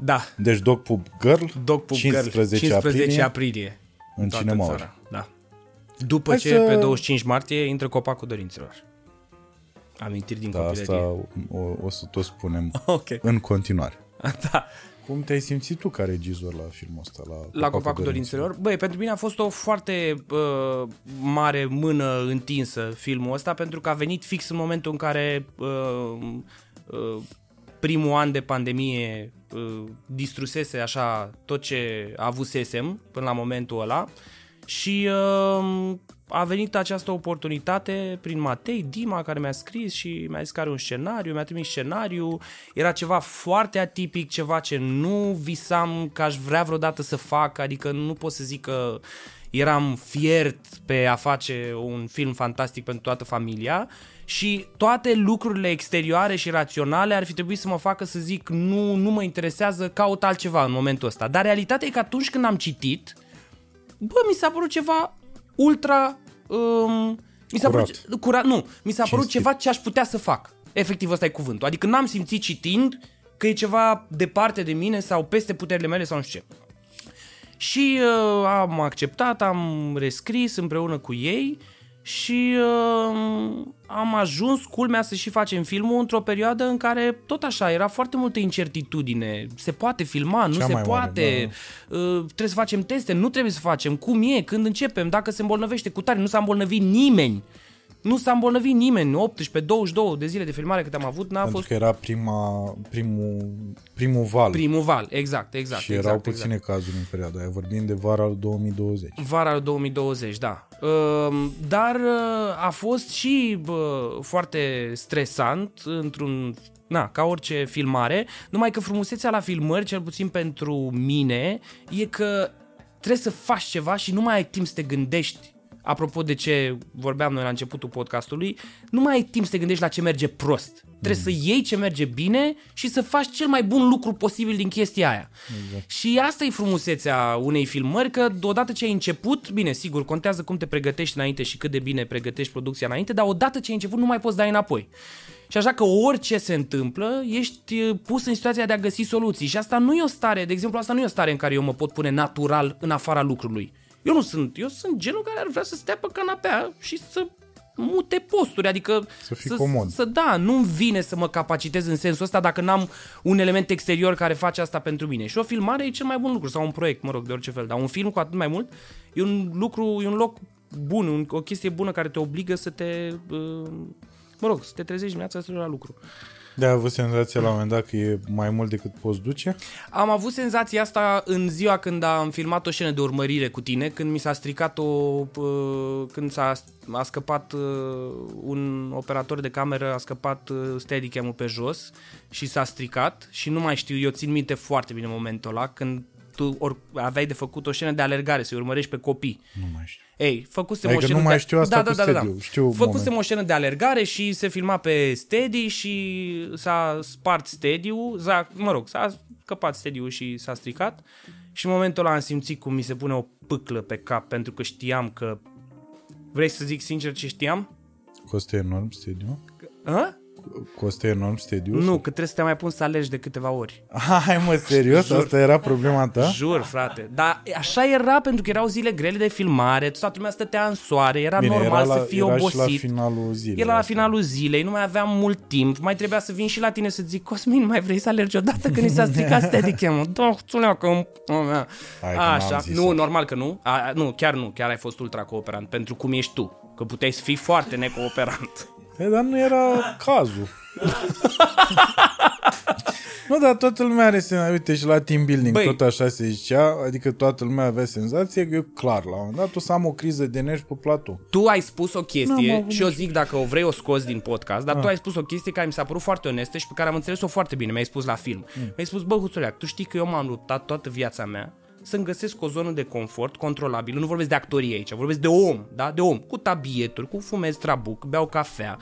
Da, Deci Dog Pub Girl, Dog Pub 15, Girl, 15 aprilie, aprilie în toată cinemauri. țara. Da. După Hai ce să- pe 25 martie intră copacul dorinților. Amintiri din Da, copilărie. asta o, o să tot spunem (laughs) Ok. în continuare. (laughs) da. Cum te-ai simțit tu ca regizor la filmul ăsta? La, La Copacul Dorințelor. Băi, pentru mine a fost o foarte uh, mare mână întinsă filmul ăsta, pentru că a venit fix în momentul în care uh, uh, primul an de pandemie uh, distrusese așa tot ce avusesem până la momentul ăla și uh, a venit această oportunitate prin Matei Dima care mi-a scris și mi-a zis că are un scenariu, mi-a trimis scenariu, era ceva foarte atipic, ceva ce nu visam că aș vrea vreodată să fac, adică nu pot să zic că eram fiert pe a face un film fantastic pentru toată familia și toate lucrurile exterioare și raționale ar fi trebuit să mă facă să zic nu, nu mă interesează, caut altceva în momentul ăsta. Dar realitatea e că atunci când am citit, bă, mi s-a părut ceva ultra... Um, mi s-a Curat. părut, curat. Nu, mi s-a părut Cinstit. ceva ce aș putea să fac. Efectiv, ăsta e cuvântul. Adică n-am simțit citind că e ceva departe de mine sau peste puterile mele sau nu știu ce. Și uh, am acceptat, am rescris împreună cu ei și uh, am ajuns, culmea, să și facem filmul într-o perioadă în care tot așa era foarte multă incertitudine. Se poate filma, nu Cea se mai mare, poate, uh, trebuie să facem teste, nu trebuie să facem, cum e, când începem, dacă se îmbolnăvește cu tare, nu s-a îmbolnăvit nimeni. Nu s-a îmbolnăvit nimeni, 18, 22 de zile de filmare cât am avut, n-a Pentru fost că era prima, primul, primul val primul val, exact, exact. și exact, erau exact. puține cazuri în perioada aia. Vorbim de vara al 2020. Vara 2020, da. Ehm, Dar uh, a fost și bă, foarte stresant într-un Na, ca orice filmare, numai că frumusețea la filmări, cel puțin pentru mine, e că trebuie să faci ceva și nu mai ai timp să te gândești apropo de ce vorbeam noi la începutul podcastului, nu mai ai timp să te gândești la ce merge prost. Trebuie să iei ce merge bine și să faci cel mai bun lucru posibil din chestia aia. Exact. Și asta e frumusețea unei filmări, că odată ce ai început, bine, sigur, contează cum te pregătești înainte și cât de bine pregătești producția înainte, dar odată ce ai început nu mai poți da înapoi. Și așa că orice se întâmplă, ești uh, pus în situația de a găsi soluții. Și asta nu e o stare, de exemplu, asta nu e o stare în care eu mă pot pune natural în afara lucrului. Eu nu sunt, eu sunt genul care ar vrea să stea pe canapea și să mute posturi, adică Să fii comod. să da, nu vine să mă capacitez în sensul ăsta dacă n-am un element exterior care face asta pentru mine. Și o filmare e cel mai bun lucru, sau un proiect, mă rog, de orice fel, dar un film cu atât mai mult e un lucru, e un loc bun, un, o chestie bună care te obligă să te, uh, mă rog, să te trezești dimineața să te duci la lucru. De a avut senzația la un moment dat că e mai mult decât poți duce? Am avut senzația asta în ziua când am filmat o scenă de urmărire cu tine, când mi s-a stricat o... uh, când s-a a scăpat uh, un operator de cameră, a scăpat uh, steadicam-ul pe jos și s-a stricat și nu mai știu, eu țin minte foarte bine momentul ăla, când tu or, aveai de făcut o scenă de alergare, să urmărești pe copii. Nu mai știu. Ei, făcusem Adică o scenă nu mai de... știu asta da, cu da, da, da. Steady-ul, știu Făcusem momentul. o scenă de alergare și se filma pe Steady și s-a spart Steady-ul, s-a, mă rog, s-a scăpat Steady-ul și s-a stricat și în momentul ăla am simțit cum mi se pune o pâclă pe cap pentru că știam că... Vrei să zic sincer ce știam? Costă enorm stadiu? Hă? Costă enorm stadiu? Nu, că trebuie să te mai pun să alegi de câteva ori. (laughs) Hai mă, serios? Asta era problema ta? Jur, frate. Dar așa era pentru că erau zile grele de filmare, toată lumea stătea în soare, era Bine, normal era la, să fii era obosit. și la finalul zilei. Era la finalul zilei, nu mai aveam mult timp, mai trebuia să vin și la tine să zic, Cosmin, mai vrei să alergi odată când ni s-a stricat (laughs) steadicam-ul? Da, țuleacă, în pula mea. Hai că n-am Așa, zis nu, asta. normal că nu. A, nu, chiar nu, chiar ai fost ultra cooperant, pentru cum ești tu. Că puteai să fii foarte necooperant. E, dar nu era cazul. (laughs) Nu, dar toată lumea are senzația, uite și la team building, Băi. tot așa se zicea, adică toată lumea avea senzație că eu clar, la un moment dat o să am o criză de nervi pe platou. Tu ai spus o N-am chestie avut și eu zic dacă o vrei o scoți din podcast, dar Ah. tu ai spus o chestie care mi s-a părut foarte onestă și pe care am înțeles-o foarte bine. Mi-ai spus la film. Mm. Mi-ai spus, bă, Huțuleac, tu știi că eu m-am luptat toată viața mea să-mi găsesc o zonă de confort controlabilă. Nu vorbesc de actorie aici, vorbesc de om, da? De om, cu tabieturi, cu fumez trabuc, beau cafea,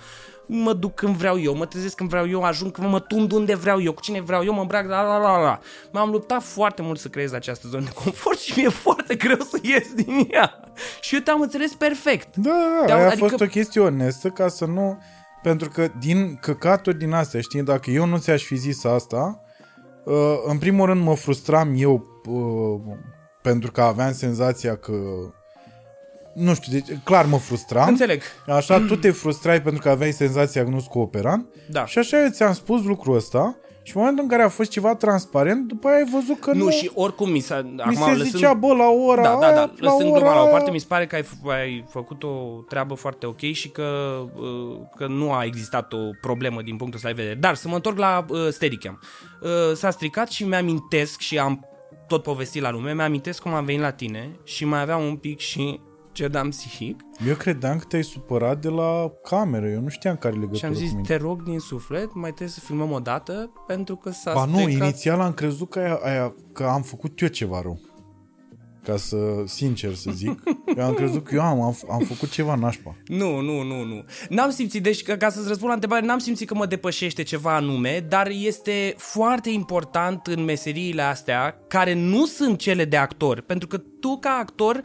mă duc când vreau eu, mă trezesc când vreau eu, ajung când mă tund unde vreau eu, cu cine vreau eu, mă îmbrac, la la la la. M-am luptat foarte mult să creez această zonă de confort și mi-e foarte greu să ies din ea. Și eu te-am înțeles perfect. Da, da, Te-au- aia a adică- fost o chestie onestă ca să nu... Pentru că din căcaturi din astea, știi, dacă eu nu ți-aș fi zis asta, uh, în primul rând mă frustram eu uh, pentru că aveam senzația că nu știu, deci clar mă frustram. Înțeleg. Așa, tu te frustrai pentru că aveai senzația că nu-ți cooperam. Da. Și așa eu ți-am spus lucrul ăsta și în momentul în care a fost ceva transparent, după aia ai văzut că nu... Nu, și oricum mi s-a... mi acum, se lăsând- zicea, bă, la ora Da, da, aia, da, la lăsând ora gluma la o aia- parte, mi se pare că ai, f- ai făcut o treabă foarte ok și că, uh, că nu a existat o problemă din punctul ăsta de vedere. Dar să mă întorc la uh, Steadicam. Uh, s-a stricat și mi-amintesc și am tot povestit la lume, mi-amintesc cum am venit la tine și mai aveam un pic și cedam psihic Eu credeam că te-ai supărat de la cameră, eu nu știam care legătură și am zis, cu mine. te rog din suflet, mai trebuie să filmăm o dată pentru că s-a Ba nu, stricat inițial am crezut că, aia, aia, că am făcut eu ceva rău. Ca să, sincer să zic, (laughs) eu am crezut că eu am, am, am făcut ceva nașpa. Nu, nu, nu, nu. N-am simțit, deci ca, ca să-ți răspund la întrebare, n-am simțit că mă depășește ceva anume, dar este foarte important în meseriile astea, care nu sunt cele de actor, pentru că tu ca actor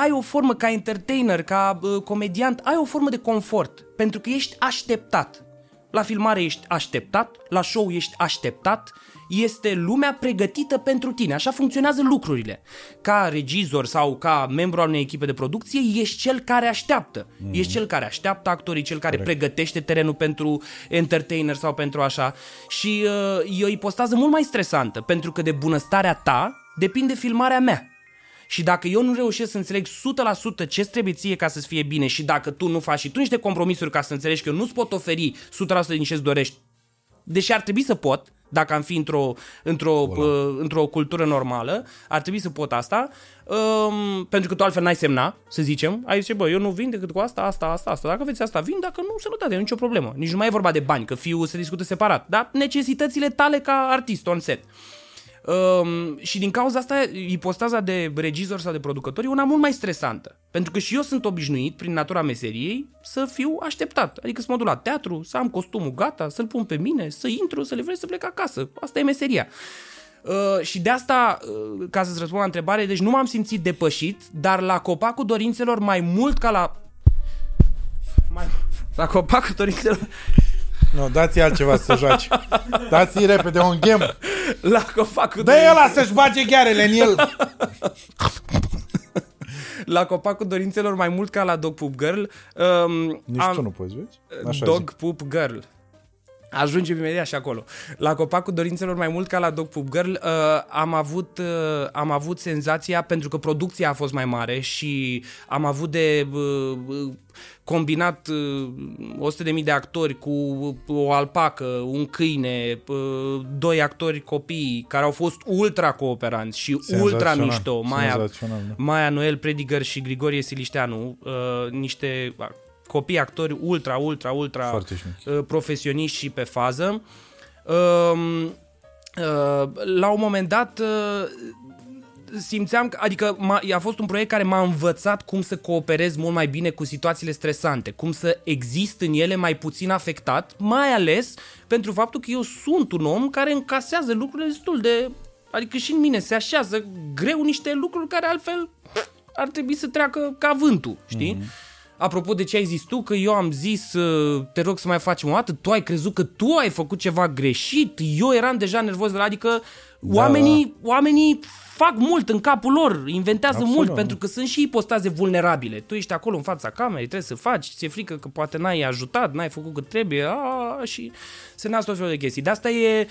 ai o formă, ca entertainer, ca uh, comediant, ai o formă de confort, pentru că ești așteptat. La filmare ești așteptat, la show ești așteptat, este lumea pregătită pentru tine. Așa funcționează lucrurile. Ca regizor sau ca membru al unei echipe de producție, ești cel care așteaptă. Mm-hmm. Ești cel care așteaptă actorii, cel care Correct. pregătește terenul pentru entertainer sau pentru așa. Și uh, e o ipostază mult mai stresantă, pentru că de bunăstarea ta depinde filmarea mea. Și dacă eu nu reușesc să înțeleg 100% ce trebuie ție ca să-ți fie bine și dacă tu nu faci și tu niște compromisuri ca să înțelegi că eu nu-ți pot oferi 100% din ce-ți dorești, deși ar trebui să pot, dacă am fi într-o, într-o, uh, într-o cultură normală, ar trebui să pot asta, um, pentru că tu altfel n-ai semna, să zicem, ai zice, bă, eu nu vin decât cu asta, asta, asta, asta. Dacă veți asta, vin, dacă nu, sănătate, nicio problemă. Nici nu mai e vorba de bani, că fiul se discută separat, dar necesitățile tale ca artist on set. Um, și din cauza asta, ipostaza de regizor sau de producător e una mult mai stresantă. Pentru că și eu sunt obișnuit, prin natura meseriei, să fiu așteptat. Adică să mă duc la teatru, să am costumul gata, să-l pun pe mine, să intru, să le vreți să plec acasă. Asta e meseria. Uh, și de asta, uh, ca să-ți răspund la întrebare, deci nu m-am simțit depășit, dar la copacul dorințelor mai mult ca la... Mai... La copacul dorințelor... Nu, dați altceva să joace. Dați-i repede un game. La copacul Dă ăla să-și bage ghearele în el. la copacul dorințelor mai mult ca la Dog Poop Girl. Um, Nici tu nu poți, vezi? Așa Dog zic. Poop Girl. Ajungem imediat și acolo. La copacul dorințelor mai mult ca la Dog Poop Girl uh, am, avut, uh, am avut senzația, pentru că producția a fost mai mare și am avut de uh, uh, combinat uh, 100.000 de actori cu o alpacă, un câine, uh, doi actori copii care au fost ultra cooperanți și ultra Senzațional, mișto. Maia, senzațional, da. Maia Noel Prediger și Grigorie Silișteanu, uh, niște copii actori ultra, ultra, ultra Foarte șmecheri. uh, profesioniști și pe fază. Uh, uh, la un moment dat uh, simțeam, că, adică m-a, a fost un proiect care m-a învățat cum să cooperez mult mai bine cu situațiile stresante, cum să exist în ele mai puțin afectat, mai ales pentru faptul că eu sunt un om care încasează lucrurile destul de... Adică și în mine se așează greu niște lucruri care altfel ar trebui să treacă ca vântul, știi? Mm-hmm. Apropo de ce ai zis tu, că eu am zis, uh, te rog să mai facem o dată, tu ai crezut că tu ai făcut ceva greșit, eu eram deja nervos de la, adică da, oamenii, da. oamenii fac mult în capul lor, inventează Absolut. mult, pentru că sunt și ipostaze vulnerabile. Tu ești acolo în fața camerei, trebuie să faci, ți-e frică că poate n-ai ajutat, n-ai făcut cât trebuie, a, și se nasc tot felul de chestii. De asta e,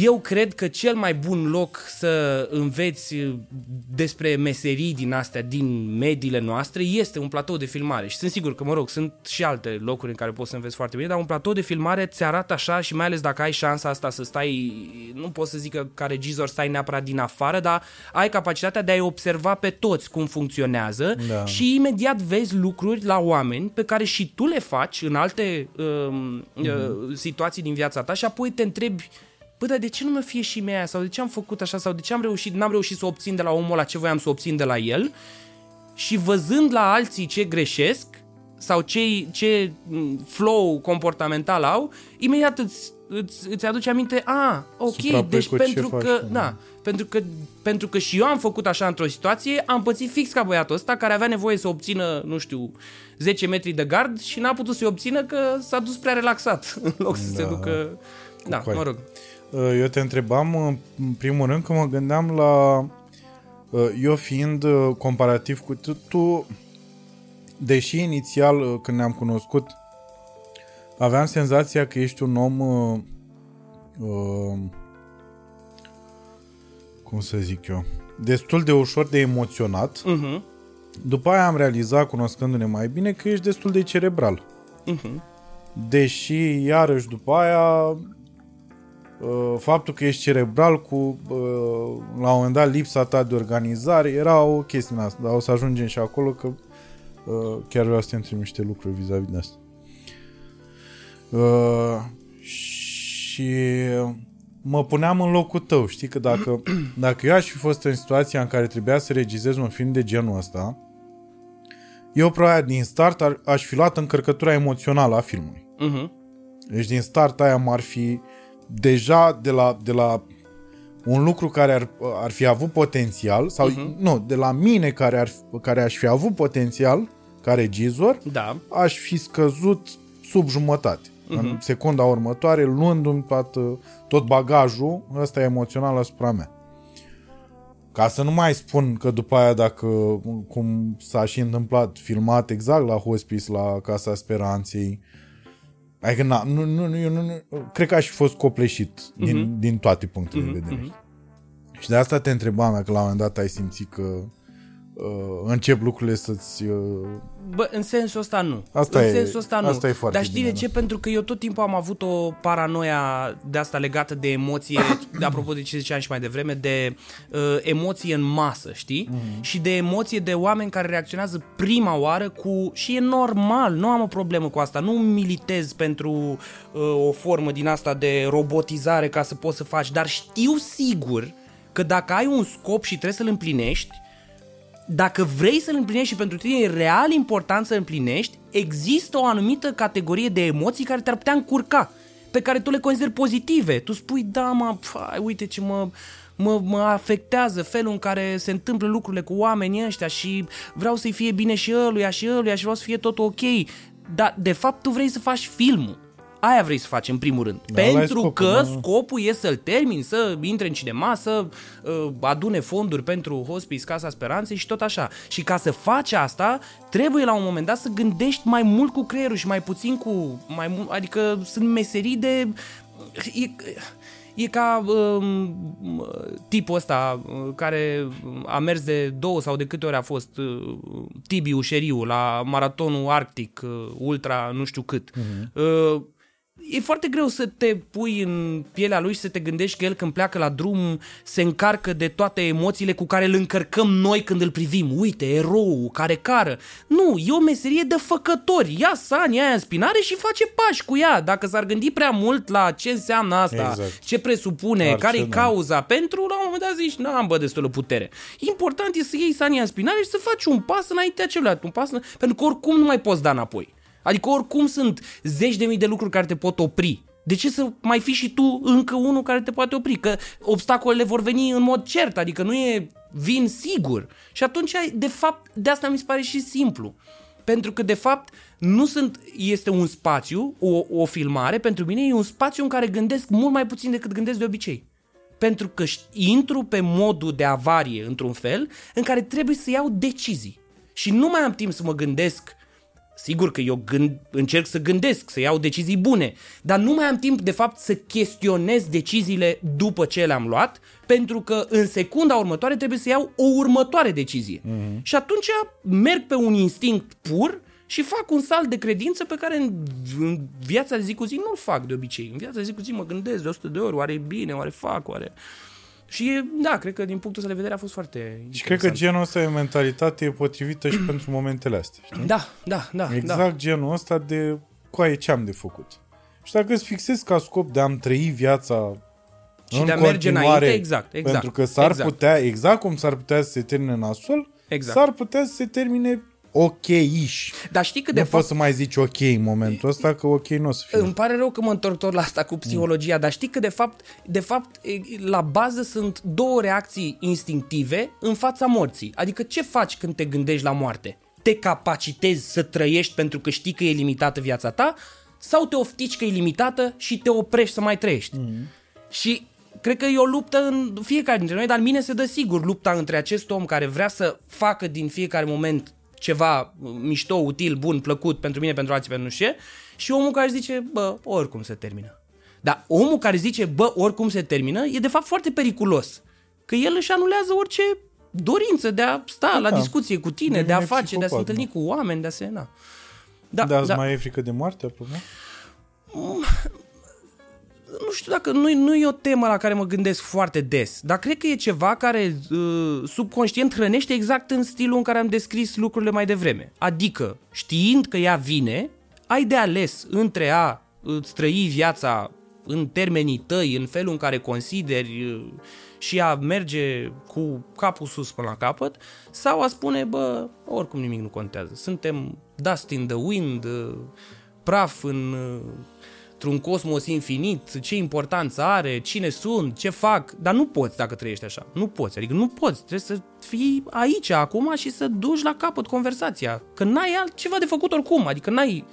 Eu cred că cel mai bun loc să înveți despre meserii din astea, din mediile noastre, este un platou de filmare. Și sunt sigur că, mă rog, sunt și alte locuri în care poți să înveți foarte bine, dar un platou de filmare ți arată așa și mai ales dacă ai șansa asta să stai, nu pot să zic că ca regizor stai neapărat din afară, dar ai capacitatea de a-i observa pe toți cum funcționează Da. și imediat vezi lucruri la oameni pe care și tu le faci în alte um, uh, situații din viața ta și apoi te întrebi Bă, dar de ce nu mă fie și mie aia? Sau de ce am făcut așa? Sau de ce am reușit, n-am reușit să obțin de la omul ăla ce voiam să obțin de la el? Și văzând la alții ce greșesc sau ce, ce m, flow comportamental au, imediat îți, îți, îți aduce aminte, a, ok, Suprapui deci cu ce pentru faci că, tu, da, pentru că, pentru că și eu am făcut așa într-o situație, am pățit fix ca băiatul ăsta care avea nevoie să obțină, nu știu, 10 metri de gard și n-a putut să-i obțină că s-a dus prea relaxat (laughs) în loc să se Da. ducă... Da, coai. mă rog. Uh, Eu te întrebam, uh, în primul rând, că mă gândeam la... uh, Eu fiind uh, comparativ cu tu, tu deși inițial, uh, când ne-am cunoscut, aveam senzația că ești un om... uh, uh, Cum să zic eu? Destul de ușor de emoționat. Mhm, După aia am realizat, cunoscându-ne mai bine, că ești destul de cerebral. mhm. Deși, iarăși, după aia, uh, faptul că ești cerebral cu, uh, la un moment dat, lipsa ta de organizare, era o chestie în asta, dar o să ajungem și acolo, că uh, chiar vreau să te întreb niște lucruri vis-a-vis de asta. Uh, și mă puneam în locul tău, știi, că dacă, (clears throat) dacă eu aș fi fost în situația în care trebuia să regizez un film de genul ăsta, eu probabil din start ar, aș fi luat încărcătura emoțională a filmului. Mhm. Deci din start aia m-ar fi deja de la, de la un lucru care ar, ar fi avut potențial sau uh-huh. nu, de la mine care, ar, care aș fi avut potențial ca regizor, Da. aș fi scăzut sub jumătate. Uh-huh. În secunda următoare, luându-mi toată, tot bagajul ăsta emoțional asupra mea. Ca să nu mai spun că după aia dacă, cum s-a și întâmplat, filmat exact la hospice, la Casa Speranței, adică na, nu, nu, nu, eu nu, nu, cred că aș fi fost copleșit uh-huh. din, din toate punctele uh-huh. de vedere. Uh-huh. Și de asta te întrebam dacă la un moment dat ai simțit că uh, încep lucrurile să-ți... Uh, Bă, în sensul ăsta nu. Asta în e- sensul ăsta nu. asta e foarte Dar știi bine, de ce? Pentru că eu tot timpul am avut o paranoia de asta legată de emoție, de apropo de ce ziceam și mai devreme, de uh, emoție în masă, știi? Mm-hmm. Și de emoție de oameni care reacționează prima oară cu... Și e normal, nu am o problemă cu asta. Nu militez pentru uh, o formă din asta de robotizare ca să poți să faci, dar știu sigur că dacă ai un scop și trebuie să-l împlinești, dacă vrei să-l împlinești și pentru tine e real important să-l împlinești, există o anumită categorie de emoții care te-ar putea încurca, pe care tu le consideri pozitive. Tu spui, da, mă, fai, uite ce mă, mă, mă afectează felul în care se întâmplă lucrurile cu oamenii ăștia și vreau să-i fie bine și ăluia și ăluia și vreau să fie tot ok. Dar, de fapt, tu vrei să faci filmul. Aia vrei să faci în primul rând. Da, ăla e Pentru scopul, că da. scopul e să-l termin, să intre în cinema, să uh, adune fonduri pentru Hospice Casa Speranței și tot așa. Și ca să faci asta, trebuie la un moment dat să gândești mai mult cu creierul și mai puțin cu... Mai mult, adică sunt meserii de... E, e ca um, tipul ăsta uh, care a mers de două sau de câte ori a fost uh, Tibi Ușeriu la maratonul arctic, uh, ultra nu știu cât. Uh-huh. Uh, e foarte greu să te pui în pielea lui și să te gândești că el când pleacă la drum se încarcă de toate emoțiile cu care îl încărcăm noi când îl privim. Uite, erou care cară. Nu, e o meserie de făcători. Ia sania aia în spinare și face pași cu ea. Dacă s-ar gândi prea mult la ce înseamnă asta, Exact. ce presupune, Ar care e ce nu. cauza pentru, la un moment dat zici, n-am bă destulă putere. Important e să iei sania în spinare și să faci un pas înaintea celuilalt. Un pas, în- pentru că oricum nu mai poți da înapoi. Adică oricum sunt zeci de mii de lucruri care te pot opri. De ce să mai fii și tu încă unul care te poate opri? Că obstacolele vor veni în mod cert, adică nu e vin sigur. Și atunci, de fapt, de asta mi se pare și simplu. Pentru că, de fapt, nu sunt, este un spațiu, o, o filmare, pentru mine e un spațiu în care gândesc mult mai puțin decât gândesc de obicei. Pentru că ș- intru pe modul de avarie, într-un fel, în care trebuie să iau decizii. Și nu mai am timp să mă gândesc Sigur că eu gând, încerc să gândesc, să iau decizii bune, dar nu mai am timp, de fapt, să chestionez deciziile după ce le-am luat, pentru că în secunda următoare trebuie să iau o următoare decizie. Mm-hmm. Și atunci merg pe un instinct pur și fac un salt de credință pe care în, în viața de zi cu zi nu-l fac de obicei. În viața de zi cu zi mă gândesc de 100 de ori, oare e bine, oare fac, oare... Și da, cred că din punctul ăsta de vedere a fost foarte Și interesant. cred că genul ăsta de mentalitate e potrivită și pentru momentele astea. Știi? Da, da, da. Exact da. genul ăsta de coaie ce am de făcut. Și dacă îți fixezi ca scop de a-mi trăi viața Și în de a merge continuare, înainte, exact, exact. Pentru că s-ar exact. putea, exact cum s-ar putea să se termine nasol, Exact. s-ar putea să se termine ok-ish. Dar știi că Nu de poți fapt să mai zici ok în momentul ăsta, că ok nu o să fie. Îmi pare rău că mă întorc tot la asta cu psihologia, dar știi că de fapt, de fapt, e, la bază sunt două reacții instinctive în fața morții. Adică ce faci când te gândești la moarte? Te capacitezi să trăiești pentru că știi că e limitată viața ta sau te oftici că e limitată și te oprești să mai trăiești? Mm. Și cred că e o luptă în fiecare dintre noi, dar în mine se dă sigur lupta între acest om care vrea să facă din fiecare moment ceva uh, mișto, util, bun, plăcut pentru mine, pentru alții, pentru nu știu ce, și omul care zice, bă, oricum se termină. Dar omul care zice, bă, oricum se termină, e de fapt foarte periculos. Că el își anulează orice dorință de a sta la Da. discuție cu tine, de Devine a face, de a se psihopat, întâlni cu oameni, de a se... Na. Da, Dar îți da. mai e frică de moarte, apropo? Nu știu dacă nu, nu e o temă la care mă gândesc foarte des, dar cred că e ceva care uh, subconștient hrănește exact în stilul în care am descris lucrurile mai devreme. Adică, știind că ea vine, ai de ales între a îți trăi viața în termenii tăi, în felul în care consideri uh, și a merge cu capul sus până la capăt, sau a spune, bă, oricum nimic nu contează. Suntem dust in the wind, uh, praf în... Uh, într-un cosmos infinit, ce importanță are, cine sunt, ce fac, dar nu poți dacă trăiești așa. Nu poți, adică nu poți. Trebuie să fii aici acum și să duci la capăt conversația. Că n-ai altceva de făcut oricum, adică n-ai...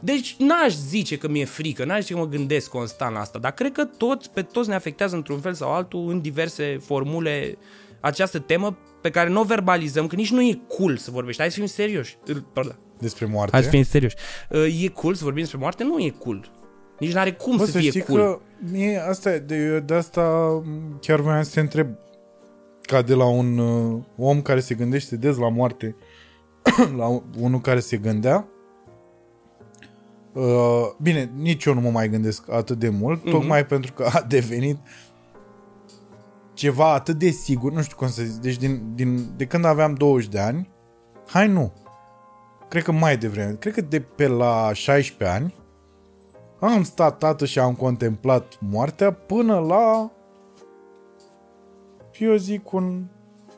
Deci n-aș zice că mi-e frică, n-aș zice că mă gândesc constant la asta, dar cred că toți, pe toți ne afectează într-un fel sau altul în diverse formule această temă pe care nu o verbalizăm, că nici nu e cool să vorbești. Hai să fim serioși. Pardon. Despre moarte? Hai să fim serioși. E cool să vorbim despre moarte? Nu e cool. Nici n-are cum Bă, să, să fie știi cool. că mie asta, e- de, eu de asta m, chiar voiam să te întreb ca de la un uh, om care se gândește des la moarte (coughs) la un- unul care se gândea uh, bine, nici eu nu mă mai gândesc atât de mult, Mhm. tocmai pentru că a devenit ceva atât de sigur, nu știu cum să zic, deci din, din, de când aveam 20 de ani, hai nu, cred că mai devreme, cred că de pe la 16 ani, am stat tată și am contemplat moartea până la eu zic un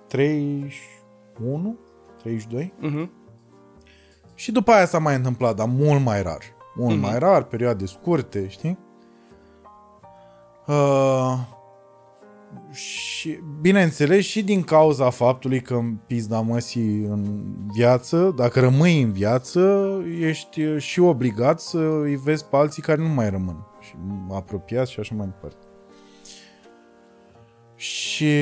31, 32 Mhm. și după aia s-a mai întâmplat, dar mult mai rar. Mult Mhm. mai rar, perioade scurte, știi? Uh, și, bineînțeles, și din cauza faptului că în pizda măsii în viață, dacă rămâi în viață, ești uh, și obligat să îi vezi pe alții care nu mai rămân. Și apropiați și așa mai departe. Și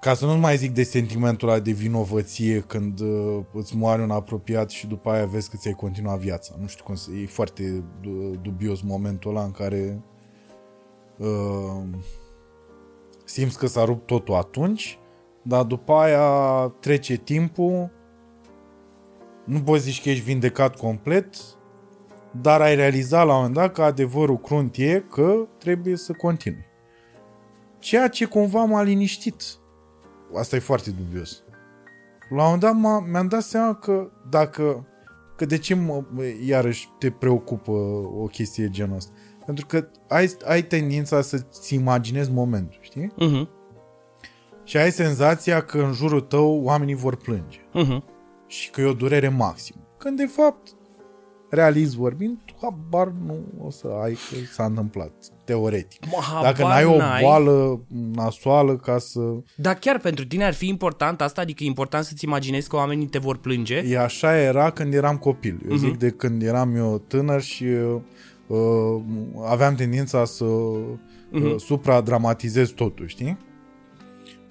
ca să nu mai zic de sentimentul ăla de vinovăție când uh, îți moare un apropiat și după aia vezi că ți-ai continuat viața. Nu știu cum să... E foarte du- dubios momentul ăla în care uh, simți că s-a rupt totul atunci, dar după aia trece timpul, nu poți zici că ești vindecat complet, dar ai realizat la un moment dat că adevărul crunt e că trebuie să continui. Ceea ce cumva m-a liniștit. Asta e foarte dubios. La un moment dat m-a, mi-am dat seama că dacă... Că de ce mă, iarăși te preocupă o chestie genul ăsta? Pentru că ai, ai tendința să-ți imaginezi momentul, știi? Mhm. Și ai senzația că în jurul tău oamenii vor plânge. Mhm. Și că e o durere maximă. Când de fapt, realist vorbind, tu habar nu o să ai că s-a întâmplat, teoretic. Mă, habar Dacă n-ai o n-ai. boală nasoală ca să... Dar chiar pentru tine ar fi important asta? Adică e important să-ți imaginezi că oamenii te vor plânge? E așa era când eram copil. Eu zic de când eram eu tânăr și uh, aveam tendința să uh, supradramatizez totul, știi?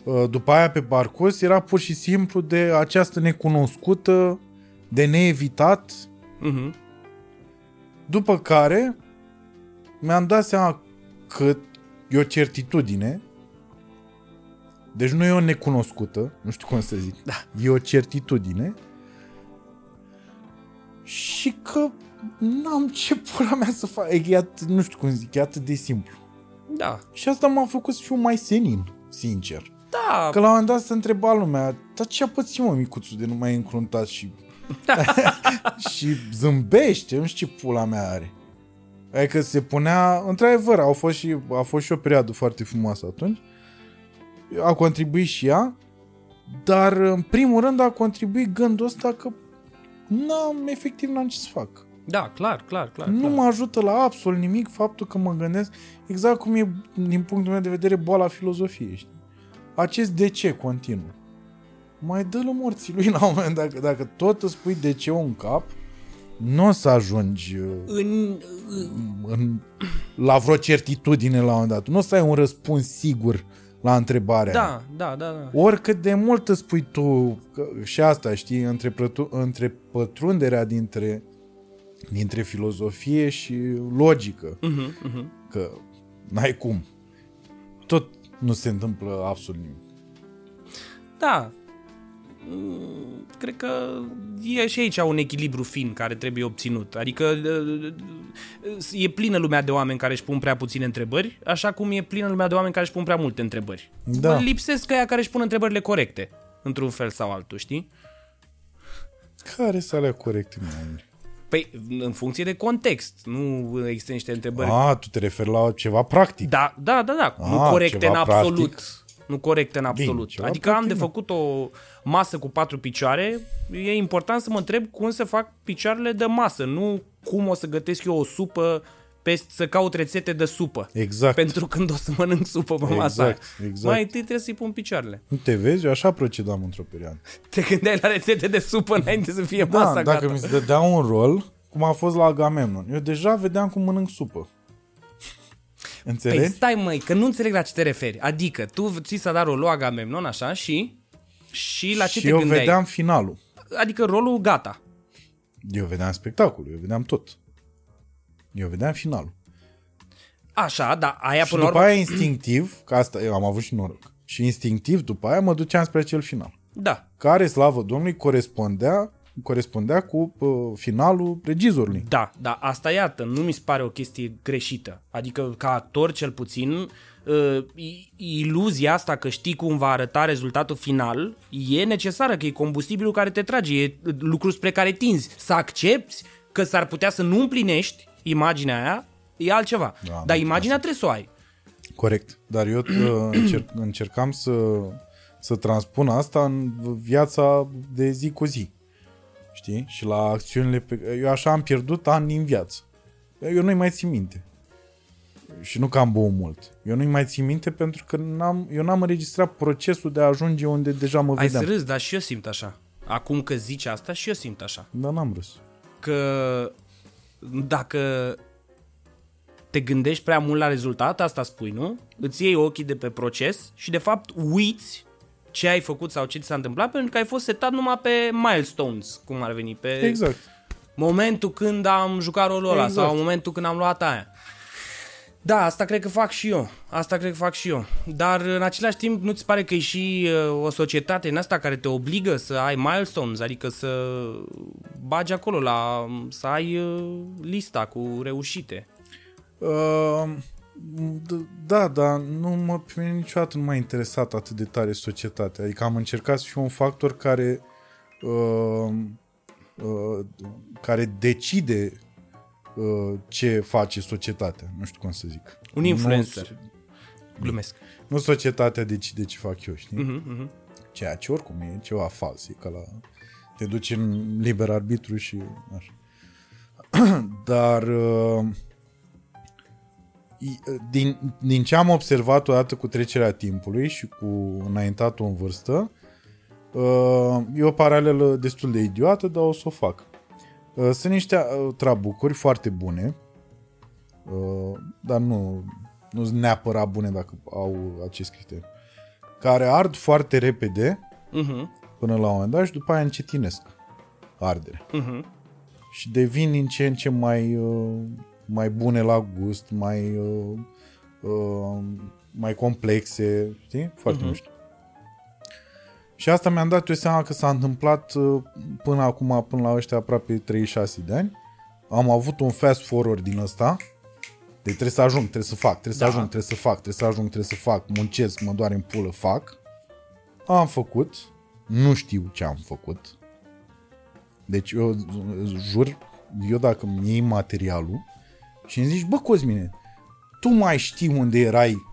Uh, după aia pe parcurs era pur și simplu de această necunoscută de neevitat, Mhm. după care mi-am dat seama că e o certitudine, deci nu e o necunoscută, nu știu cum să zic, Da. e o certitudine și că n-am ce pula mea să fac, e atât, nu știu cum zic, e atât de simplu. Da. Și asta m-a făcut să fiu mai senin, sincer. Da. Că la un moment dat se întreba lumea, dar ce a pățit mă micuțul de nu mai e încruntat și... (laughs) (laughs) și zâmbește, nu știu ce pula mea are. Adică se punea, într-adevăr, au fost și, a fost și o perioadă foarte frumoasă atunci. A contribuit și ea, dar în primul rând a contribuit gândul ăsta că n-am, efectiv n-am ce să fac. Da, clar, clar, clar. Nu clar. mă ajută la absolut nimic faptul că mă gândesc exact cum e, din punctul meu de vedere, boala filozofiei, știi? Acest de ce continuu. Mai dă-l morții lui (laughs) la un moment dat, dacă, dacă tot îți pui de ce în cap, nu o să ajungi uh, În, în, la vreo certitudine la un moment dat. Nu o să ai un răspuns sigur la întrebarea aia. da, da, da, da. Oricât de mult îți spui tu, că, și asta, știi, între, prătu, între pătrunderea dintre, dintre filozofie și logică, Mhm, mhm. că n-ai cum. Tot nu se întâmplă absolut nimic. Da. Mm, Cred că e și aici un echilibru fin care trebuie obținut. Adică e plină lumea de oameni care își pun prea puține întrebări, așa cum e plină lumea de oameni care își pun prea multe întrebări. Da. Bă, Lipsesc aia care își pun întrebările corecte, într-un fel sau altul, știi? Care să alea corecte, mă, Andrei? Păi, în funcție de context. Nu există niște întrebări A, tu te referi la ceva practic. Da, da, da, da. Ah, nu corecte ceva în absolut. practic. Nu corecte în absolut. ceva adică am practic, de da. făcut o masă cu patru picioare, e important să mă întreb cum să fac picioarele de masă, nu cum o să gătesc eu o supă pe, să caut rețete de supă. Exact. Pentru când o să mănânc supă pe Exact, masa aia. exact. Mai întâi trebuie să-i pun picioarele. Nu te vezi? Eu așa procedam într-o perioadă. Te gândeai la rețete de supă înainte să fie Da, masa dacă gata. mi se dădea un rol, cum a fost la Agamemnon, eu deja vedeam cum mănânc supă. Înțelegi? Păi stai măi, că nu înțeleg la ce te referi. Adică tu ți s-a dat rolul Agamemnon așa și... Și la ce și te eu gândeai? vedeam finalul. Adică rolul gata. Eu vedeam spectacolul, eu vedeam tot. Eu vedeam finalul. Așa, dar aia Și până la după urmă... aia instinctiv, că asta eu am avut și noroc, și instinctiv după aia mă duceam spre cel final. Da, Care, slavă Domnului, corespundea, corespundea cu uh, finalul regizorului. da, da, asta iată, nu mi se pare o chestie greșită. Adică, ca actor, cel puțin, uh, i- iluzia asta că știi cum va arăta rezultatul final e necesară, că e combustibilul care te trage, e lucru spre care tinzi. Să accepti că s-ar putea să nu împlinești imaginea aia, e altceva. Da, Dar nu imaginea trebuie să o ai. Corect. Dar eu uh, (clears throat) încerc, încercam să, să transpun asta în viața de zi cu zi. Știi? Și la acțiunile pe Eu așa am pierdut ani din viață. Eu nu-i mai țin minte. Și nu că am băut mult. Eu nu-i mai țin minte pentru că n-am, eu n-am înregistrat procesul de a ajunge unde deja mă Ai vedeam. să râzi, dar și eu simt așa. Acum că zici asta, și eu simt așa. Dar n-am râs. că dacă te gândești prea mult la rezultat, asta spui, nu? Îți iei ochii de pe proces și de fapt uiți ce ai făcut sau ce ți s-a întâmplat pentru că ai fost setat numai pe milestones, cum ar veni, pe Exact. momentul când am jucat rolul ăla Exact. sau momentul când am luat aia. Da, asta cred că fac și eu. Asta cred că fac și eu. Dar în același timp nu ți pare că e și uh, o societate în asta care te obligă să ai milestones, adică să bagi acolo la să ai uh, lista cu reușite. Uh, d- da, dar nu mă, pe mine niciodată nu m-a interesat atât de tare societatea. Adică am încercat să fiu un factor care uh, uh, care decide uh, ce face societatea. Nu știu cum să zic. Un influencer. Nu, Glumesc. nu societatea decide ce fac eu, știi? Mhm, mhm. Ceea ce oricum e ceva fals. E ca la... Te duci în liber arbitru și așa. (clears throat) Dar uh, i- din, din ce am observat odată cu trecerea timpului și cu înaintatul în vârstă, uh, e o paralelă destul de idiotă, dar o să o fac. Uh, Sunt niște uh, trabucuri foarte bune, uh, dar nu, nu sunt neapărat bune dacă au acest criteriu, care ard foarte repede Mhm. până la un moment dat și după aia încetinesc. ardere. Uh-huh. Și devin din ce în ce mai, uh, mai bune la gust, mai, uh, uh, mai complexe, știi? Foarte Mhm. mișto. Și asta mi-am dat eu seama că s-a întâmplat uh, până acum, până la ăștia aproape 36 de ani. Am avut un fast forward din ăsta. Deci trebuie să ajung, trebuie să fac, trebuie să Da. ajung, trebuie să fac, trebuie să ajung, trebuie să fac, muncesc, mă doare în pulă, fac. Am făcut, nu știu ce am făcut. Deci eu jur, eu dacă mi iei materialul și îmi zici, bă Cosmine, tu mai știi unde erai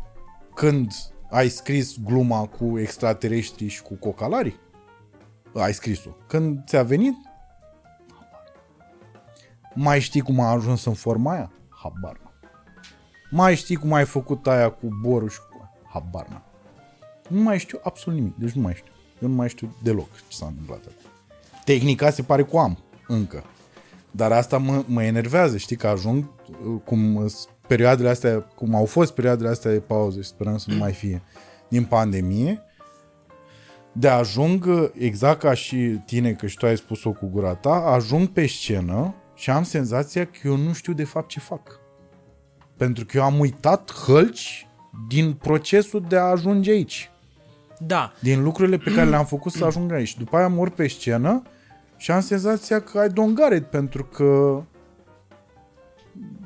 când ai scris gluma cu extraterestri și cu cocalarii? Ai scris-o. Când ți-a venit? Mai știi cum a ajuns în forma aia? Habar n-am. Mai știi cum ai făcut aia cu borul și cu... Habar n-am. Nu mai știu absolut nimic. Deci nu mai știu. Eu nu mai știu deloc ce s-a întâmplat acolo. Tehnica se pare că o am încă. Dar asta mă, mă enervează, știi, că ajung, uh, cum uh, perioadele astea, cum au fost perioadele astea de pauză și sperăm să nu mai fie din pandemie, de ajung, uh, exact ca și tine, că și tu ai spus-o cu gura ta, ajung pe scenă și am senzația că eu nu știu de fapt ce fac. Pentru că eu am uitat hălci din procesul de a ajunge aici Da. din lucrurile pe care le-am făcut să ajung aici. După aia mor pe scenă și am senzația că ai dongaret pentru că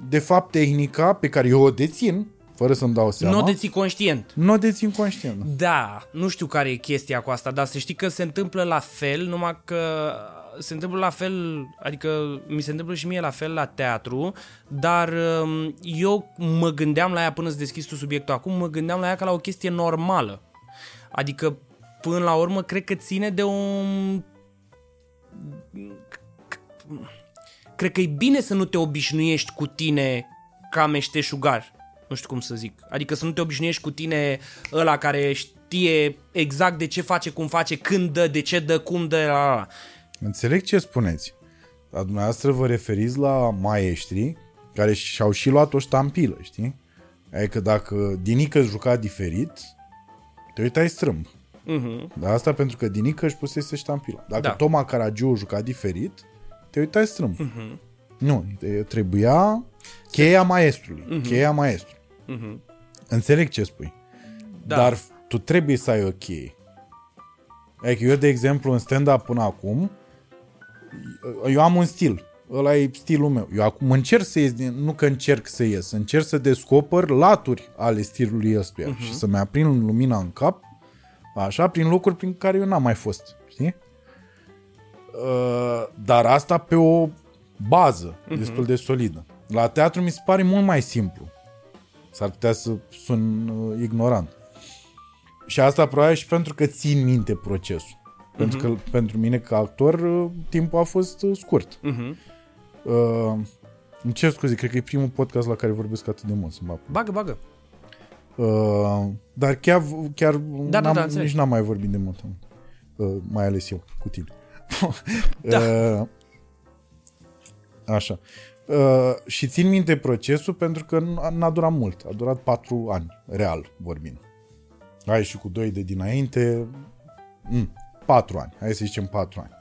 de fapt tehnica pe care eu o dețin, fără să-mi dau seama, Nu o deții conștient. nu o dețin conștient. Da, nu știu care e chestia cu asta, dar să știi că se întâmplă la fel, numai că se întâmplă la fel, adică mi se întâmplă și mie la fel la teatru, dar um, eu mă gândeam la ea până să deschizi tu subiectul acum, mă gândeam la ea ca la o chestie normală. Adică, până la urmă, cred că ține de un... Cred că e bine să nu te obișnuiești cu tine ca meșteșugar. Nu știu cum să zic. Adică să nu te obișnuiești cu tine ăla care știe exact de ce face, cum face, când dă, de ce dă, cum dă, la, la, la. Înțeleg ce spuneți. Dar dumneavoastră vă referiți la maestri care și-au și luat o ștampilă, știi? Adică dacă Dinică juca diferit, te uitai strâmb. Mhm. Dar asta pentru că Dinică își pusese ștampila. Dacă Da. Toma Caragiu juca diferit, te uitai strâmb. Mhm. Nu, te- trebuia cheia maestrului. Cheia maestrului. Mhm. Înțeleg ce spui. Da. Dar tu trebuie să ai o cheie. Adică eu, de exemplu, în stand-up până acum, eu am un stil. Ăla e stilul meu. Eu acum încerc să ies, din, nu că încerc să ies, încerc să descoper laturi ale stilului ăstuia uh-huh. și să-mi aprind lumina în cap, așa, prin locuri prin care eu n-am mai fost, știi? Uh, dar asta pe o bază uh-huh. destul de solidă. La teatru mi se pare mult mai simplu. S-ar putea să sun uh, ignorant. Și asta probabil și pentru că țin minte procesul. Pentru că pentru mine ca actor uh, timpul a fost uh, scurt. Mhm. Uh, îmi cer scuze, cred că e primul podcast la care vorbesc atât de mult. Să mă Bagă, bagă. uh, dar chiar, chiar da, n-am, da, înțeleg. nici n-am mai vorbit de mult. Uh, mai ales eu cu tine. Da. (laughs) uh, așa. Uh, și țin minte procesul pentru că n- n-a durat mult. A durat patru ani, real vorbind. Hai și cu doi de dinainte, mm, patru ani. Hai să zicem patru ani.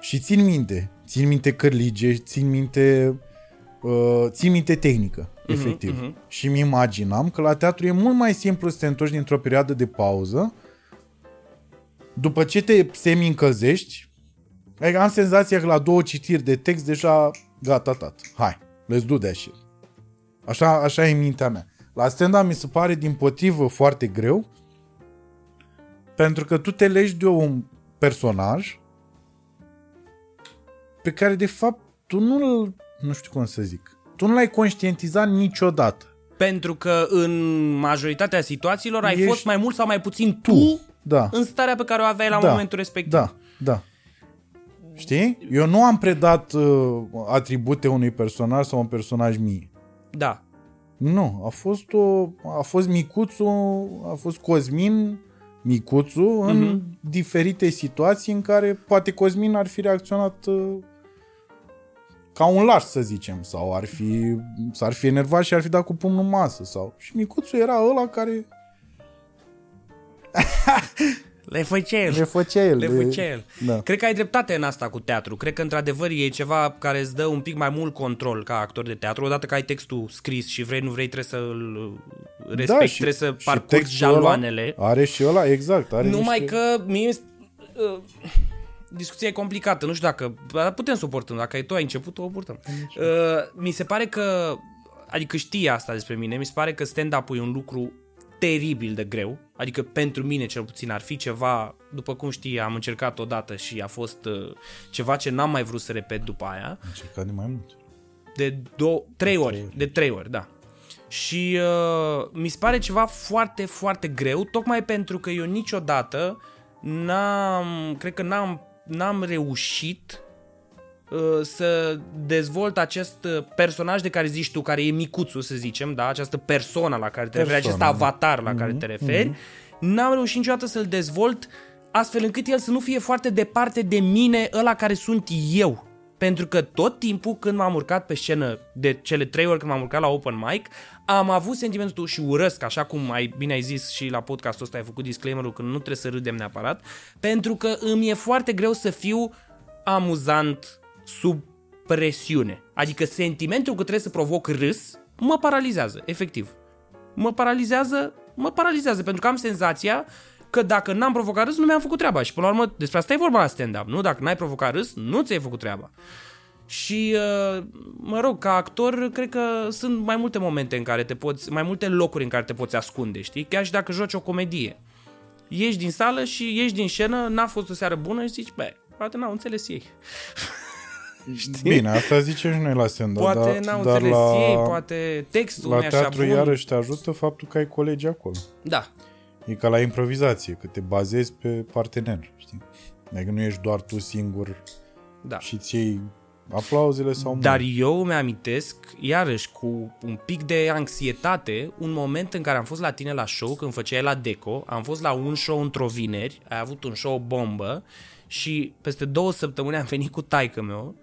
Și țin minte. Țin minte cărlige, țin minte uh, țin minte tehnică, efectiv. mhm. Și mi imaginam că la teatru e mult mai simplu să te întorci dintr-o perioadă de pauză după ce te semi-încălzești, adică am senzația că la două citiri de text deja gata, tat. Hai, let's do that shit. Așa, așa e mintea mea. La stand mi se pare din potrivă foarte greu pentru că tu te legi de un personaj pe care de fapt tu nu-l, nu știu cum să zic, tu nu l-ai conștientizat niciodată. Pentru că în majoritatea situațiilor ai Ești fost mai mult sau mai puțin tu, Tu, da. în starea pe care o aveai la Da, momentul respectiv. Da, da. Știi? Eu nu am predat uh, atribute unui personaj sau un personaj mie. Da. Nu, a fost o, a fost Micuțu, a fost Cosmin Micuțu în Mhm. diferite situații în care poate Cosmin ar fi reacționat uh, ca un laș, să zicem, sau ar fi, s-ar fi enervat și ar fi dat cu pumnul în masă. Sau... Și Micuțu era ăla care Le făcea el. Le făcea el. Le de- făcea el. Da. Cred că ai dreptate în asta cu teatru. Cred că într-adevăr e ceva care îți dă un pic mai mult control ca actor de teatru. Odată că ai textul scris și vrei, nu vrei, trebuie să îl respecti, Da, și- trebuie să și parcurgi textul ăla jaloanele. Are și ăla, exact. Are Numai niște... că mie uh, discuția e complicată, nu știu dacă dar putem să o portăm, dacă tu ai început, o purtăm. Uh, mi se pare că adică știi asta despre mine, mi se pare că stand-up-ul e un lucru teribil de greu, adică pentru mine cel puțin ar fi ceva, după cum știi, am încercat odată și a fost uh, ceva ce n-am mai vrut să repet după aia, Am încercat de mai mult. de două, trei ori, de trei ori, da. Și uh, mi se pare ceva foarte, foarte greu, tocmai pentru că eu niciodată n-am, cred că n-am, n-am reușit uh, să dezvolt acest uh, personaj de care zici tu, care e micuțul, să zicem, da? această persoană la care te referi, acest Persoană, da. avatar la care te referi, n-am reușit niciodată să-l dezvolt astfel încât el să nu fie foarte departe de mine, ăla care sunt eu. Pentru că tot timpul când m-am urcat pe scenă, de cele trei ori când m-am urcat la open mic, am avut sentimentul și urăsc, așa cum ai bine ai zis și la podcastul ăsta ai făcut disclaimerul că nu trebuie să râdem neapărat, pentru că îmi e foarte greu să fiu amuzant sub presiune. Adică sentimentul că trebuie să provoc râs mă paralizează, efectiv. Mă paralizează, mă paralizează pentru că am senzația că dacă n-am provocat râs, nu mi-am făcut treaba. Și până la urmă, despre asta e vorba la stand-up, nu? Dacă n-ai provocat râs, nu ți-ai făcut treaba. Și, uh, mă rog, ca actor, cred că sunt mai multe momente în care te poți, mai multe locuri în care te poți ascunde, știi? Chiar și dacă joci o comedie. Ieși din sală și ieși din scenă, n-a fost o seară bună și zici, bă, poate n-au înțeles ei. (laughs) Bine, asta zicem și noi la stand Poate dar, n-au dar înțeles la, ei, poate textul la nu e așa teatru bun. iarăși te ajută faptul că ai colegi acolo. Da, E ca la improvizație, că te bazezi pe partener, știi? Adică nu ești doar tu singur da. și ți iei aplauzele sau Dar nu. eu îmi amintesc, iarăși, cu un pic de anxietate, un moment în care am fost la tine la show, când făceai la Deco, am fost la un show într-o vineri, ai avut un show bombă și peste două săptămâni am venit cu taică meu,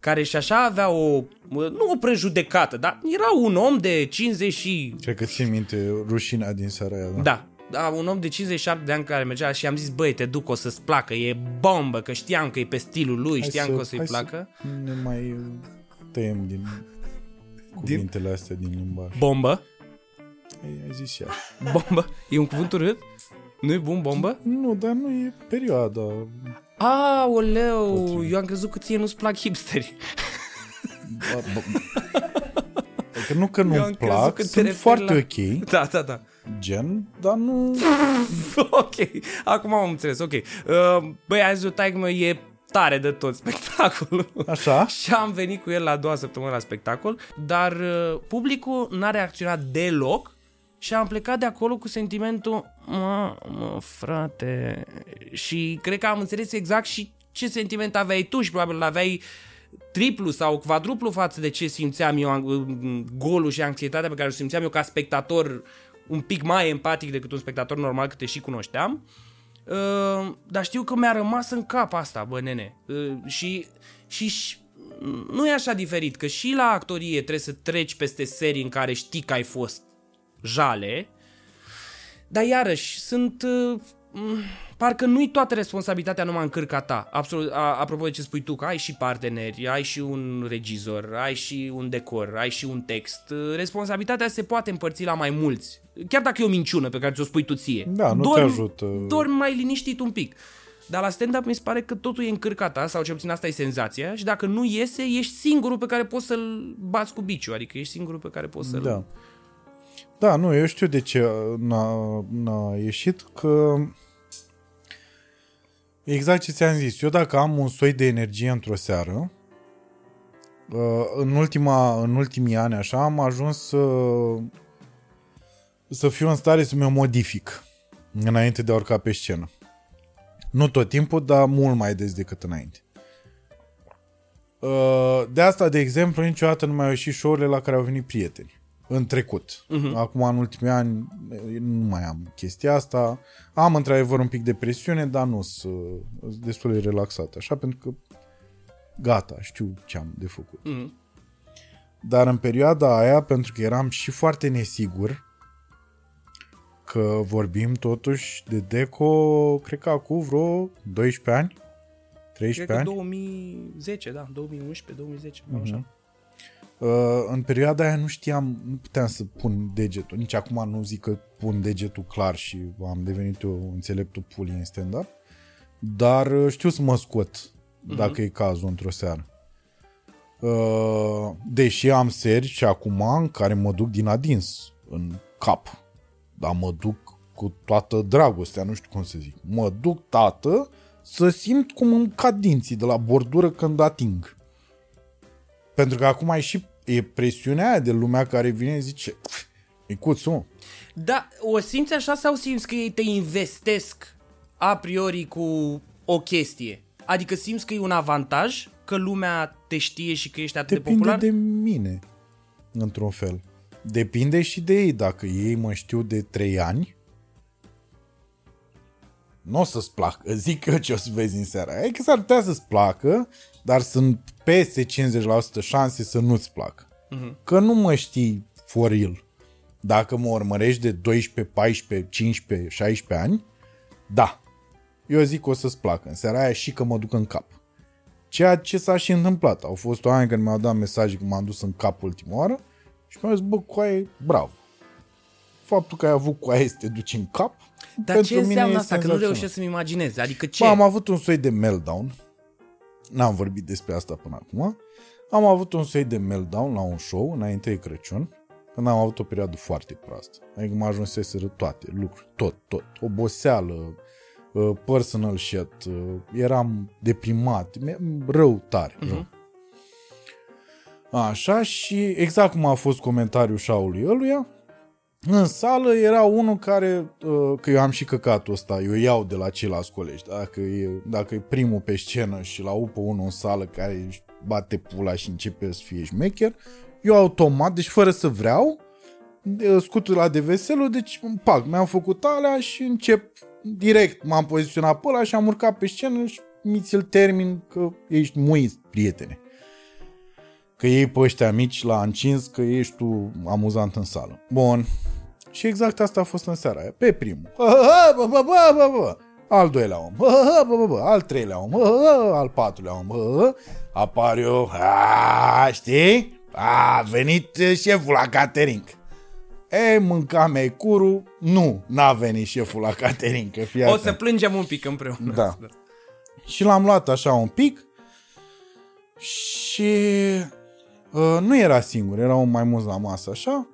care și așa avea o, nu o prejudecată, dar era un om de 50 și Cred că țin minte rușinea din seara aia, da? Da, da, un om de 57 de ani care mergea și am zis, băi, te duc, o să-ți placă, e bombă, că știam că e pe stilul lui, Hai știam să- că o să-i hai placă. Să ne mai uh, tăiem din cuvintele astea din limbaj. Bombă, Ai, ai zis ea. bombă, e un cuvânt urât? Nu e bun, bombă? Nu, dar nu e perioada. Aoleu, eu am crezut că ție nu-ți plac hipsteri. Ba- ba- Adică nu că Eu am nu-mi crezut plac, că te sunt referi foarte la- ok, Da, da, da. gen, dar nu... (laughs) ok, acum am înțeles, ok. Uh, băi, azi o taică meu e tare de tot spectacolul. Așa? (laughs) Și am venit cu el la a doua săptămână la spectacol, dar uh, publicul n-a reacționat deloc și am plecat de acolo cu sentimentul, mă, mă, frate, și cred că am înțeles exact și ce sentiment aveai tu și probabil l-aveai triplu sau quadruplu față de ce simțeam eu, uh, golul și anxietatea pe care o simțeam eu ca spectator un pic mai empatic decât un spectator normal, că te și cunoșteam. Uh, dar știu că mi-a rămas în cap asta, bă, nene. Uh, și, și, și nu e așa diferit, că și la actorie trebuie să treci peste serii în care știi că ai fost jale, dar iarăși sunt... Uh, m, parcă nu-i toată responsabilitatea numai în cârca ta. Absolut, a, apropo de ce spui tu, că ai și parteneri, ai și un regizor, ai și un decor, ai și un text. Uh, Responsabilitatea se poate împărți la mai mulți. Chiar dacă e o minciună pe care ți-o spui tu ție. Da, nu te ajută. Dormi mai liniștit un pic. Dar la stand-up mi se pare că totul e în cârca ta, sau cel puțin asta e senzația, și dacă nu iese, ești singurul pe care poți să-l bați cu biciu, adică ești singurul pe care poți să-l... Da. Da, nu, eu știu de ce n-a, n-a ieșit, că exact ce ți-am zis, eu dacă am un soi de energie într-o seară, uh, în, ultima, în ultimii ani așa, am ajuns să, să fiu în stare să mi-o modific înainte de a urca pe scenă. Nu tot timpul, dar mult mai des decât înainte. Uh, De asta, de exemplu, niciodată nu mai au ieșit show-urile la care au venit prieteni. În trecut. Uh-huh. Acum, în ultimii ani, nu mai am chestia asta. Am, într-adevăr, un pic de presiune, dar nu sunt sunt destul de relaxat. Așa, pentru că gata, știu ce am de făcut. Mhm. Dar în perioada aia, pentru că eram și foarte nesigur, că vorbim totuși de Deco, cred că acum vreo 12 ani, 13 Cred că ani. 2010, da, 2011, 2010, mm-hmm. așa. Uh, în perioada aia nu știam, nu puteam să pun degetul. Nici acum nu zic că pun degetul clar și am devenit eu înțeleptul puli în stand-up. Dar uh, știu să mă scot dacă e cazul într-o seară. Uh, deși am seri și acum în care mă duc din adins în cap. Dar mă duc cu toată dragostea, nu știu cum să zic. Mă duc, tată, să simt cum îmi cad dinții de la bordură când ating. Pentru că acum e și e presiunea aia de lumea care vine și zice Micuțu, mă, Da, o simți așa sau simți că ei te investesc a priori cu o chestie? Adică simți că e un avantaj că lumea te știe și că ești atât de depinde popular? de mine, într-un fel. Depinde și de ei. Dacă ei mă știu de 3 ani, nu o să-ți placă. Zic eu ce o să vezi în seara aia. E că s-ar putea să-ți placă, dar sunt peste 50% șanse să nu-ți placă. Că nu mă știi for real. Dacă mă urmărești de 12, 14, 15, 16 ani, da. Eu zic că o să-ți placă în seara aia și că mă duc în cap. Ceea ce s-a și întâmplat. Au fost oameni care mi-au dat mesaje că m-am dus în cap ultima oară și mi-au zis, bă, coaie, bravo. Faptul că ai avut coaie să te duci în cap, Dar pentru ce mine înseamnă e asta? Că nu senzațional. reușesc să-mi imaginez. Adică ce? Bă, am avut un soi de meltdown. N-am vorbit despre asta până acum. Am avut un soi de meltdown la un show înainte de Crăciun, când am avut o perioadă foarte proastă. Adică mă ajunseseră toate lucruri, tot, tot. Oboseală, uh, personal shit, uh, eram deprimat, mi- rău tare, rău. Așa și exact cum a fost comentariul șaului ăluia, în sală era unul care, uh, că eu am și căcatul ăsta, eu iau de la ceilalți colegi. Dacă e, dacă e primul pe scenă și la upă unul în sală care își bate pula și începe să fie șmecher, eu automat, deci fără să vreau, de- scutul la de veselul, deci pac, mi-am făcut alea și încep direct, m-am poziționat pe ăla și am urcat pe scenă și mi ți-l termin că ești muit, prietene. Că ei pe ăștia mici la încins, că ești tu amuzant în sală. Bun. Și exact asta a fost în seara aia. Pe primul. Bă, bă, bă, bă, bă, bă. Al doilea om. Bă, bă, bă, bă. Al treilea om. Bă, al patrulea om. Bă, apar eu. A, știi? A venit șeful la catering. E, mâncam ei curu. Nu, n-a venit șeful la catering. Că fii O atent. să plângem un pic împreună. Da. Și l-am luat așa un pic și uh, nu era singur, erau mai mulți la masă așa.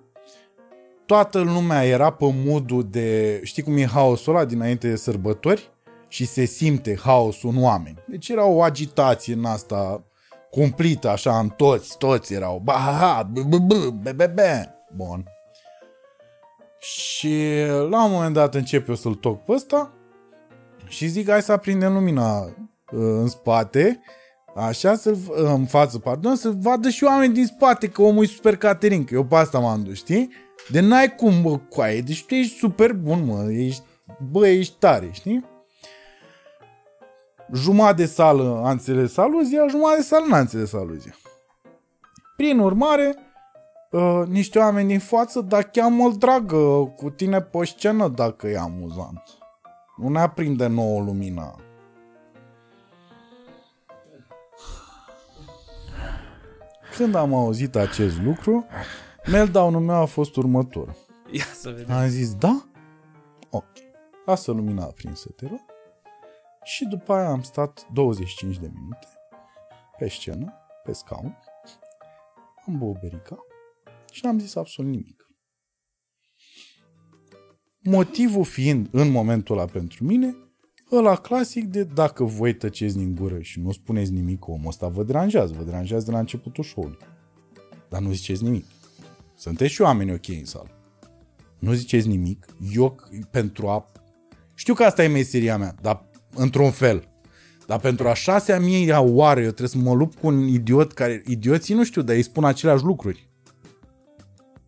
Toată lumea era pe modul de, știi cum e haosul ăla dinainte de sărbători? Și se simte haosul în oameni. Deci era o agitație în asta cumplită așa în toți, toți erau ba, ha, ha, b, b, b, b, b, b. Bun. Și la un moment dat încep eu să-l toc pe ăsta și zic hai să aprindem lumina uh, în spate, așa, să în față, pardon, să vadă și oameni din spate că omul e super Caterin, că eu pe asta m-am dus, știi? De n-ai cum, bă, coaie, deci tu ești super bun, mă, ești, bă, ești tare, știi? Jumătate de sală a înțeles aluzia, jumătate de sală n-a înțeles aluzia. Prin urmare, uh, niște oameni din față, dar cheamă-l dragă cu tine pe scenă dacă e amuzant. Nu ne aprinde nouă lumina. Când am auzit acest lucru, meltdown-ul meu a fost următor. Ia să vedem. Am zis, da? Ok. Lasă lumina aprinsă, te rog. Și după aia am stat 25 de minute pe scenă, pe scaun, am băut berica și n-am zis absolut nimic. Motivul fiind, în momentul ăla pentru mine, ăla clasic de dacă voi tăceți din gură și nu spuneți nimic, omul ăsta vă deranjează, vă deranjează de la începutul show-ului. Dar nu ziceți nimic. Sunteți și oameni ok în sală. Nu ziceți nimic. Eu, pentru a... Știu că asta e meseria mea, dar într-un fel. Dar pentru a șasea mie oară eu trebuie să mă lupt cu un idiot care... Idioții nu știu, dar îi spun aceleași lucruri.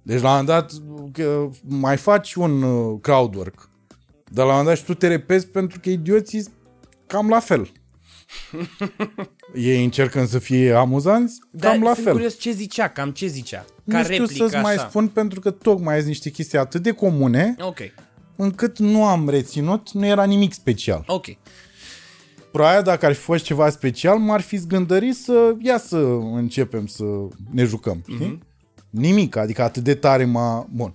Deci la un moment dat că mai faci un uh, crowdwork. Dar la un moment dat și tu te repezi pentru că idioții sunt cam la fel. Ei încercând să fie amuzanți, Dar cam la sunt fel. curios ce zicea, cam ce zicea. Ca nu știu replică să-ți mai așa. spun pentru că tocmai sunt niște chestii atât de comune Ok. încât nu am reținut, nu era nimic special. Ok. Probabil dacă ar fi fost ceva special, m-ar fi zgândărit să ia să începem să ne jucăm. Știi? Nimic, adică atât de tare m-a... Bun.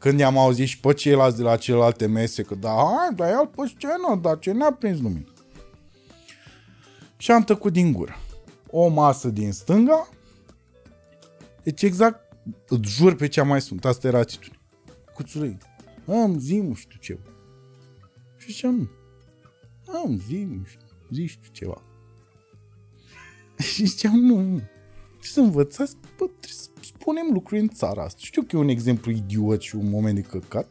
Când i-am auzit și pe ceilalți de la celelalte mese că da, hai, dar el pe scenă, dar ce ne-a prins lumina? Și am tăcut din gură. O masă din stânga, deci exact, îți jur pe cea mai sunt, asta era atitudine. Cuțurăi, am zi, nu știu ce. Și ziceam, nu. Am zi, nu știu, zi știu ceva. (laughs) Și ziceam, nu, nu. Și să învățați, bă, trebuie să spunem lucruri în țara asta. Știu că e un exemplu idiot și un moment de căcat.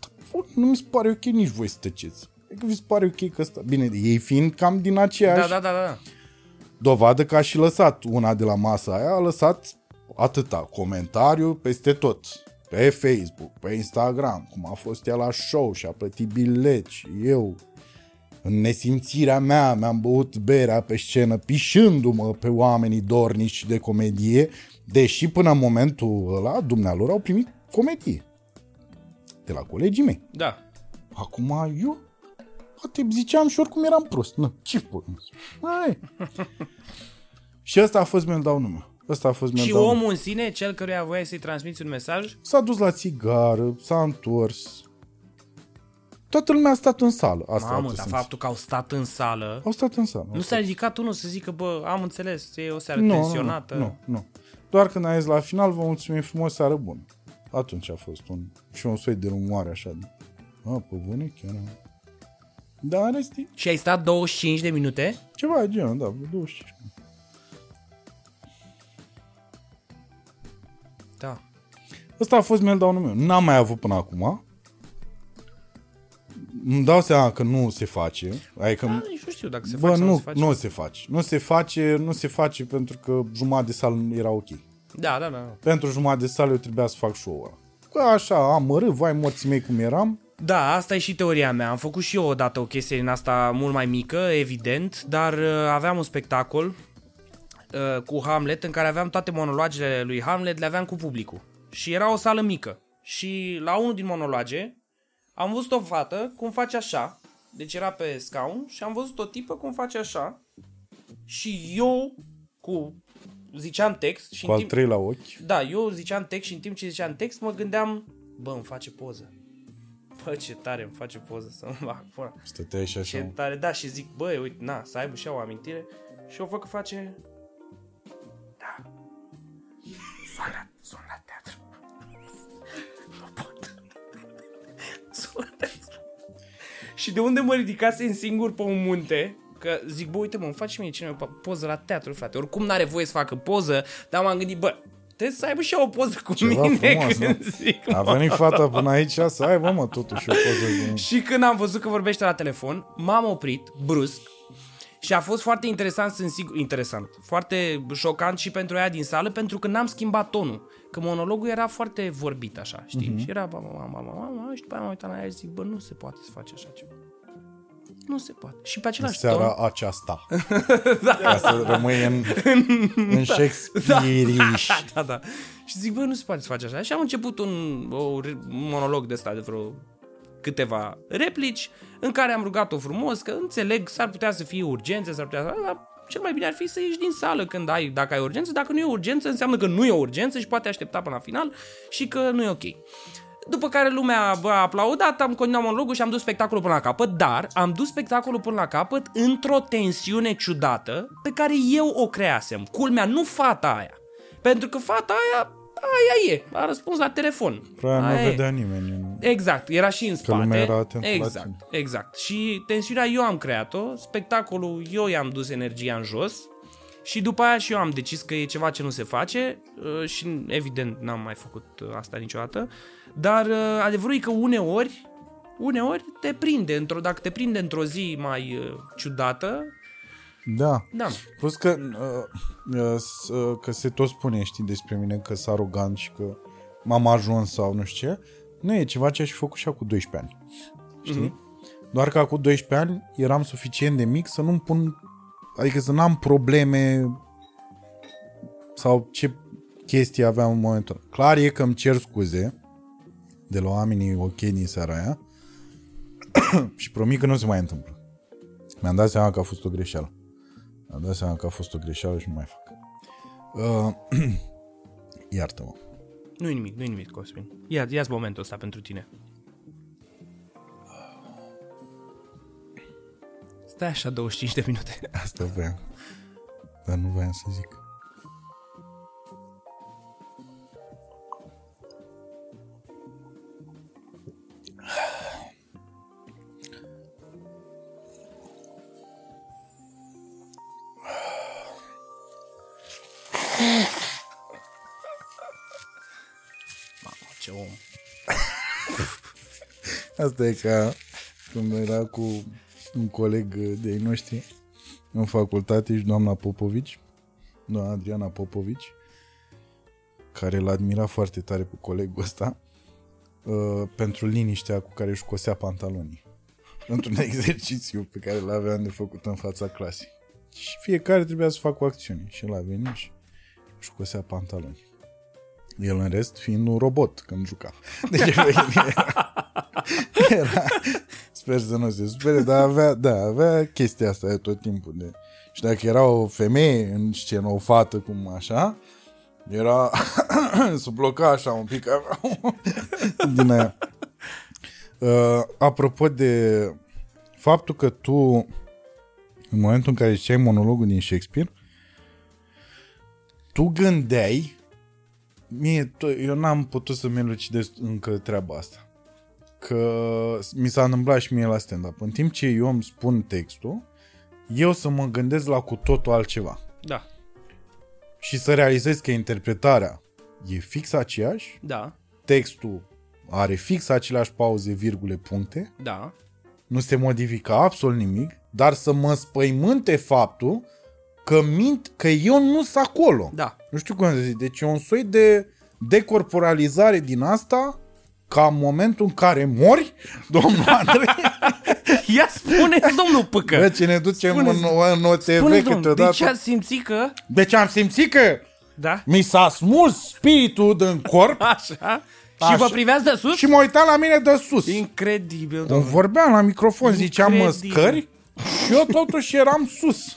Dar, nu mi se pare ok nici voi să tăceți. E că vi se pare ok că ăsta... Bine, ei fiind cam din aceeași Da, da, da, da. dovadă că a și lăsat una de la masa aia, a lăsat atâta comentariu peste tot. Pe Facebook, pe Instagram, cum a fost ea la show și a plătit bilet și eu în nesimțirea mea mi-am băut berea pe scenă pișându-mă pe oamenii dornici de comedie, deși până în momentul ăla dumnealor au primit comedie. De la colegii mei. Da. Acum eu poate ziceam și oricum eram prost. Nu, ce pot? Hai. și ăsta a fost meltdown-ul meu. Ăsta a fost Și meltdown omul în sine, cel căruia voiai să-i transmiți un mesaj, S-a dus la țigară, s-a întors. Toată lumea a stat în sală. Asta mamă, a dar simțit. faptul că au stat în sală, Au stat în sală. au nu stat. s-a ridicat unul să zică, bă, am înțeles, e o seară nu, tensionată. Nu, nu, nu. Doar când a zis la final, vă mulțumim frumos, seară bună. Atunci a fost un, și un soi de rumoare așa. De, a, pe bune, chiar am. Da, în rest, e Și ai stat 25 de minute? ceva de genul, da, vreo 25. Da. Ăsta a fost meltdown-ul meu. N-am mai avut până acum. Îmi dau seama că nu se face. Adică, Da, nici nu știu dacă se bă, face sau nu, nu se face. nu se face. Nu se face, nu se face pentru că jumătate de sală era ok. Da, da, da. Pentru jumătate de sală eu trebuia să fac show-ul ăla. Că așa, am mărât, vai morții mei cum eram. Da, asta e și teoria mea. Am făcut și eu odată o chestie din asta mult mai mică, evident, dar uh, aveam un spectacol uh, cu Hamlet în care aveam toate monologele lui Hamlet, le aveam cu publicul. Și era o sală mică. Și la unul din monologe am văzut o fată cum face așa, deci era pe scaun și am văzut o tipă cum face așa și eu cu ziceam text și Cu în al timp... trei la ochi. Da, eu ziceam text și în timp ce ziceam text mă gândeam, bă, îmi face poză. (laughs) Bă, ce tare îmi face poză să-mi fac pula. Stăteai și Ce așa. tare, da, și zic, băi, uite, na, să aibă și ea o amintire. Și o văd că face... Da. Sun Și de unde mă ridicasem singur pe un munte, că zic, bă, uite mă, îmi faci și mie cineva o poză la teatru, frate. Oricum n-are voie să facă poză, dar m-am gândit, bă, trebuie să aibă și ea o poză cu Ceva mine frumos, când nu? zic, A mă. venit fata până aici să aibă, mă, totuși o poză de... Și când am văzut că vorbește la telefon, m-am oprit brusc și a fost foarte interesant, sunt sigur, interesant, foarte șocant și pentru ea din sală, pentru că n-am schimbat tonul. Că monologul era foarte vorbit așa, știi? Și era mama, mama, mama, mama, și după aia m-am uitat la ea și zic, bă, nu se poate să faci așa ceva. Nu se poate. Și pe În același seara ton... aceasta. (laughs) da. Ca să rămâi în, în Shakespeare da, da, da. Și zic, bă, nu se poate să faci așa. Și am început un, o, un monolog de ăsta de vreo câteva replici în care am rugat-o frumos că înțeleg, s-ar putea să fie urgențe, s-ar putea să... Dar cel mai bine ar fi să ieși din sală când ai, dacă ai urgență. Dacă nu e urgență, înseamnă că nu e o urgență și poate aștepta până la final și că nu e ok. După care lumea bă, a aplaudat, am continuat monologul și am dus spectacolul până la capăt, dar am dus spectacolul până la capăt într-o tensiune ciudată pe care eu o creasem. Culmea, nu fata aia. Pentru că fata aia, aia e, a răspuns la telefon. Probabil nu Aia e. vedea nimeni. în- Exact, era și în spate. lumea era atentă la exact, tine. exact. Și tensiunea eu am creat-o, spectacolul eu i-am dus energia în jos și după aia și eu am decis că e ceva ce nu se face uh, și evident n-am mai făcut uh, asta niciodată, dar uh, adevărul e că uneori, uneori te prinde, într-o, dacă te prinde într-o zi mai uh, ciudată, Da. da, Plus că, uh, uh, s- uh, că se tot spune, știi, despre mine că sunt arogant și că m-am ajuns sau nu știu ce. Nu e ceva ce aș fi făcut și acum 12 ani. Știi? Mm-hmm. Doar că acum 12 ani eram suficient de mic să nu-mi pun... Adică să n-am probleme sau ce chestii aveam în momentul ăla. Clar e că îmi cer scuze, de la oamenii ok din seara aia (coughs) și promit că nu se mai întâmplă. Mi-am dat seama că a fost o greșeală. Mi-am dat seama că a fost o greșeală și nu mai fac. Uh, (clears throat) iartă-mă. Nu-i nimic, nu-i nimic, Cosmin. Ia, ia momentul ăsta pentru tine. Stai așa 25 de minute. (laughs) Asta vreau. Dar nu voiam să zic. Mamă, ce om. (laughs) Asta e ca când era cu un coleg de-ai noștri în facultate și doamna Popovici, doamna Adriana Popovici, care l admira foarte tare pe colegul ăsta uh, pentru liniștea cu care își cosea pantalonii într-un (laughs) exercițiu pe care l-aveam de făcut în fața clasei. Și fiecare trebuia să facă o acțiune și el a venit și își cosea pantalonii. El în rest fiind un robot când juca. (laughs) Deci (laughs) era, sper să nu se spere, dar avea, da, avea chestia asta de tot timpul. De, și dacă era o femeie în scenă, o fată cum așa, era (coughs) se bloca așa un pic din aia. Uh, apropo de faptul că tu în momentul în care ziceai monologul din Shakespeare tu gândeai mie, eu n-am putut să-mi elucidez încă treaba asta. Că mi s-a întâmplat și mie la stand-up. În timp ce eu îmi spun textul, eu să mă gândesc la cu totul altceva. Da, Și să realizez că interpretarea e fix aceeași, da, textul are fix aceleași pauze, virgule, puncte, da. nu se modifică absolut nimic, dar să mă spăimânte faptul că mint, că eu nu sunt acolo. Da. Nu știu cum să zic. Deci e un soi de decorporalizare din asta ca în momentul în care mori, (laughs) domnul Andrei, (laughs) Ia spuneți, domnul Pâcă. bă, ce ne ducem în, Spuneți- în OTV Spuneți, domnul, de câteodată. ce ați simțit că... Deci am simțit că Da? mi s-a smuls spiritul din corp (laughs) Așa. Și Așa. vă priveați de sus? și mă uitam la mine de sus. Incredibil, Cum domnul. vorbeam la microfon, ziceam Incredibil. măscări și eu totuși eram sus.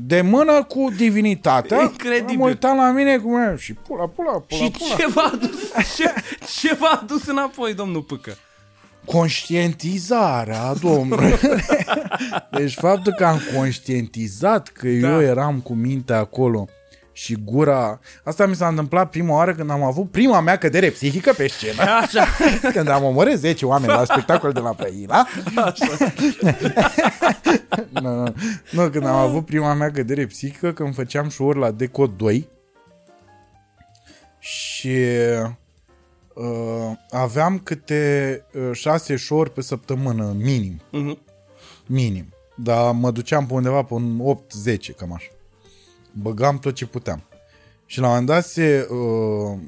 De mână cu divinitatea. Incredibil. Mă uitam la mine cum era și pula, pula, pula, Și pula. ce v-a adus, ce, ce v-a adus înapoi, domnul Pâcă? Conștientizarea, domnule. (laughs) Deci faptul că am conștientizat că Da. eu eram cu mintea acolo și gura... Asta mi s-a întâmplat prima oară când am avut prima mea cădere psihică pe scenă. (laughs) Așa. Când am omorât 10 oameni la spectacol de la Brăila. nu, (laughs) nu, nu, când am avut prima mea cădere psihică, când făceam show-uri la Deco 2 și uh, aveam câte uh, șase show-uri pe săptămână, minim. Mhm. Minim. Dar mă duceam pe undeva pe un 8-10, cam așa. Băgam tot ce puteam. Și la un moment dat se uh,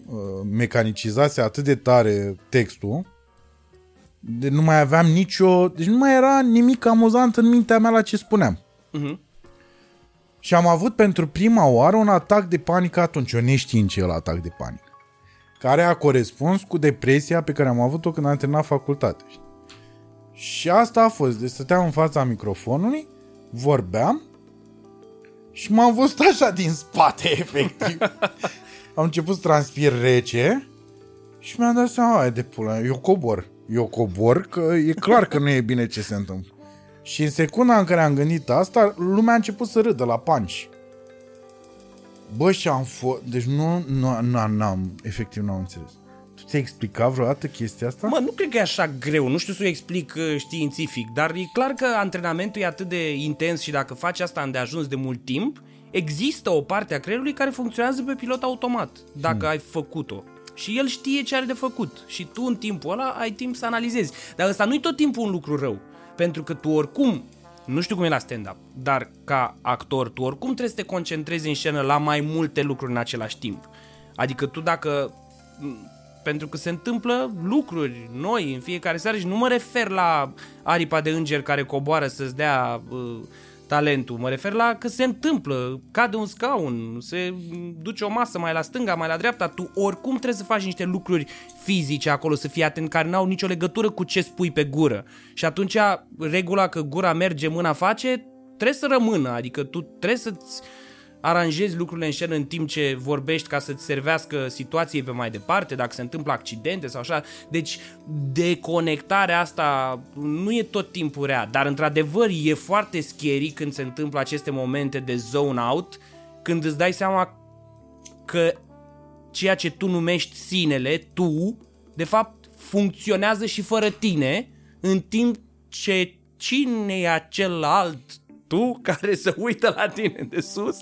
uh, mecanicizase atât de tare textul, de nu mai aveam nicio... Deci nu mai era nimic amuzant în mintea mea la ce spuneam. Mhm. Și am avut pentru prima oară un atac de panică atunci, eu neștiind ce e la atac de panică, care a corespuns cu depresia pe care am avut-o când am terminat facultate. știi? Și asta a fost, deci stăteam în fața microfonului, vorbeam și m-am văzut așa din spate, (laughs) efectiv. am început să transpir rece și mi-am dat seama, "Hai de pula, mea, eu cobor. Eu cobor, că e clar că nu e bine ce se întâmplă. Și în secunda în care am gândit asta, lumea a început să râdă la panci. Bă, și am fost... Deci nu, nu, nu, n-am, efectiv n-am înțeles. Tu ți-ai explicat vreodată chestia asta? Mă, nu cred că e așa greu, nu știu să o explic uh, științific, dar e clar că antrenamentul e atât de intens și dacă faci asta îndeajuns de mult timp, există o parte a creierului care funcționează pe pilot automat, dacă ai făcut-o. Și el știe ce are de făcut și tu în timpul ăla ai timp să analizezi. Dar ăsta nu-i tot timpul un lucru rău, pentru că tu oricum, nu știu cum e la stand-up, dar ca actor tu oricum trebuie să te concentrezi în scenă la mai multe lucruri în același timp. Adică tu dacă pentru că se întâmplă lucruri noi în fiecare seară și nu mă refer la aripa de înger care coboară să-ți dea uh, talentul. Mă refer la că se întâmplă, cade un scaun, se duce o masă mai la stânga, mai la dreapta. Tu oricum trebuie să faci niște lucruri fizice acolo, să fii atent, care n-au nicio legătură cu ce spui pe gură. Și atunci regula că gura merge, mâna face, trebuie să rămână. Adică tu trebuie să-ți aranjezi lucrurile în scenă în timp ce vorbești ca să-ți servească situației pe mai departe, dacă se întâmplă accidente sau așa. Deci deconectarea asta nu e tot timpul rea, dar într-adevăr e foarte scary când se întâmplă aceste momente de zone out, când îți dai seama că ceea ce tu numești sinele, tu, de fapt funcționează și fără tine, în timp ce cine e acel alt tu care se uită la tine de sus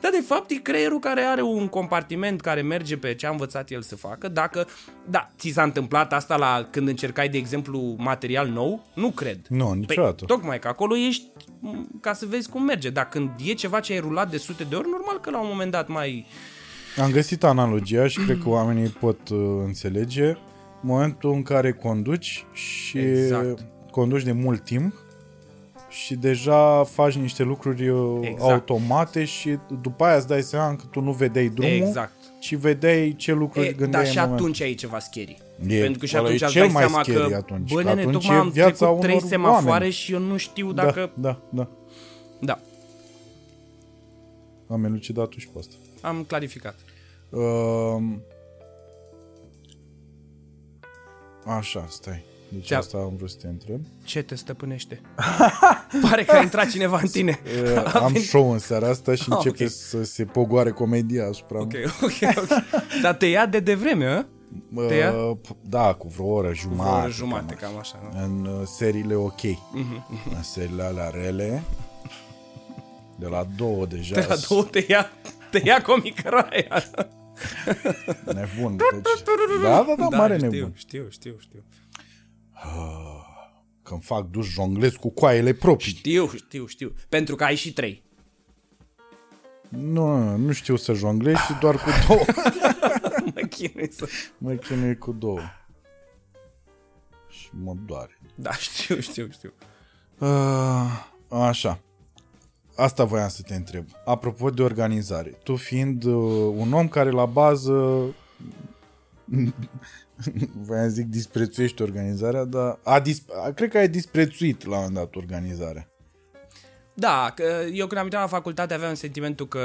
dar de fapt e creierul care are un compartiment care merge pe ce a învățat el să facă. Dacă, da, ți s-a întâmplat asta la când încercai, de exemplu, material nou? Nu cred. Nu, niciodată. Păi, tocmai că acolo ești ca să vezi cum merge. Dar când e ceva ce ai rulat de sute de ori, normal că la un moment dat mai... Am găsit analogia și cred că oamenii pot uh, înțelege momentul în care conduci și exact. conduci de mult timp și deja faci niște lucruri uh, exact. automate și după aia îți dai seama că tu nu vedeai drumul, exact. ci vedeai ce lucruri e, gândeai Dar și atunci ai ceva scary. E, Pentru că și atunci îți dai seama că, atunci, bă, nene, tocmai am trecut trei semafoare oameni. și eu nu știu da, dacă... Da, da, da. Am elucidat și pe asta. Am clarificat. Uh, așa, stai. Deci Ți-a... asta am vrut să te întreb. Ce te stăpânește? (laughs) Pare că a intrat cineva în tine. Uh, (laughs) am show în seara asta și ah, începe okay. să se pogoare comedia asupra Ok, (laughs) ok, ok. Dar te ia de devreme, a? Te ia? Uh, da, cu vreo oră jumătate. Cu vreo oră jumate, cam așa. Nu? În uh, seriile ok. Uh-huh. În seriile alea rele, de la două deja. De la două te ia, te ia comicăraia. nebun. Deci, da, da, da, da mare știu, nebun. Știu, știu, știu. (sighs) Când fac dus jonglez cu coaiele proprii. Știu, știu, știu. Pentru că ai și trei. Nu, nu știu să jonglez și doar cu două. (laughs) mă chinui să... Mă chinui cu două. Și mă doare. Da, știu, știu, știu. Uh, așa. Asta voiam să te întreb. Apropo de organizare. Tu fiind uh, un om care la bază (laughs) voiam zic disprețuiești organizarea, dar a dis- cred că ai disprețuit la un moment dat organizarea. Da, că eu când am intrat la facultate aveam sentimentul că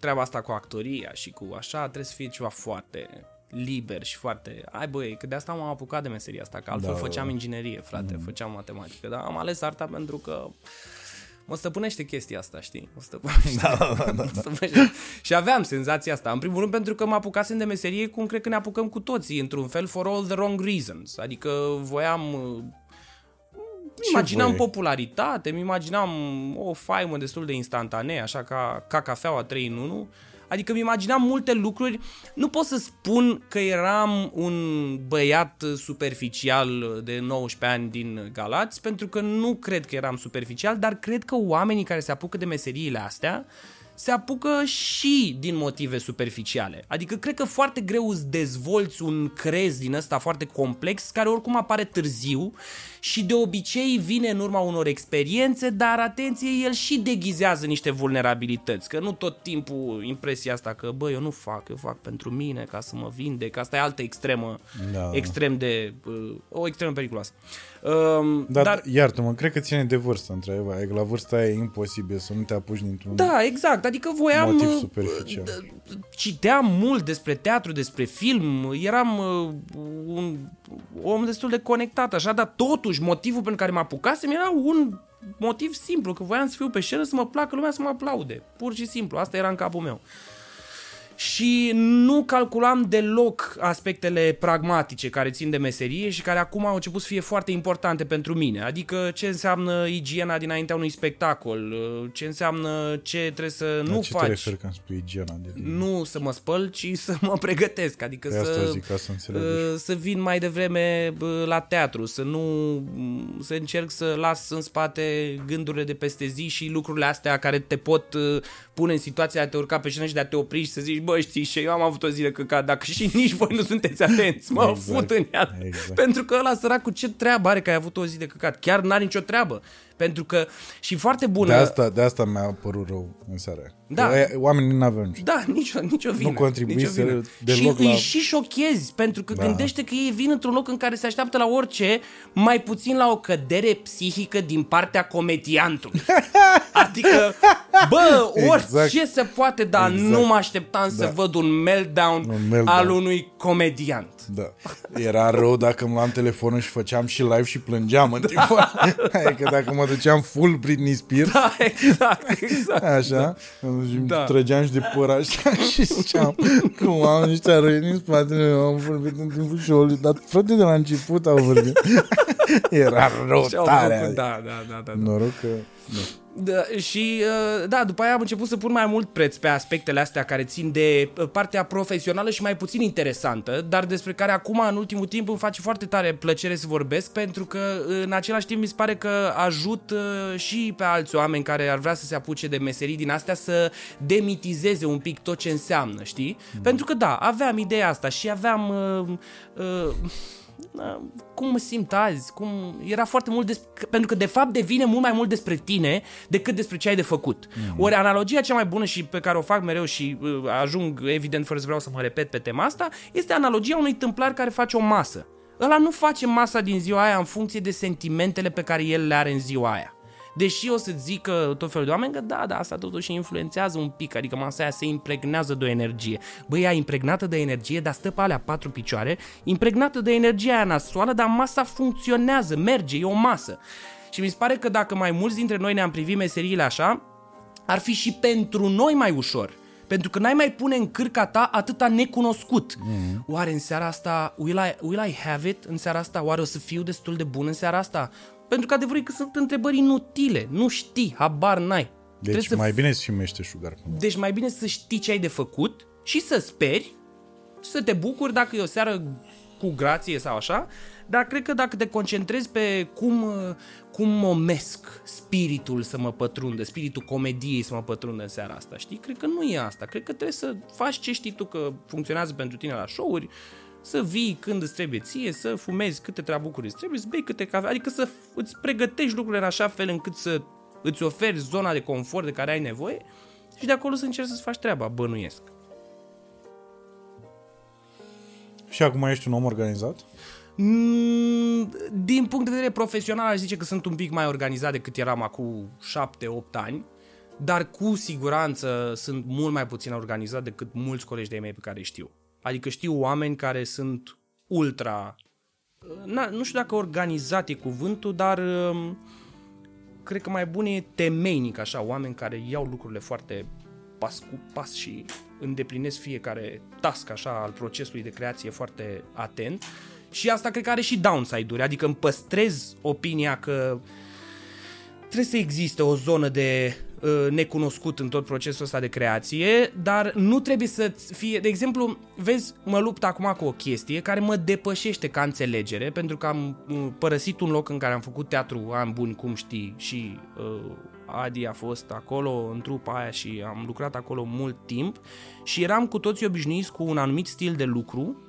treaba asta cu actoria și cu așa trebuie să fie ceva foarte liber și foarte... Ai băi, că de asta m-am apucat de meseria asta, că altfel da, făceam inginerie, frate, mm. făceam matematică, dar am ales arta pentru că mă stăpânește chestia asta, știi? Mă stăpânește. Da, da, da, da. stăpânește. și aveam senzația asta. În primul rând pentru că mă apucasem de meserie cum cred că ne apucăm cu toții, într-un fel, for all the wrong reasons. Adică voiam... Ce imaginam voie? popularitate, îmi imaginam o faimă destul de instantanee, așa ca, ca cafeaua 3 în 1 Adică mi imaginam multe lucruri. Nu pot să spun că eram un băiat superficial de 19 ani din Galați, pentru că nu cred că eram superficial, dar cred că oamenii care se apucă de meseriile astea se apucă și din motive superficiale. Adică cred că foarte greu îți dezvolți un crez din ăsta foarte complex, care oricum apare târziu și de obicei vine în urma unor experiențe, dar atenție, el și deghizează niște vulnerabilități, că nu tot timpul impresia asta că, bă, eu nu fac, eu fac pentru mine, ca să mă vindec, asta e altă extremă, da. extrem de, uh, o extremă periculoasă. Um, dar, dar iartă-mă, cred că ține de vârstă, într-adevăr, adică la vârsta aia e imposibil să nu te apuci dintr-un Da, exact, adică voiam... Motiv uh, superficial. Citeam mult despre teatru, despre film, eram uh, un om destul de conectat, așa, dar totuși motivul pentru care mă apucasem era un motiv simplu, că voiam să fiu pe scenă, să mă placă lumea, să mă aplaude. Pur și simplu, asta era în capul meu și nu calculam deloc aspectele pragmatice care țin de meserie și care acum au început să fie foarte importante pentru mine. Adică ce înseamnă igiena dinaintea unui spectacol, ce înseamnă ce trebuie să nu ce faci. Ce te referi când spui igiena? De nu să mă spăl, ci să mă pregătesc. Adică să, zic, ca să, să vin mai devreme la teatru, să nu să încerc să las în spate gândurile de peste zi și lucrurile astea care te pot pune în situația de a te urca pe scenă și de a te opri și să zici bă, știi, și eu am avut o zi de căcat, dacă și (laughs) nici voi nu sunteți atenți, mă Exact, fut în ea. exact. Pentru că ăla săracul ce treabă are că ai avut o zi de căcat? Chiar n-are nicio treabă. Pentru că, și foarte bună... De asta, de asta mi-a părut rău în seara aia. Da. Că Oamenii n-aveau nicio. Da, nicio, nicio vină. Nu contribuise nicio vină. deloc și la- îi și șochezi, pentru că Da. gândește că ei vin într-un loc în care se așteaptă la orice, mai puțin la o cădere psihică din partea comediantului. (laughs) Adică, bă, orice Exact. se poate, dar Exact. nu mă așteptam să Da. văd un meltdown, Un meltdown. al unui comediant. Da. Era rău dacă îmi luam telefonul și făceam și live și plângeam în (laughs) timpul Adică dacă mă duceam full Britney Spears Da, exact, exact. Așa, și Da. trăgeam și de păr așa (laughs) și ziceam că oamenii ăștia răi din spatele meu au vorbit în timpul show-ului, dar frate de la început au vorbit. (laughs) Era rău Și-au tare. făcut, da, da, da, da. da. Noroc că... Da. Da, și uh, da, după aia am început să pun mai mult preț pe aspectele astea care țin de uh, partea profesională și mai puțin interesantă, dar despre care acum în ultimul timp îmi face foarte tare plăcere să vorbesc pentru că în același timp mi se pare că ajut uh, și pe alți oameni care ar vrea să se apuce de meserii din astea să demitizeze un pic tot ce înseamnă, știi? Pentru că da, aveam ideea asta și aveam uh, uh, Uh, cum mă simt azi, cum era foarte mult despre, pentru că de fapt devine mult mai mult despre tine decât despre ce ai de făcut. Mm. Ori analogia cea mai bună și pe care o fac mereu și uh, ajung evident fără să vreau să mă repet pe tema asta, este analogia unui tâmplar care face o masă. Ăla nu face masa din ziua aia în funcție de sentimentele pe care el le are în ziua aia. Deși o să zică tot felul de oameni că da, da, asta totuși influențează un pic, adică masa aia se impregnează de o energie. Băi, ea impregnată de energie, dar stă pe alea patru picioare, impregnată de energia aia nasoală, dar masa funcționează, merge, e o masă. Și mi se pare că dacă mai mulți dintre noi ne-am privit meseriile așa, ar fi și pentru noi mai ușor. Pentru că n-ai mai pune în cârca ta atâta necunoscut. Mm-hmm. Oare în seara asta, will I, will I have it în seara asta? Oare o să fiu destul de bun în seara asta? Pentru că adevărul e că sunt întrebări inutile. Nu știi, habar n-ai. Deci să mai bine să și meșteșugar. deci mai bine să știi ce ai de făcut și să speri, să te bucuri dacă e o seară cu grație sau așa, dar cred că dacă te concentrezi pe cum, cum momesc spiritul să mă pătrundă, spiritul comediei să mă pătrundă în seara asta, știi? Cred că nu e asta. Cred că trebuie să faci ce știi tu că funcționează pentru tine la show-uri, să vii când îți trebuie ție, să fumezi câte trabucuri îți trebuie, să bei câte cafea, adică să îți pregătești lucrurile în așa fel încât să îți oferi zona de confort de care ai nevoie și de acolo să încerci să-ți faci treaba, bănuiesc. Și acum ești un om organizat? Mm, Din punct de vedere profesional aș zice că sunt un pic mai organizat decât eram acum 7-8 ani, dar cu siguranță sunt mult mai puțin organizat decât mulți colegi de mei pe care îi știu. Adică știu oameni care sunt ultra... Na, nu știu dacă organizat e cuvântul, dar um, cred că mai bun e temeinic așa, oameni care iau lucrurile foarte pas cu pas și îndeplinesc fiecare task așa al procesului de creație foarte atent. Și asta cred că are și downside-uri, adică îmi păstrez opinia că trebuie să existe o zonă de uh, necunoscut în tot procesul ăsta de creație, dar nu trebuie să fie, de exemplu, vezi, mă lupt acum cu o chestie care mă depășește ca înțelegere, pentru că am uh, părăsit un loc în care am făcut teatru ani buni, cum știi, și uh, Adi a fost acolo în trupa aia și am lucrat acolo mult timp și eram cu toții obișnuiți cu un anumit stil de lucru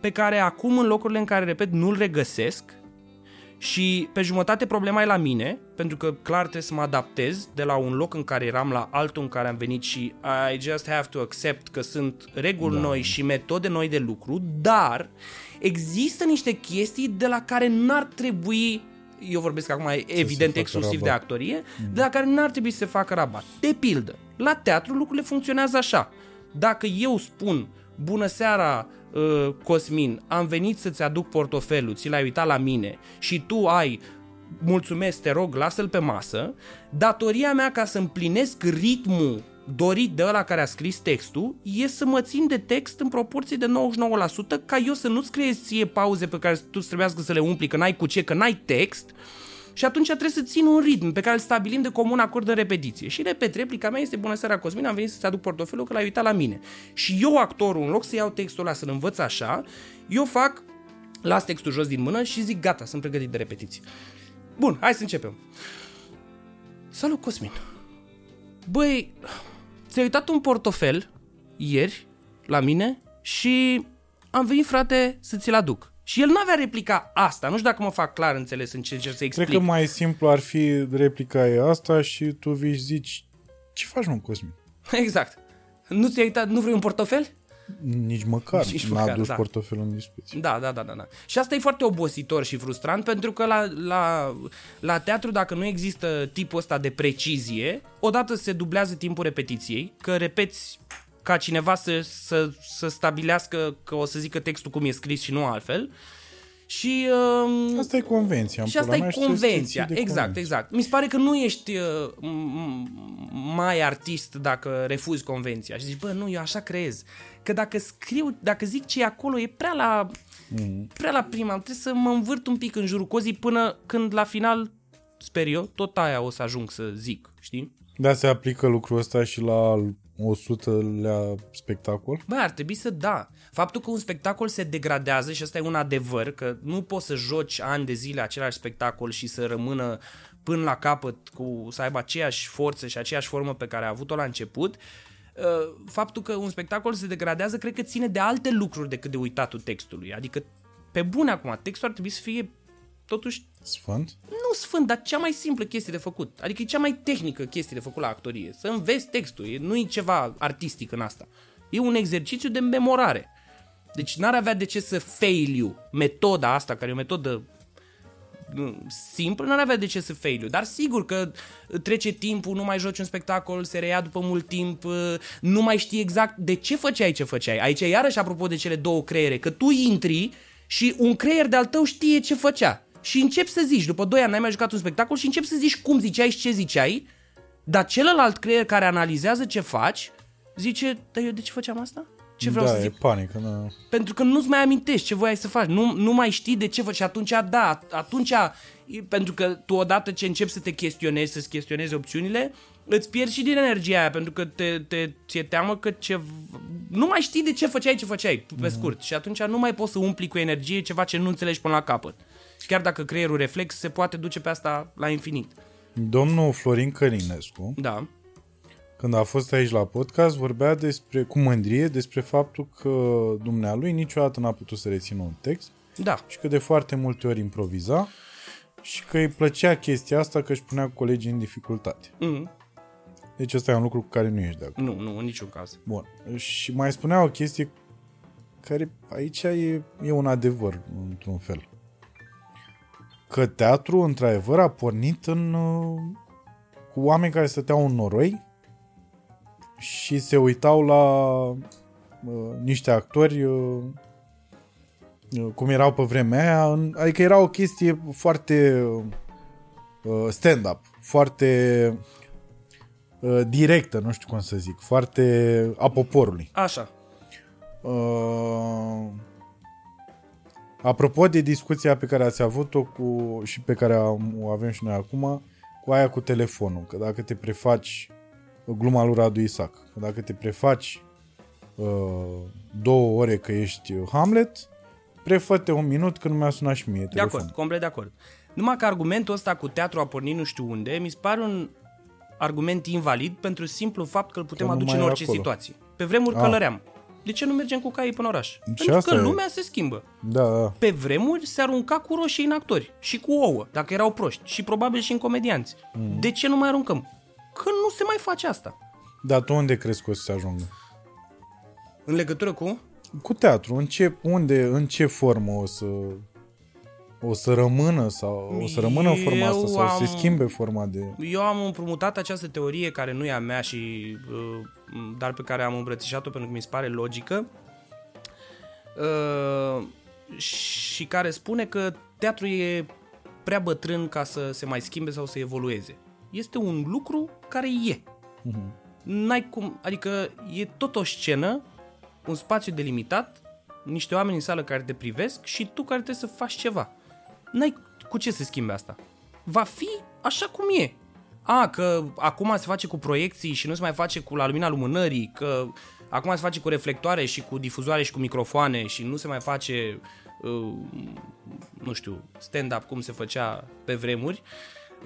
pe care acum în locurile în care, repet, nu-l regăsesc și pe jumătate problema e la mine, pentru că clar trebuie să mă adaptez de la un loc în care eram la altul în care am venit și I just have to accept că sunt reguli da. noi și metode noi de lucru, dar există niște chestii de la care n-ar trebui eu vorbesc acum evident facă exclusiv de rabat. actorie, de la care n-ar trebui să se facă rabat. De pildă, la teatru lucrurile funcționează așa. Dacă eu spun, bună seara, uh, Cosmin, am venit să-ți aduc portofelul, ți l-ai uitat la mine și tu ai mulțumesc, te rog, lasă-l pe masă, datoria mea ca să împlinesc ritmul dorit de ăla care a scris textul e să mă țin de text în proporție de 99% ca eu să nu-ți creezi ție pauze pe care tu trebuiască să le umpli, că n-ai cu ce, că n-ai text și atunci trebuie să țin un ritm pe care îl stabilim de comun acord în repetiție. Și repet, replica mea este Bună seara, Cosmin, am venit să-ți aduc portofelul că l-ai uitat la mine. Și eu, actorul, în loc să iau textul ăla să-l învăț așa, eu fac, las textul jos din mână și zic gata, sunt pregătit de repetiție. Bun, hai să începem. Salut, Cosmin. Băi, ți-ai uitat un portofel ieri la mine și am venit, frate, să ți-l aduc. Și el n-avea replica asta. Nu știu dacă mă fac clar înțeles în ce încerc să explic. Cred că mai simplu ar fi replica e asta și tu vii și zici ce faci, mă, Cosmin? (laughs) Exact. Nu ți-ai uitat, nu vrei un portofel? Nici măcar, Nici n-a măcar, dus da. portofelul în discuție. Da, da, da, da, da. Și asta e foarte obositor și frustrant pentru că la, la, la teatru, dacă nu există tipul ăsta de precizie, odată se dublează timpul repetiției, că repeți ca cineva să, să, să stabilească că o să zică textul cum e scris și nu altfel. Și, uh, Asta e convenția. în și asta pula e mea, trebuie să te convenția. ții de Exact, convenție. exact. Mi se pare că nu ești uh, m- mai artist dacă refuzi convenția și zici, bă, nu, eu așa creez. Că dacă scriu, dacă zic ce e acolo, e prea la, Mm. prea la prima. Trebuie să mă învârt un pic în jurul cozii până când la final, sper eu, tot aia o să ajung să zic, știi? Da, se aplică lucrul ăsta și la al 100-lea spectacol? Bă, ar trebui să da. Faptul că un spectacol se degradează și asta e un adevăr, că nu poți să joci ani de zile același spectacol și să rămână până la capăt cu să aibă aceeași forță și aceeași formă pe care a avut-o la început. Uh, Faptul că un spectacol se degradează cred că ține de alte lucruri decât de uitatul textului. Adică, pe bune acum, textul ar trebui să fie totuși Sfânt? nu sfânt, dar cea mai simplă chestie de făcut. Adică e cea mai tehnică chestie de făcut la actorie. Să înveți textul, e- nu e ceva artistic în asta. E un exercițiu de memorare. Deci n-ar avea de ce să failiu metoda asta, care e o metodă nu, simplă, n-ar avea de ce să failiu. Dar sigur că trece timpul, nu mai joci un spectacol, se reia după mult timp, nu mai știi exact de ce făceai ce făceai. Aici, iarăși, apropo de cele două creiere, că tu intri și un creier de-al tău știe ce făcea. Și începi să zici, după 2 ani n-ai mai jucat un spectacol și începi să zici cum ziceai și ce ziceai, dar celălalt creier care analizează ce faci, zice, dar eu de ce făceam asta? Ce vreau da, să e zic? panică. Nu. Pentru că nu-ți mai amintești ce voiai să faci, nu, nu mai știi de ce faci și atunci, da, atunci, e- pentru că tu odată ce începi să te chestionezi, să-ți chestionezi opțiunile, îți pierzi și din energia aia, pentru că te, te, ți-e teamă că ce, nu mai știi de ce făceai ce făceai, pe scurt, și atunci nu mai poți să umpli cu energie ceva ce nu înțelegi până la capăt. Chiar dacă creierul reflex se poate duce pe asta la infinit. Domnul Florin Călinescu, Da. când a fost aici la podcast, vorbea despre, cu mândrie despre faptul că dumnealui niciodată n-a putut să rețină un text Da. și că de foarte multe ori improviza și că îi plăcea chestia asta că își punea colegii în dificultate. Mm. Deci ăsta e un lucru cu care nu ești de acord. Nu, nu, în niciun caz. Bun. Și mai spunea o chestie care aici e, e un adevăr, într-un fel. Că teatru, într-adevăr, a pornit în, uh, cu oameni care stăteau în noroi și se uitau la uh, niște actori uh, uh, cum erau pe vremea aia. În, adică era o chestie foarte uh, stand-up, foarte uh, directă, nu știu cum să zic, foarte a poporului. Așa. Uh, apropo de discuția pe care ați avut-o cu, și pe care am, o avem și noi acum, cu aia cu telefonul, că dacă te prefaci gluma lui Radu Isac, că dacă te prefaci uh, două ore că ești Hamlet, prefă-te un minut că nu mi-a sunat și mie De telefonul. acord, complet de acord. Numai că argumentul ăsta cu teatru a pornit nu știu unde, mi se pare un argument invalid pentru simplu fapt că îl putem Că nu aduce mai în e orice acolo. situație. Pe vremuri Ah. călăream. De ce nu mergem cu caii până în oraș? Pentru asta că e. lumea se schimbă. Da, da. Pe vremuri se arunca cu roșii în actori și cu ouă, dacă erau proști, și probabil și în comedianți. Mm. De ce nu mai aruncăm? Că nu se mai face asta. Dar tu unde crezi că o să se ajungă? În legătură cu? Cu teatru, în ce, unde, în ce formă o să o să rămână sau o să rămână în forma asta Eu sau am- se schimbe forma de... Eu am împrumutat această teorie care nu e a mea și uh, dar pe care am îmbrățișat-o pentru că mi se pare logică uh, și care spune că teatrul e prea bătrân ca să se mai schimbe sau să evolueze. Este un lucru care e. N-ai cum, adică e tot o scenă, un spațiu delimitat, niște oameni în sală care te privesc și tu care trebuie să faci ceva. N-ai cu ce să schimbe asta. Va fi așa cum e. A, că acum se face cu proiecții și nu se mai face cu la lumina lumânării, că acum se face cu reflectoare și cu difuzoare și cu microfoane și nu se mai face, uh, nu știu, stand-up cum se făcea pe vremuri.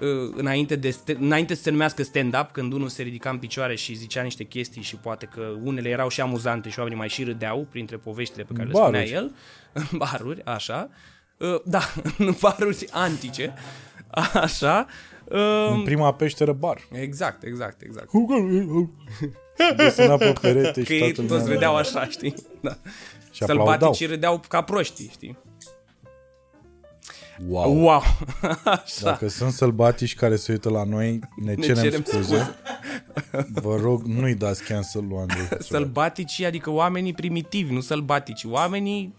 uh, înainte, de, st- înainte să se numească stand-up, când unul se ridica în picioare și zicea niște chestii și poate că unele erau și amuzante și oamenii mai și râdeau printre poveștile pe care le Baruri. spunea el, în (laughs) baruri, așa, Uh, da, (laughs) în baruri antice, așa, În Um, prima peșteră bar. exact, exact, exact. Desena pe perete Că și ei toată lumea... toți râdeau așa, știi? Da. Și aplaudau. Sălbaticii râdeau ca proștii, știi? Wow. Wow! Așa. (laughs) Dacă sunt sălbatici care se uită la noi, ne, Ne cerem, cerem scuze. Vă rog, nu-i dați cancel lui Andrei. Sălbaticii, adică oamenii primitivi, nu sălbatici, oamenii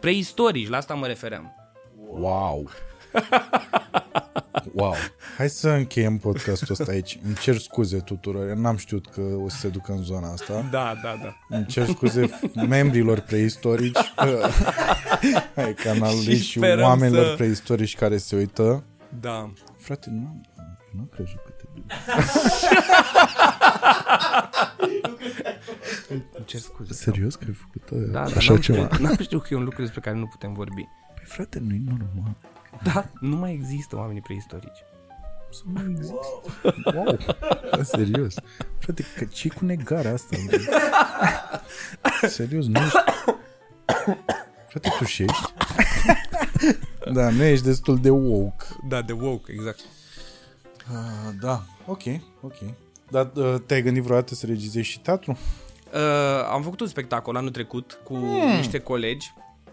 preistorici, la asta mă refeream. Wow. (laughs) Wow. Hai să încheiem podcastul ăsta aici. Îmi cer scuze tuturor. Eu n-am știut că o să se ducă în zona asta. Da, da, da. Îmi cer scuze membrilor preistorici (laughs) ai canalului Și și, sperăm oamenilor să- preistorici care se uită. Da. Frate, nu, nu am crezut că te duci. (laughs) Îmi cer scuze. Serios că ai făcut uh, Da, da, așa n-am ceva? Știut, n-am știut că e un lucru despre care nu putem vorbi. Păi frate, nu-i normal. Da, nu mai există oamenii preistorici. Să nu există. Wow. Da, serios. Frate, că ce cu negarea asta? serios, nu ești... Frate, tu și ești? da, nu ești destul de woke. Da, de woke, exact. Uh, da, ok, ok. Dar uh, te-ai gândit vreodată să regizezi și teatru? Uh, am făcut un spectacol anul trecut cu niște colegi.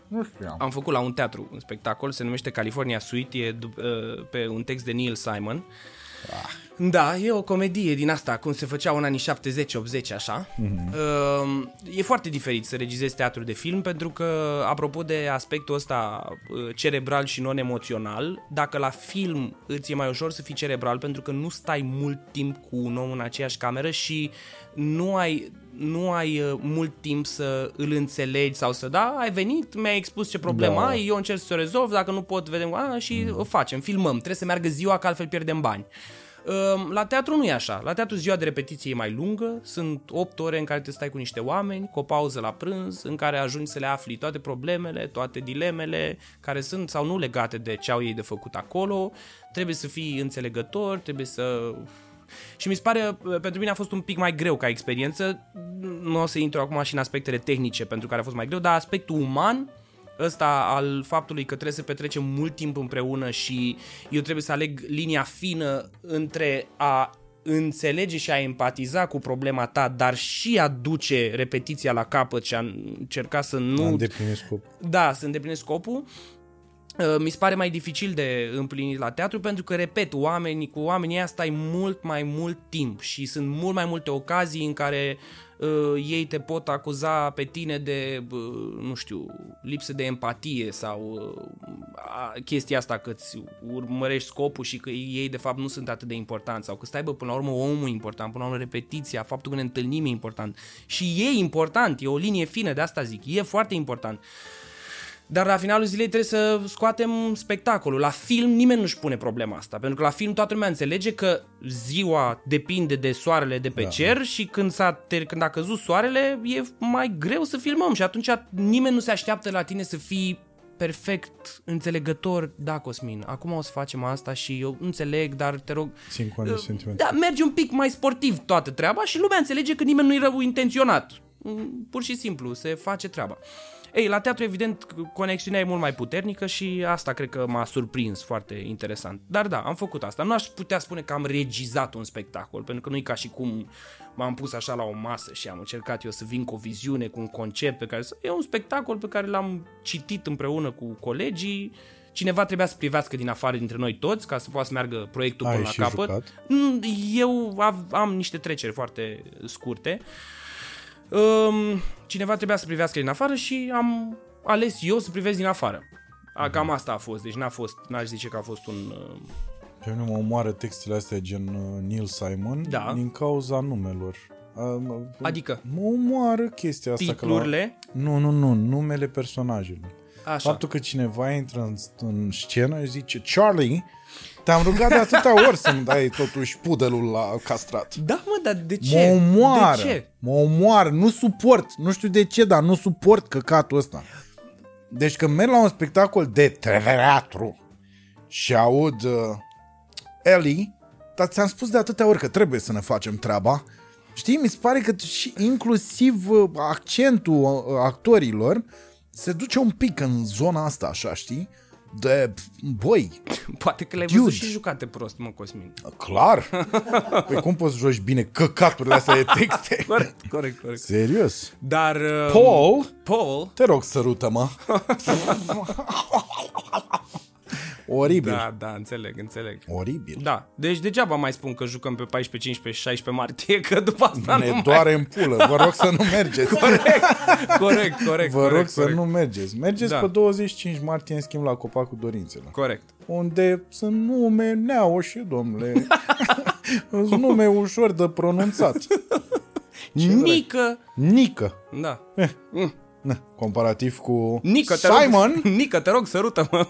Nu știam. Am făcut la un teatru un spectacol, se numește California Suite, e dup- uh, pe un text de Neil Simon. Da, e o comedie din asta, cum se făcea în anii 70-80, așa. Mm-hmm. Uh, e foarte diferit să regizezi teatru de film, pentru că, apropo de aspectul ăsta uh, cerebral și non-emoțional, dacă la film îți e mai ușor să fii cerebral, pentru că nu stai mult timp cu un om în aceeași cameră și nu ai, nu ai uh, mult timp să îl înțelegi sau să, da, ai venit, mi-ai expus ce problemă Da. ai, eu încerc să o rezolv, dacă nu pot, vedem, a, și o facem, filmăm, trebuie să meargă ziua, că altfel pierdem bani. Um, La teatru nu e așa. La teatru ziua de repetiție e mai lungă, sunt 8 ore în care te stai cu niște oameni, cu o pauză la prânz, în care ajungi să le afli toate problemele, toate dilemele care sunt sau nu legate de ce au ei de făcut acolo. Trebuie să fii înțelegător, trebuie să și mi se pare, pentru mine a fost un pic mai greu ca experiență, nu o să intru acum și în aspectele tehnice pentru care a fost mai greu, dar aspectul uman, ăsta al faptului că trebuie să petrecem mult timp împreună și eu trebuie să aleg linia fină între a înțelege și a empatiza cu problema ta, dar și a duce repetiția la capăt și a încerca să nu... Am îndeplinit scop. Da, să îndeplinesc scopul. Uh, Mi se pare mai dificil de împlinit la teatru pentru că, repet, oamenii, cu oamenii ăia stai mult mai mult timp și sunt mult mai multe ocazii în care uh, ei te pot acuza pe tine de, uh, nu știu, lipsă de empatie sau uh, a, chestia asta că îți urmărești scopul și că ei de fapt nu sunt atât de importanți sau că stai, bă, până la urmă omul e important, până la urmă repetiția, faptul că ne întâlnim e important și e important, e o linie fină, de asta zic, e foarte important. Dar la finalul zilei trebuie să scoatem spectacolul. La film nimeni nu-și pune problema asta, pentru că la film toată lumea înțelege că ziua depinde de soarele de pe da. cer și când, s-a ter- când a căzut soarele e mai greu să filmăm și atunci nimeni nu se așteaptă la tine să fii perfect înțelegător. Da, Cosmin, acum o să facem asta și eu înțeleg, dar te rog... Țin cont de sentimente. Da, merge un pic mai sportiv toată treaba și lumea înțelege că nimeni nu e rău intenționat. Mm, Pur și simplu, se face treaba. Ei, la teatru, evident, conexiunea e mult mai puternică și asta cred că m-a surprins foarte interesant. Dar da, am făcut asta. Nu aș putea spune că am regizat un spectacol, pentru că nu e ca și cum m-am pus așa la o masă și am încercat eu să vin cu o viziune, cu un concept pe care să... E un spectacol pe care l-am citit împreună cu colegii, Cineva trebuia să privească din afară dintre noi toți ca să poată să meargă proiectul Ai până la și capăt. jucat? Mm, Eu am, am niște treceri foarte scurte. Um, cineva trebuia să privească din afară și am ales eu să privesc din afară. A, cam asta a fost, deci n-a fost, n-aș zice că a fost un... uh, Pe mine mă omoară textele astea gen uh, Neil Simon Da. din cauza numelor. A, mă- Adică? Mă omoară chestia asta. că Titlurile, La... Nu, nu, nu, numele personajelor. așa. Faptul că cineva intră în, în scenă și zice Charlie, te-am rugat de atâtea ori să-mi dai totuși pudelul la castrat. Da, mă, dar de Mă ce? omoară, De ce? mă omoară, nu suport, nu știu de ce, dar nu suport căcatul ăsta. Deci când merg la un spectacol de teatru și aud uh, Ellie, dar ți-am spus de atâtea ori că trebuie să ne facem treaba. Știi, mi se pare că și inclusiv uh, accentul uh, actorilor se duce un pic în zona asta, așa, știi? De, băi, Poate că le-ai Dude. văzut și jucate prost, mă, Cosmin. clar. Păi cum poți să joci bine căcaturile astea de texte? (laughs) Corect, corect, corect. Serios. Dar... Uh, Paul, Paul... te rog, sărută-mă. (laughs) Oribil. Da, da, înțeleg, înțeleg. Oribil. Da, deci degeaba mai spun că jucăm pe 14, 15 și 16 martie, că după asta nu Ne mai... doare în pulă. Vă rog să nu mergeți. Corect, corect, corect. Vă corect, rog să corect. nu mergeți. Mergeți Da. pe 25 martie în schimb la Copacul Dorințelor. Corect. Unde sunt nume neaușe, domnule. (laughs) Sunt nume ușor de pronunțat. Nică, Nică. da. Na, comparativ cu Nică, te Simon, rog, (laughs) Nică, te rog, sărută-mă.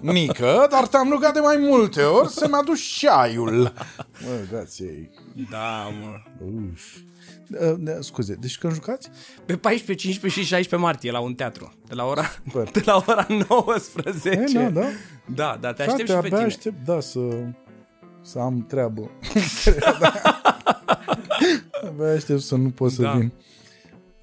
(laughs) Nică, dar te-am rugat de mai multe ori să-mi aduci ceaiul. Mă, dați ei. Da, mă. Uf. Uh, da, Scuze, deci când jucați? Pe 14, 15 și 16 martie la un teatru. De la ora, Bă. de la ora 19. E, da, da. Da, da, te Frate, aștept și pe abia tine. aștept, da, să, să am treabă. (laughs) abia aștept să nu pot să Da. vin.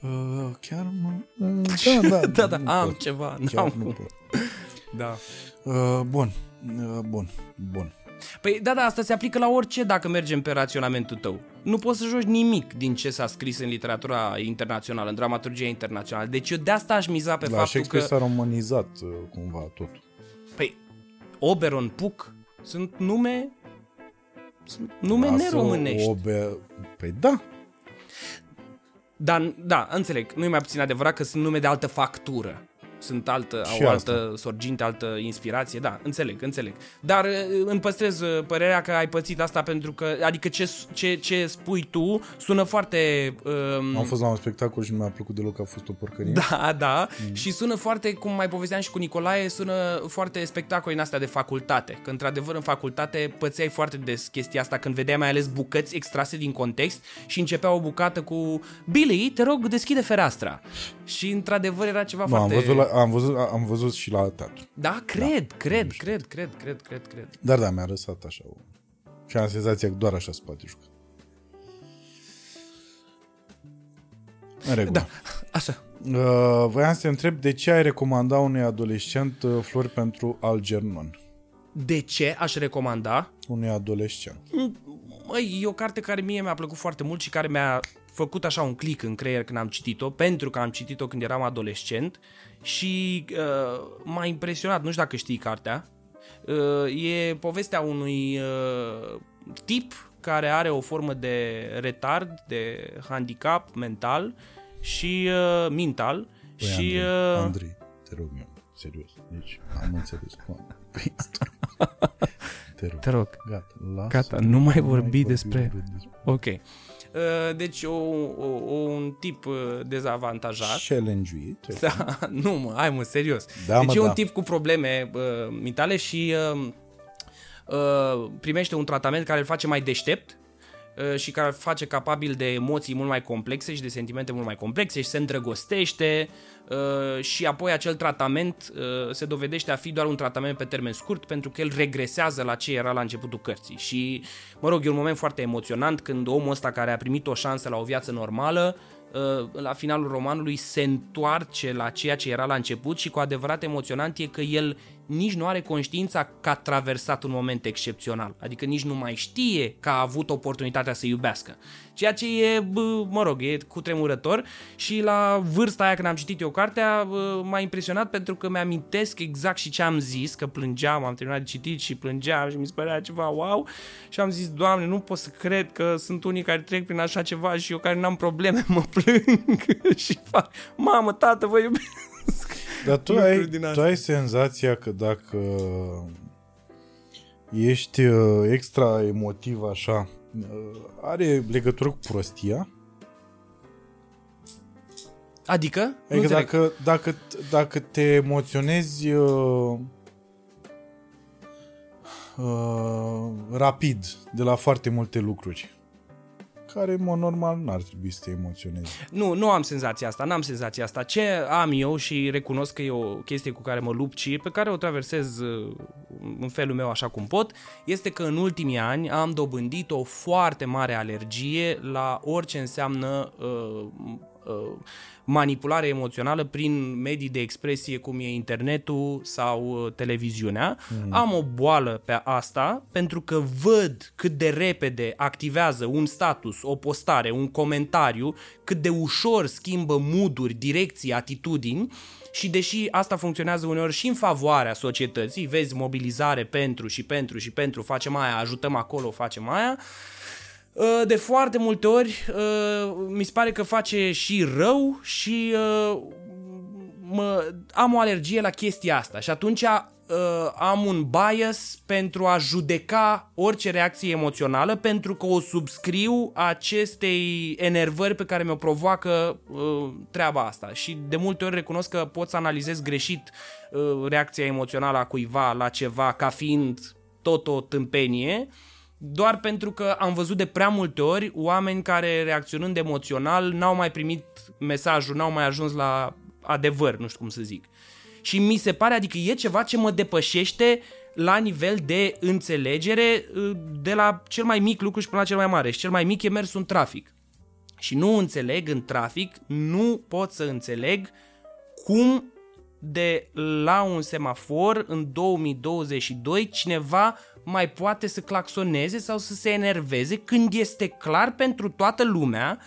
Uh, chiar mă... Uh, da, da, (laughs) Da, da, nu am pot. ceva. Chiar N-am nu cum. pot. (laughs) Da. Uh, bun, uh, bun, bun. Păi da, da, asta se aplică la orice dacă mergem pe raționamentul tău. Nu poți să joci nimic din ce s-a scris în literatura internațională, în dramaturgia internațională. Deci eu de asta aș miza pe La faptul Shakespeare că... s-a romanizat uh, cumva totul. Păi, Oberon, Puc, sunt nume... Sunt nume Lasă neromânești. Obe... Păi da, Dar, da, înțeleg, nu e mai puțin adevărat că sunt nume de altă factură. Sunt altă, Și au asta. altă sorginte, altă inspirație, da, înțeleg, înțeleg. Dar uh, îmi păstrez uh, părerea că ai pățit asta pentru că, adică ce, ce, ce spui tu sună foarte... Um, am fost la un spectacol și nu mi-a plăcut deloc că a fost o porcărie. da, da, mm. și sună foarte, cum mai povesteam și cu Nicolae, sună foarte spectacol în astea de facultate. Că, într-adevăr, în facultate pățeai foarte des chestia asta când vedeai mai ales bucăți extrase din context și începea o bucată cu Billy, te rog, deschide fereastra. Și, într-adevăr, era ceva Nu, am foarte... văzut, la, am, văzut, am văzut și la teatru. Da, cred, da, cred, cred, cred, cred, cred, cred. Dar da, mi-a răsat așa. o- Și am senzația că doar așa se poate juca. În regulă. Da, așa. Uh, voiam să te întreb de ce ai recomanda unui adolescent uh, flori pentru Algernon? De ce aș recomanda? Unui adolescent. Măi, e o carte care mie mi-a plăcut foarte mult și care mi-a făcut așa un click în creier când am citit-o, pentru că am citit-o când eram adolescent și uh, m-a impresionat, nu știu dacă știi cartea, uh, e povestea unui uh, tip care are o formă de retard, de handicap mental și uh, mental Păi, și Andrei, uh, Andrei, te rog eu, serios. Deci, am înțeles. (laughs) Păi, te rog. te rog, Gata, lasă. Gata, nu mai Nu vorbi despre- despre... ok. Uh, deci o, o, o, un tip uh, dezavantajat Challenge-uit. Da, (laughs) nu mă, hai mă, serios. Da, deci mă, e un da. tip cu probleme uh, mentale și uh, uh, primește un tratament care îl face mai deștept uh, și care îl face capabil de emoții mult mai complexe și de sentimente mult mai complexe și se îndrăgostește uh, și apoi acel tratament uh, se dovedește a fi doar un tratament pe termen scurt pentru că el regresează la ce era la începutul cărții. Și, mă rog, e un moment foarte emoționant când omul ăsta care a primit o șansă la o viață normală uh, la finalul romanului se întoarce la ceea ce era la început și cu adevărat emoționant e că el nici nu are conștiința că a traversat un moment excepțional. Adică nici nu mai știe că a avut oportunitatea să iubească. Ceea ce e, bă, mă rog, e cu tremurător și la vârsta aia când am citit eu cartea bă, m-a impresionat pentru că mi-amintesc exact și ce am zis, că plângeam, am terminat de citit și plângeam și mi se părea ceva wow și am zis, Doamne, nu pot să cred că sunt unii care trec prin așa ceva și eu care n-am probleme (laughs) mă plâng (laughs) și fac, mamă, tată, vă iubesc. Dar tu lucruri ai, din tu astea. ai senzația că dacă ești uh, extra emotiv așa, uh, are legătură cu prostia? Adică? Nu Adică înțeleg. dacă, dacă, dacă te emoționezi uh, uh, rapid de la foarte multe lucruri, care, în mod normal, n-ar trebui să te emoționezi. Nu, nu am senzația asta, n-am senzația asta. Ce am eu și recunosc că e o chestie cu care mă lupt și pe care o traversez uh, în felul meu așa cum pot, este că în ultimii ani am dobândit o foarte mare alergie la orice înseamnă uh, uh, manipulare emoțională prin medii de expresie cum e internetul sau uh, televiziunea. Mm. Am o boală pe asta pentru că văd cât de repede activează un status, o postare, un comentariu, cât de ușor schimbă mooduri, direcții, atitudini și deși asta funcționează uneori și în favoarea societății, vezi mobilizare pentru și pentru și pentru, facem aia, ajutăm acolo, facem aia, uh, de foarte multe ori uh, mi se pare că face și rău și uh, mă, am o alergie la chestia asta. Și atunci uh, am un bias pentru a judeca orice reacție emoțională pentru că o subscriu acestei enervări pe care mi-o provoacă uh, treaba asta. Și de multe ori recunosc că pot să analizez greșit uh, reacția emoțională a cuiva la ceva ca fiind tot o tâmpenie doar pentru că am văzut de prea multe ori oameni care reacționând emoțional n-au mai primit mesajul, n-au mai ajuns la adevăr, nu știu cum să zic. Și mi se pare, adică e ceva ce mă depășește la nivel de înțelegere uh, de la cel mai mic lucru și până la cel mai mare. Și cel mai mic e mersul în trafic. Și nu înțeleg în trafic, nu pot să înțeleg cum de la un semafor în 2022 cineva mai poate să claxoneze sau să se enerveze când este clar pentru toată lumea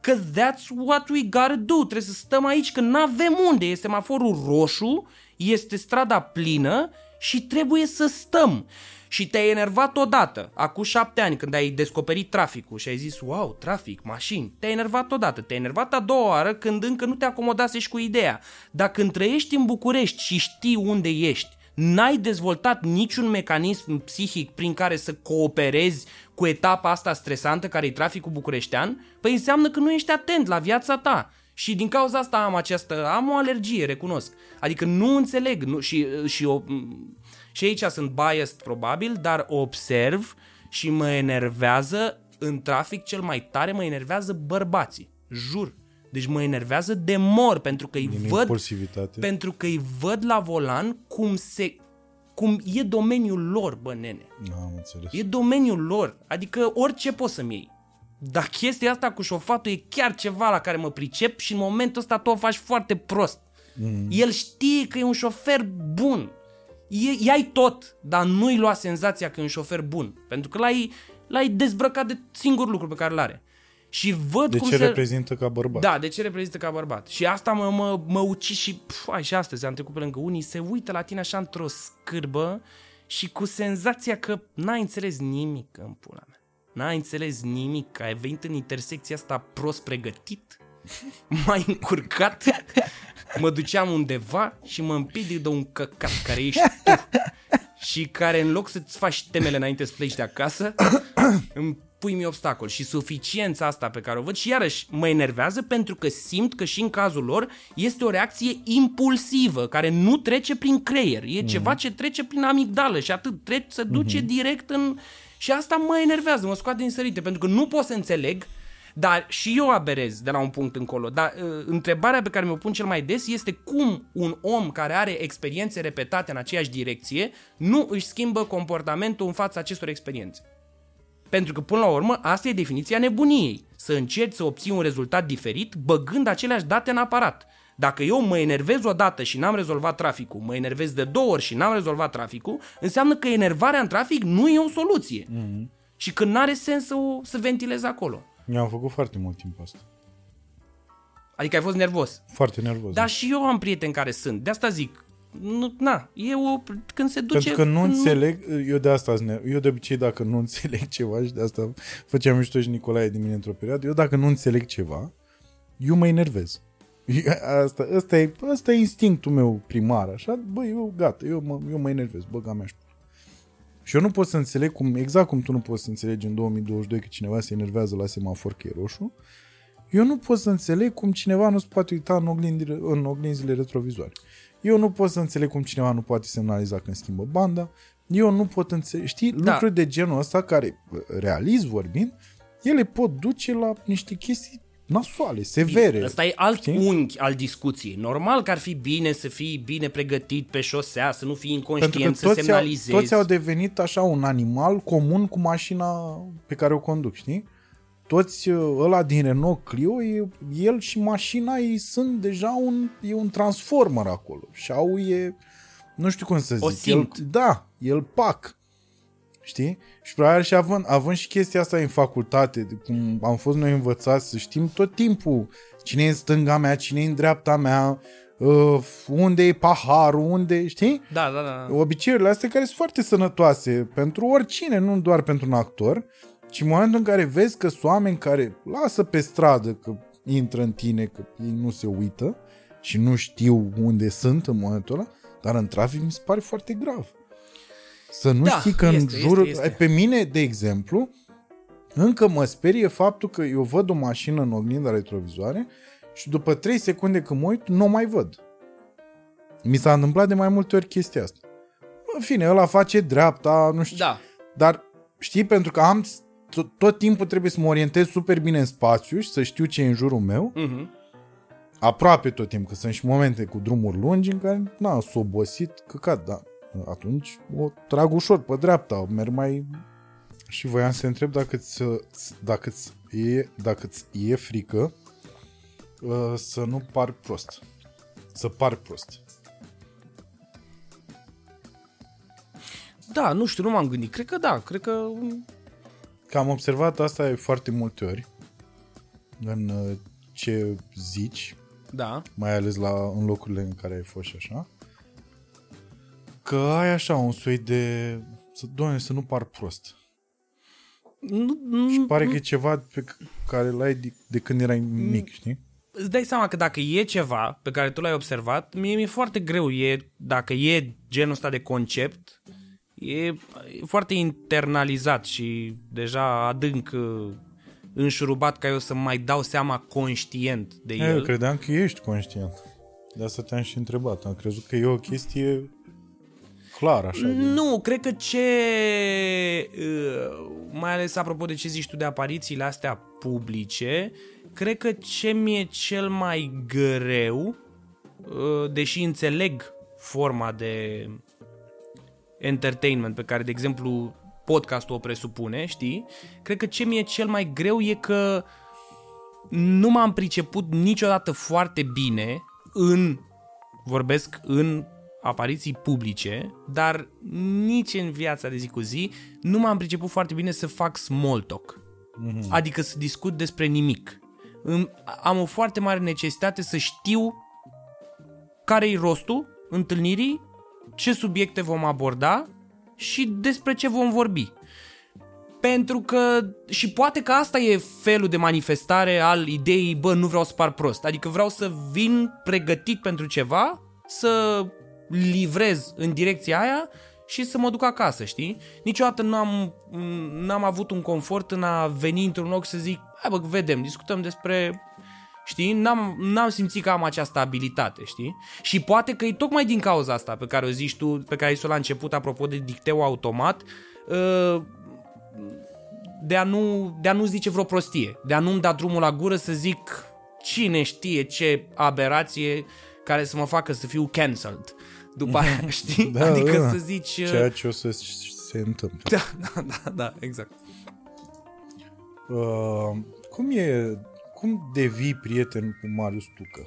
că that's what we gotta do. Trebuie să stăm aici că n-avem unde. Este semaforul roșu, este strada plină și trebuie să stăm. Și te-ai enervat odată, acum șapte ani, când ai descoperit traficul și ai zis, wow, trafic, mașini. Te-ai enervat odată, te-ai enervat a doua oară când încă nu te acomodase și cu ideea. Dar când trăiești în București și știi unde ești, n-ai dezvoltat niciun mecanism psihic prin care să cooperezi cu etapa asta stresantă care e traficul bucureștean, păi înseamnă că nu ești atent la viața ta. Și din cauza asta am această, am o alergie, recunosc. Adică nu înțeleg nu, și, și, o, și aici sunt biased probabil, dar observ și mă enervează în trafic cel mai tare, mă enervează bărbații. Jur. Deci mă enervează de mor pentru că îi Din văd pentru că îi văd la volan cum se cum e domeniul lor, bă, nene. Am înțeles. E domeniul lor. Adică orice poți să-mi iei. Dar chestia asta cu șofatul e chiar ceva la care mă pricep și în momentul ăsta tu o faci foarte prost. Mm. El știe că e un șofer bun. E, i-ai tot, dar nu-i lua senzația că e un șofer bun. Pentru că l-ai, l-ai dezbrăcat de singurul lucru pe care l-are. Și văd de cum ce se... reprezintă ca bărbat. Da, de ce reprezintă ca bărbat. Și asta mă, mă, mă uci și, pf, ai, și astăzi am trecut pe lângă unii, se uită la tine așa într-o scârbă și cu senzația că n-ai înțeles nimic în pula mea. N-ai înțeles nimic, că ai venit în intersecția asta prost pregătit, (laughs) mai încurcat, mă duceam undeva și mă împiedic de un căcat care ești tu (laughs) și care în loc să-ți faci temele înainte să pleci de acasă, (coughs) îmi pui mi obstacol și suficiența asta pe care o văd și iarăși mă enervează pentru că simt că și în cazul lor este o reacție impulsivă care nu trece prin creier, e mm-hmm. ceva ce trece prin amigdală și atât, trece, se duce mm-hmm. direct în... Și asta mă enervează, mă scoate din sărite pentru că nu pot să înțeleg dar și eu aberez de la un punct încolo. Dar uh, întrebarea pe care mi-o pun cel mai des este cum un om care are experiențe repetate în aceeași direcție nu își schimbă comportamentul în fața acestor experiențe. Pentru că, până la urmă, asta e definiția nebuniei. Să încerci să obții un rezultat diferit băgând aceleași date în aparat. Dacă eu mă enervez o dată și n-am rezolvat traficul, mă enervez de două ori și n-am rezolvat traficul, înseamnă că enervarea în trafic nu e o soluție. Mm-hmm. Și că n-are sens să, o, să ventilez acolo. Mi-am făcut foarte mult timp asta. Adică ai fost nervos. Foarte nervos. Dar da. și eu am prieteni care sunt. De asta zic, nu, na, e o, când se duce... Pentru că nu când înțeleg, eu de asta, eu de obicei dacă nu (laughs) înțeleg ceva și de asta făceam mișto și Nicolae din mine într-o perioadă, eu dacă nu înțeleg ceva, eu mă enervez. Asta, (laughs) asta, e, asta e instinctul meu primar, așa, bă, eu gata, eu mă, eu mă enervez, băga mea și eu nu pot să înțeleg cum, exact cum tu nu poți să înțelegi în 2022 că cineva se enervează la semafor că e roșu, eu nu pot să înțeleg cum cineva nu se poate uita în, oglindile, în oglinzile retrovizoare. Eu nu pot să înțeleg cum cineva nu poate semnaliza când schimbă banda. Eu nu pot înțelege, știi, da. lucruri de genul ăsta care, realist vorbind, ele pot duce la niște chestii nasoale, severe. Ăsta e alt știi? unghi al discuției. Normal că ar fi bine să fii bine pregătit pe șosea, să nu fii Pentru că inconștient, să toți au, semnalizezi. toți au devenit așa un animal comun cu mașina pe care o conduc, știi? Toți uh, ăla din Renault Clio, e, el și mașina ei sunt deja un, e un transformer acolo. Și au e, nu știu cum să zic. O simt. El, da, el pac. Știi? Și probabil și având, având și chestia asta în facultate, de cum am fost noi învățați să știm tot timpul cine e în stânga mea, cine e în dreapta mea, uh, unde e paharul, unde, știi? Da, da, da. obiceiurile astea care sunt foarte sănătoase pentru oricine, nu doar pentru un actor, ci în momentul în care vezi că sunt oameni care lasă pe stradă că intră în tine, că ei nu se uită și nu știu unde sunt în momentul ăla, dar în trafic mi se pare foarte grav. Să nu Da, știi că în este, jurul... este, este. Pe mine, de exemplu, încă mă sperie faptul că eu văd o mașină în oglinda retrovizoare și după 3 secunde când mă uit, nu o mai văd. Mi s-a întâmplat de mai multe ori chestia asta. În fine, ăla face dreapta, nu știu. Da. Dar știi, pentru că am tot, tot timpul trebuie să mă orientez super bine în spațiu și să știu ce e în jurul meu, Mhm. aproape tot timpul, că sunt și momente cu drumuri lungi în care, na, s-a obosit, căcat, da. Atunci o trag ușor pe dreapta, merg mai... Și voiam să te întreb dacă ți, dacă ți e, dacă ți e frică uh, să nu par prost. Să par prost. Da, nu știu, nu m-am gândit. Cred că da, cred că... Că am observat asta de foarte multe ori în uh, ce zici, Da. mai ales la, în locurile în care ai fost și așa, că ai așa un soi de... Să, doamne, să nu par prost. Nu, nu, Și pare că e ceva pe c- care l-ai de, de când erai mic, știi? îți dai seama că dacă e ceva pe care tu l-ai observat, mie mi-e foarte greu. E, dacă e genul ăsta de concept, e, e foarte internalizat și deja adânc uh, înșurubat ca eu să mai dau seama conștient de Eu el. credeam că ești conștient. De asta te-am și întrebat. Am crezut că e o chestie clară, așa. de- Nu, cred că ce, uh, mai ales apropo de ce zici tu de aparițiile astea publice, cred că ce mi-e cel mai greu, uh, deși înțeleg forma de entertainment pe care, de exemplu, podcastul o presupune, știi? Cred că ce mi-e cel mai greu e că nu m-am priceput niciodată foarte bine în, vorbesc în apariții publice, dar nici în viața de zi cu zi nu m-am priceput foarte bine să fac small talk. Mm-hmm. Adică să discut despre nimic. Îmi- Am o foarte mare necesitate să știu care-i rostul întâlnirii, ce subiecte vom aborda și despre ce vom vorbi. Pentru că, și poate că asta e felul de manifestare al ideii, bă, nu vreau să par prost. Adică vreau să vin pregătit pentru ceva, să livrez în direcția aia și să mă duc acasă, știi? Niciodată nu am, n-am avut un confort în a veni într-un loc să zic, hai bă, vedem, discutăm despre Știi? N-am, n-am simțit că am această abilitate, știi? Și poate că e tocmai din cauza asta pe care o zici tu, pe care ai zis-o la început, apropo de dicteu automat, uh, de a nu, de a nu zice vreo prostie, de a nu-mi da drumul la gură să zic cine știe ce aberație care să mă facă să fiu cancelled. După aia, (laughs) știi? Da, adică da. să zici... uh, Ceea ce o să se întâmple. Da, (laughs) da, da, da, exact. Uh, cum e, cum devii prieten cu Marius Tucă?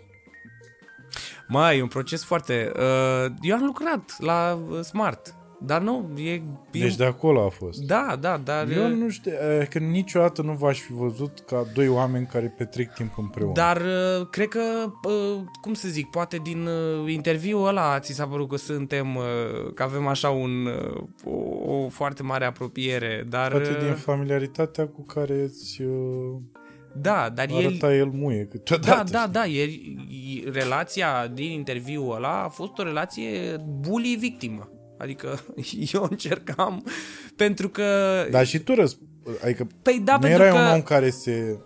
Mai, e un proces foarte... Uh, eu am lucrat la uh, Smart, dar nu, e... e Deci de acolo a fost. Da, da, dar... Eu uh, nu știu, eh, că niciodată nu v-aș fi văzut ca doi oameni care petrec timp împreună. Dar uh, cred că, uh, cum să zic, poate din uh, interviul ăla ți s-a părut că suntem, uh, că avem așa un, uh, o, o foarte mare apropiere, dar... Poate uh, din familiaritatea cu care îți uh, Da, dar el... arăta el muie Da, câteodată. da, da, e, e, relația din interviul ăla a fost o relație bully-victimă. Adică (laughs) eu încercam pentru că... Dar și tu răsp... Adică Păi da, nu pentru erai că... un om care se...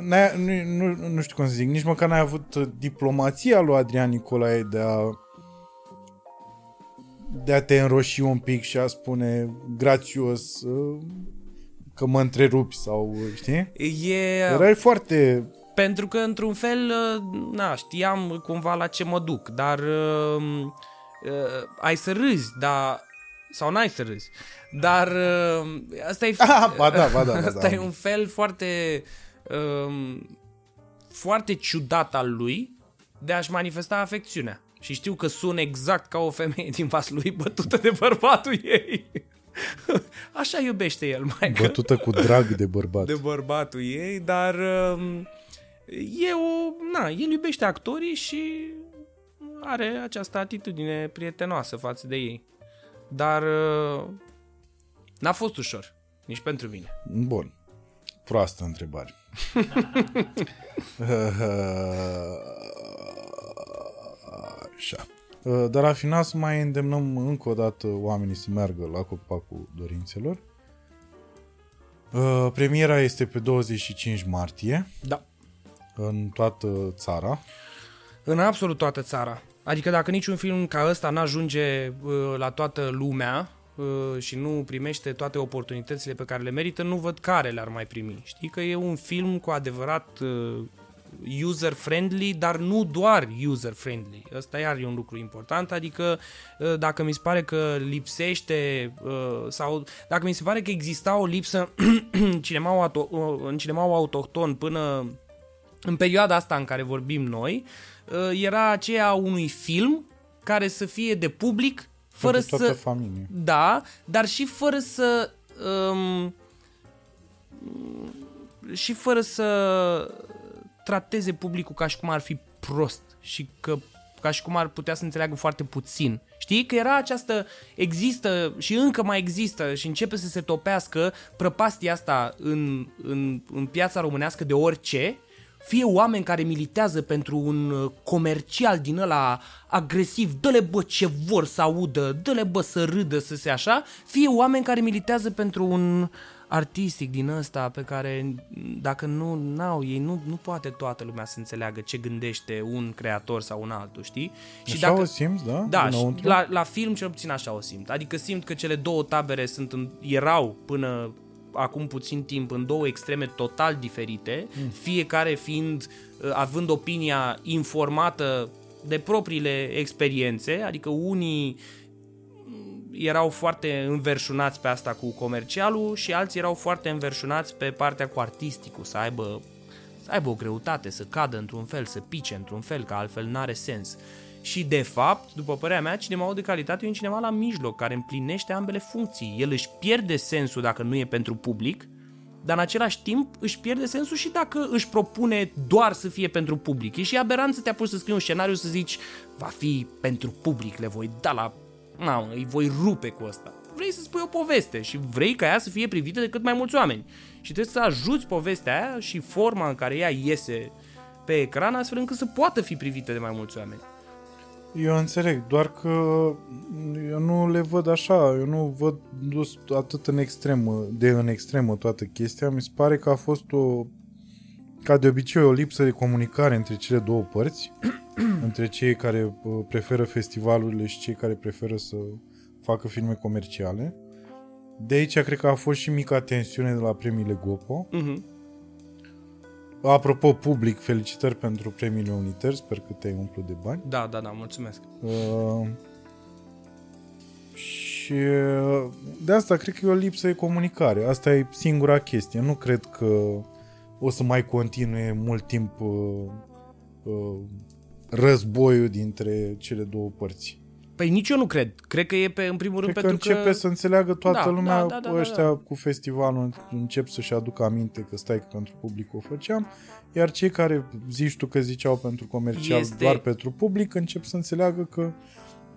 N-ai, nu, nu, nu știu cum să zic, nici măcar n-ai avut uh, diplomația lui Adrian Nicolae de a de a te înroși un pic și a spune grațios uh, că mă întrerupi sau, știi? E... Erai foarte... Pentru că, într-un fel, uh, na, știam cumva la ce mă duc, dar uh, uh, ai să râzi, dar... Sau n-ai să râzi. Dar uh, asta e... (laughs) Ah, ba da, ba da, ba da. Asta e un fel foarte... Uh, foarte ciudat al lui de a-și manifesta afecțiunea. Și știu că sună exact ca o femeie din vasul lui bătută de bărbatul ei. (laughs) Așa iubește el, mai Bătută cu drag de bărbat. de bărbatul ei, dar uh, e o... Na, el iubește actorii și are această atitudine prietenoasă față de ei. Dar uh, n-a fost ușor, nici pentru mine. Bun. Proastă întrebare. (laughs) (laughs) Așa. Dar la final să mai îndemnăm încă o dată oamenii să meargă la copacul dorințelor. Premiera este pe 25 martie Da. în toată țara. În absolut toată țara. Adică dacă niciun film ca ăsta n-ajunge uh, la toată lumea uh, și nu primește toate oportunitățile pe care le merită, nu văd care le-ar mai primi. Știi că e un film cu adevărat uh, user-friendly, dar nu doar user-friendly. Ăsta iar e un lucru important, adică uh, dacă mi se pare că lipsește uh, sau dacă mi se pare că exista o lipsă în (clears throat) cinemaul, auto, uh, în cinemaul autohton până în perioada asta în care vorbim noi, uh, era aceea unui film care să fie de public, fără Pentru toată să... familia. Da, dar și fără să... Um, și fără să trateze publicul ca și cum ar fi prost și că ca și cum ar putea să înțeleagă foarte puțin. Știi că era această, există și încă mai există și începe să se topească prăpastia asta în, în, în piața românească de orice, fie oameni care militează pentru un uh, comercial din ăla agresiv, dă-le bă ce vor să audă, dă-le bă să râdă, să se așa, fie oameni care militează pentru un artistic din ăsta pe care dacă nu n-au ei, nu, nu poate toată lumea să înțeleagă ce gândește un creator sau un altul, știi? Și Așa o simți, da? Da, și Dinăuntru? la, la film cel puțin așa o simt. Adică simt că cele două tabere sunt în, erau până acum puțin timp în două extreme total diferite, mm. fiecare fiind, uh, având opinia informată de propriile experiențe, adică unii erau foarte înverșunați pe asta cu comercialul și alții erau foarte înverșunați pe partea cu artisticul, să aibă, să aibă o greutate, să cadă într-un fel, să pice într-un fel, că altfel n-are sens. Și de fapt, după părerea mea, cinemaul de calitate e un cinema la mijloc, care împlinește ambele funcții. El își pierde sensul dacă nu e pentru public, dar în același timp își pierde sensul și dacă își propune doar să fie pentru public. E și aberant să te apuci să scrii un scenariu să zici va fi pentru public, le voi da la... Na, îi voi rupe cu asta. Vrei să spui o poveste și vrei ca ea să fie privită de cât mai mulți oameni. Și trebuie să ajuți povestea aia și forma în care ea iese pe ecran astfel încât să poată fi privită de mai mulți oameni. Eu înțeleg, doar că eu nu le văd așa, eu nu văd dus atât în extremă, de în extremă toată chestia. Mi se pare că a fost o, ca de obicei, o lipsă de comunicare între cele două părți, (clears throat) între cei care uh, preferă festivalurile și cei care preferă să facă filme comerciale. De aici cred că a fost și mica tensiune de la premiile Gopo. Mhm. Apropo, public, felicitări pentru premiile Uniter, sper că te-ai umplut de bani. Da, da, da, mulțumesc. Uh, și uh, de asta cred că e o lipsă de comunicare. Asta e singura chestie. Nu cred că o să mai continue mult timp uh, uh, războiul dintre cele două părți. Păi nici eu nu cred. Cred că e pe, în primul rând Cred că pentru începe că... să înțeleagă toată Da, lumea, da, da, da, da, ăștia da. cu festivalul încep să-și aducă aminte că stai că pentru public o făceam, iar cei care zici tu că ziceau pentru comercial Este- doar pentru public încep să înțeleagă că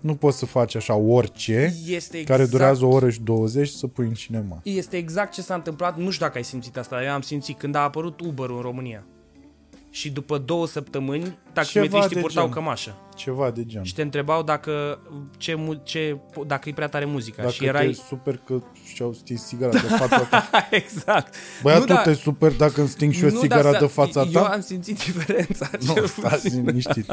nu poți să faci așa orice Este exact, care durează o oră și 20 să pui în cinema. Este exact ce s-a întâmplat. Nu știu dacă ai simțit asta, dar eu am simțit când a apărut uber în România. Și după două săptămâni, taximetriștii de purtau gen. cămașă. Ceva de gen. Și te întrebau dacă, ce, mu- ce, dacă e prea tare muzica. Dacă și erai... te super că și-au stins sigara de fața ta. (laughs) exact. Băiatul, Nu, nu, dar- te super dacă îmi sting și o nu, sigara dar de să- fața Eu ta? am simțit diferența. Nu, cel stați puțin. liniștit.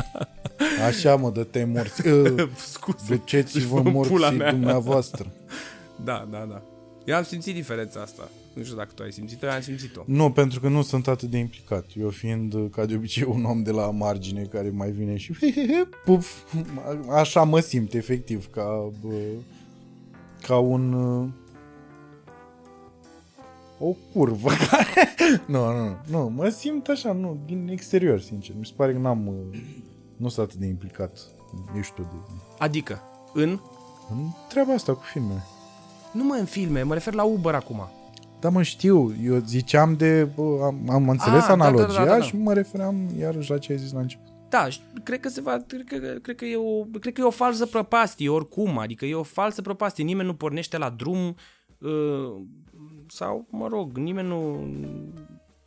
Așa mă, dă te morți. Uh, (laughs) Scuze. Duceți-vă În pula morții mea. dumneavoastră. (laughs) Da, da, da. Eu am simțit diferența asta. Nu știu dacă tu ai simțit-o, eu am simțit-o. Nu, pentru că nu sunt atât de implicat. Eu fiind, ca de obicei, un om de la margine care mai vine și puf, așa mă simt, efectiv, ca, bă, ca un... uh, O curvă (laughs) care... nu, nu, nu, mă simt așa, nu, din exterior, sincer. Mi se pare că n-am... uh, Nu sunt atât de implicat. Ești tu de... Adică, în... În treaba asta cu filmele. Nu mă în filme, mă refer la Uber acum. Da, mă știu, eu ziceam de... Bă, am, am înțeles Ah, da, da, da, analogia da, da. și mă refeream iarăși la ce ai zis la început. Da, și cred că se va, cred că, cred că, e o, cred că e o falsă prăpastie oricum, adică e o falsă prăpastie, nimeni nu pornește la drum uh, sau, mă rog, nimeni nu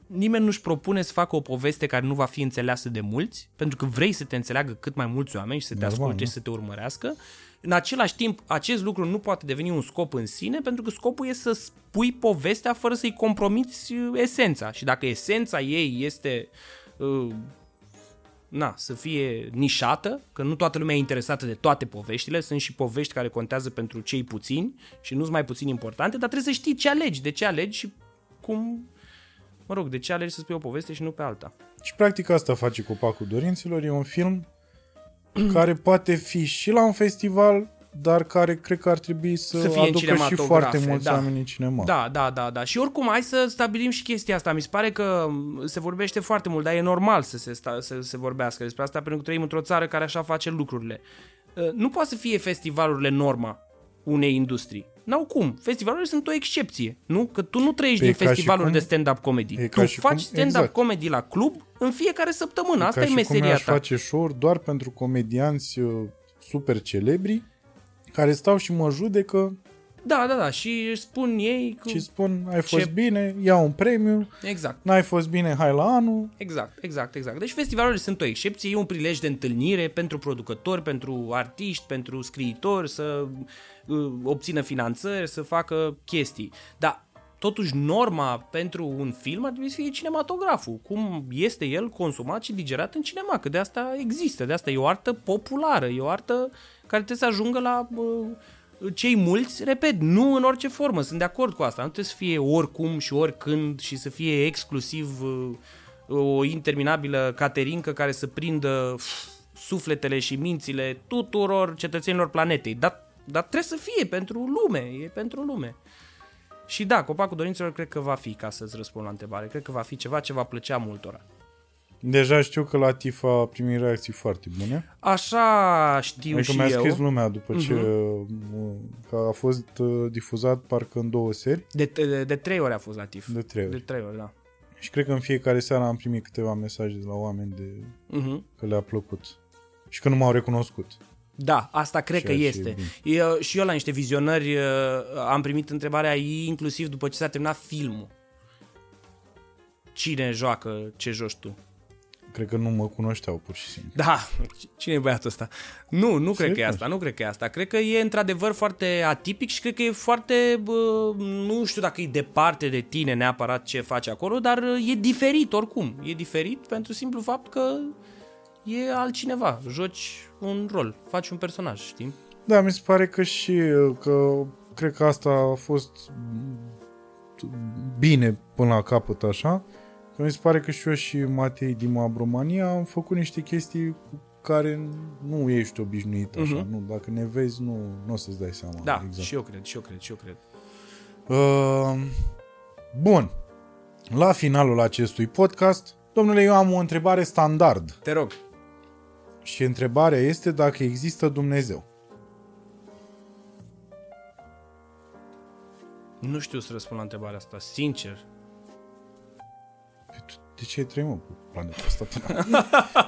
nimeni nu-și propune să facă o poveste care nu va fi înțeleasă de mulți, pentru că vrei să te înțeleagă cât mai mulți oameni și să te Normal, asculte da. și să te urmărească. În același timp, acest lucru nu poate deveni un scop în sine, pentru că scopul e să spui povestea fără să-i compromiți uh, esența. Și dacă esența ei este uh, na, să fie nișată, că nu toată lumea e interesată de toate poveștile, sunt și povești care contează pentru cei puțini și nu sunt mai puțin importante, dar trebuie să știi ce alegi, de ce alegi și cum, mă rog, de ce alegi să spui o poveste și nu pe alta. Și practic asta face Copacul Dorinților. E un film (clears throat) care poate fi și la un festival, dar care cred că ar trebui să, Să fie în aducă și cinematografe, foarte mulți da. oameni în cinema. Da, da, da, da. Și oricum, hai să stabilim și chestia asta. Mi se pare că se vorbește foarte mult, dar e normal să se, sta, să se vorbească despre asta, pentru că trăim într-o țară care așa face lucrurile. Uh, Nu poate să fie festivalurile norma unei industrii. N-au cum. Festivalurile sunt o excepție, nu? Că tu nu trăiești Păi din ca și festivaluri cum- de stand-up comedy. e Tu ca și faci cum- stand-up exact. comedy la club în fiecare săptămână. Asta Ca e și cum meseria aș ta. face show doar pentru comedianți uh, super celebri care stau și mă judecă Da, da, da. Și își spun ei că... și spun ai fost Ce- bine, ia un premiu, Exact. n-ai fost bine, hai la anul. Exact, exact, exact. Deci festivalurile sunt o excepție, e un prilej de întâlnire pentru producători, pentru artiști, pentru scriitori să uh, obțină finanțări, să facă chestii. Dar totuși norma pentru un film ar trebui să fie cinematograful, cum este el consumat și digerat în cinema, că de asta există, de asta e o artă populară, e o artă care trebuie să ajungă la uh, cei mulți, repet, nu în orice formă, sunt de acord cu asta, nu trebuie să fie oricum și oricând și să fie exclusiv uh, o interminabilă caterincă care să prindă pf, sufletele și mințile tuturor cetățenilor planetei, dar, dar trebuie să fie pentru lume, e pentru lume. Și da, Copacul Dorințelor cred că va fi, ca să-ți răspund la întrebare, cred că va fi ceva ce va plăcea multora. Deja știu că la TIFA a primit reacții foarte bune. Așa știu Adică și mi-a eu. scris lumea după ce Mhm. uh, că a fost uh, difuzat parcă în două seri, De, de, de trei ori a fost la TIF. de trei ori. De trei ori, da. Și cred că în fiecare seară am primit câteva mesaje de la oameni de Uh-huh. că le-a plăcut. Și că nu m-au recunoscut. Da, asta cred Ceea că ce este. e Eu, și eu la niște vizionări uh, am primit întrebarea inclusiv după ce s-a terminat filmul. Cine joacă ce joci tu? Cred că nu mă cunoșteau pur și simplu. Da, cine e băiatul ăsta? Nu, nu cred că e Serios? asta, nu cred că e asta. Cred că e într-adevăr foarte atipic și cred că e foarte, bă, nu știu dacă e departe de tine neapărat ce faci acolo, dar uh, e diferit oricum. E diferit pentru simplu fapt că e altcineva. Joci un rol, faci un personaj, știi? Da, mi se pare că și uh, că cred că asta a fost bine până la capăt așa. Că mi se pare că și eu și Matei din Abromania am făcut niște chestii cu care nu ești obișnuit așa. Mhm. Nu, dacă ne vezi, nu, nu o să-ți dai seama. Da, exact. și eu cred, și eu cred, și eu cred. Uh, bun. La finalul acestui podcast, domnule, eu am o întrebare standard. Te rog. Și întrebarea este dacă există Dumnezeu. Nu știu să răspund la întrebarea asta, sincer. Păi tu De ce ai trăit, mă, pe planeta asta până acum?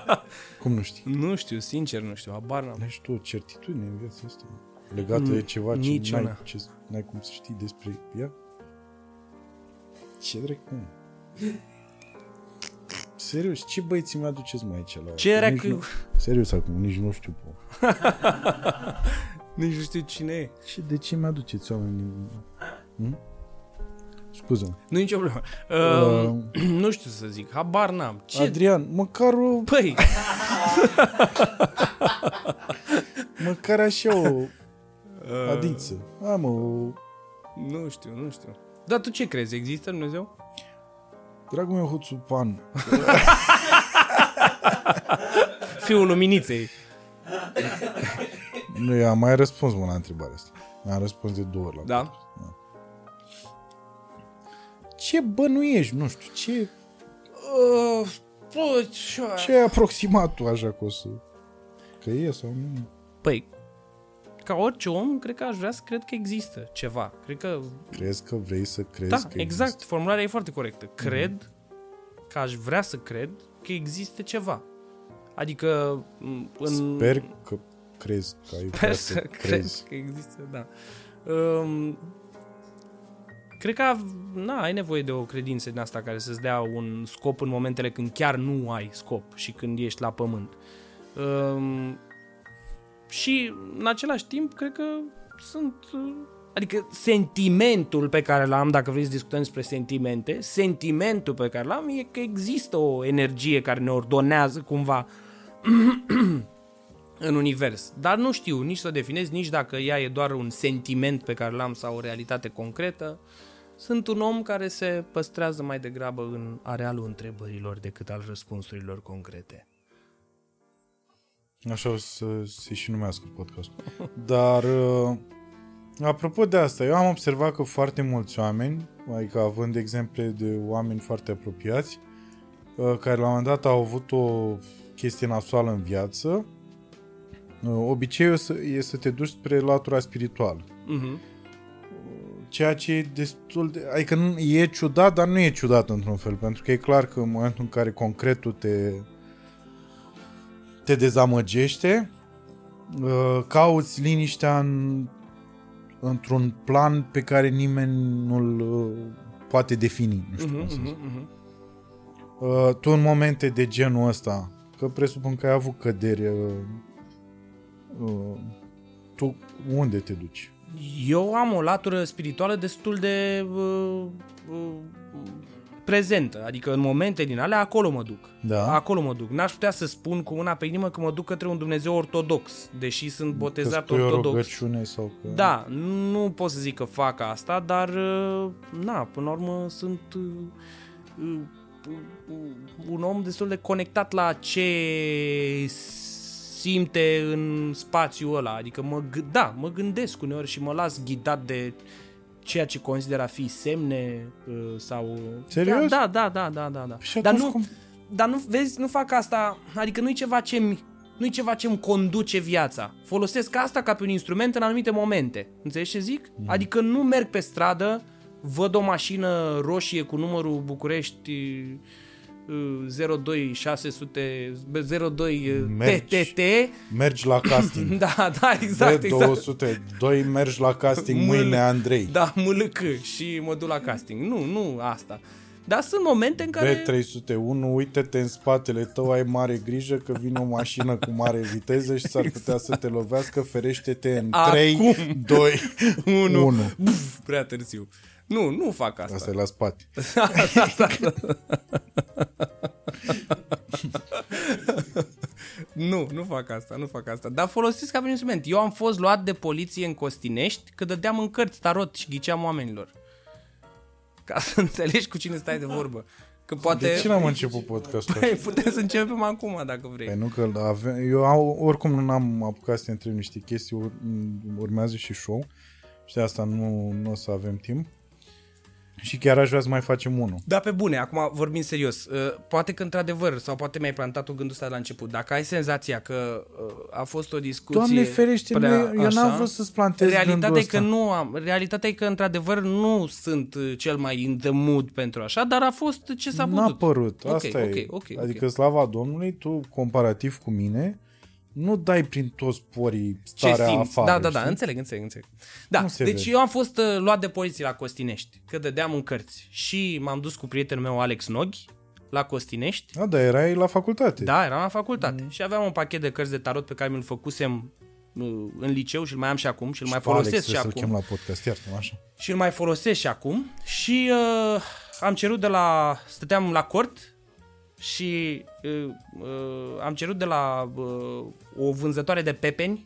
(laughs) Cum nu știi? Nu știu, sincer nu știu, habar n-am. Ai și tu o certitudine în viața asta legată de ceva ce nici n-ai, una. ce n-ai cum să știi despre ea? Ce drept, mă? Serios, ce băieți mi aduceți mai aici la... Ce era nici că- nu, Serios acum, nici nu știu, po. (laughs) Nici nu știu cine e. Și de ce mi aduceți oamenii? Hm? Scuză-mă. Nu nicio problemă. Uh, (clears throat) nu știu să zic, habar n-am. Ce? Adrian, măcar o... Păi, (laughs) Măcar așa o Uh. adiță. Am o... Nu știu, nu știu. Dar tu ce crezi? Există Dumnezeu? Dragul meu, Huțupan, (laughs) Fiul luminiței. nu, eu am mai răspuns mă la întrebarea asta. Mi-am răspuns de două ori la Da? Ce bănuiești? Nu știu, ce, Uh, bă, ce... ce ai aproximat tu așa că o să... Că e sau nu? Păi, ca orice om, cred că aș vrea să cred că există ceva. Cred că, Crezi că vrei să crezi da, că exact, există? formularea e foarte corectă. Cred că aș vrea să cred că există ceva. Adică, m, în... Sper că crezi că ai vrea Sper să să cred crezi. că există, da. Um, cred că na, ai nevoie de o credință din asta care să-ți dea un scop în momentele când chiar nu ai scop și când ești la pământ. Um, și în același timp, cred că sunt... uh, Adică sentimentul pe care l-am, dacă vrei să discutăm despre sentimente, sentimentul pe care l-am e că există o energie care ne ordonează cumva (clears throat) în univers. Dar nu știu nici să o definez, nici dacă ea e doar un sentiment pe care l-am sau o realitate concretă. Sunt un om care se păstrează mai degrabă în arealul întrebărilor decât al răspunsurilor concrete. Așa o să se și numească podcastul. (laughs) Dar, uh, apropo de asta, eu am observat că foarte mulți oameni, adică având exemple de oameni foarte apropiați, uh, care la un moment dat au avut o chestie nasoală în viață, uh, obiceiul să- e să te duci spre latura spirituală. Mhm. Ceea ce e destul de... Adică nu, e ciudat, dar nu e ciudat într-un fel, pentru că e clar că în momentul în care concretul te te dezamăgește, uh, cauți liniștea în, într-un plan pe care nimeni nu-l uh, poate defini. Nu știu cum să Mhm, zic. mhm, mhm. Uh, Tu în momente de genul ăsta, că presupun că ai avut căderi, uh, uh, tu unde te duci? Eu am o latură spirituală destul de uh, uh, prezentă, adică în momente din alea acolo mă duc. Da. Acolo mă duc. N-aș putea să spun cu una pe inimă că mă duc către un Dumnezeu ortodox, deși sunt Că botezat spui o ortodox. rugăciune sau că... Da, nu pot să zic că fac asta, dar uh, na, până la urmă sunt uh, uh, uh, un om destul de conectat la ce simte în spațiul ăla, adică mă, g- da, mă gândesc uneori și mă las ghidat de ceea ce consider a fi semne uh, sau... Serios? Da, da, da, da, da, da. Și Dar atunci nu, cum- dar nu, vezi, nu fac asta, adică nu-i ceva ce mi nu-i ceva ce îmi conduce viața. Folosesc asta ca pe un instrument în anumite momente. Înțelegi ce zic? Mm. Adică nu merg pe stradă, văd o mașină roșie cu numărul București uh, 02600 02 Mergi. TTT. Mergi la casting. (laughs) Da, da, exact, exact. B202, mergi la casting Mâl- mâine, Andrei. Da, mâlâc și mă duc la casting. Nu, nu asta. Dar sunt momente în care... B301, uite-te în spatele tău, ai mare grijă că vine o mașină cu mare viteză și s-ar putea să te lovească, ferește-te în Acum. 3, 2, 1. 1. Buf, prea târziu. Nu, nu fac asta. Asta e la spate. (laughs) (laughs) Nu, nu fac asta, nu fac asta. Dar folosesc ca pe un instrument. Eu am fost luat de poliție în Costinești că dădeam în cărți tarot și ghiceam oamenilor. Ca să (laughs) înțelegi cu cine stai de vorbă. Că poate... De ce n-am început podcastul Păi, ăsta? putem să începem acum, dacă vrei. Păi nu că avem, eu au, oricum nu am apucat să te întreb niște chestii, ur, urmează și show și de asta nu, nu o să avem timp. Și chiar aș vrea să mai facem unul. Da, pe bune, acum vorbim serios. Uh, Poate că într-adevăr, sau poate mi-ai plantat o gândul ăsta de la început, dacă ai senzația că uh, a fost o discuție... Doamne ferește, prea nu, eu n-am vrut să-ți plantez Realitatea gândul e că ăsta. nu am, realitatea e că într-adevăr nu sunt uh, cel mai in the mood pentru așa, dar a fost ce s-a N-a putut. părut, Ok, asta ok, e. ok, ok. adică slava Domnului, tu, comparativ cu mine, nu dai prin toți porii ce starea simți. afară. da, da, da, știi? înțeleg, înțeleg, înțeleg. Da, Nu se deci vede. eu am fost uh, luat de poliție la Costinești, că dădeam în cărți și m-am dus cu prietenul meu Alex Noghi la Costinești. Da, dar erai la facultate. Da, eram la facultate Mm. și aveam un pachet de cărți de tarot pe care mi-l făcusem uh, în liceu și îl mai am și acum și îl mai pe Alex folosesc și trebuie să-l acum. chem la podcast, iartă așa. Și îl mai folosesc și acum și uh, am cerut de la... stăteam la cort și uh, uh, am cerut de la uh, o vânzătoare de pepeni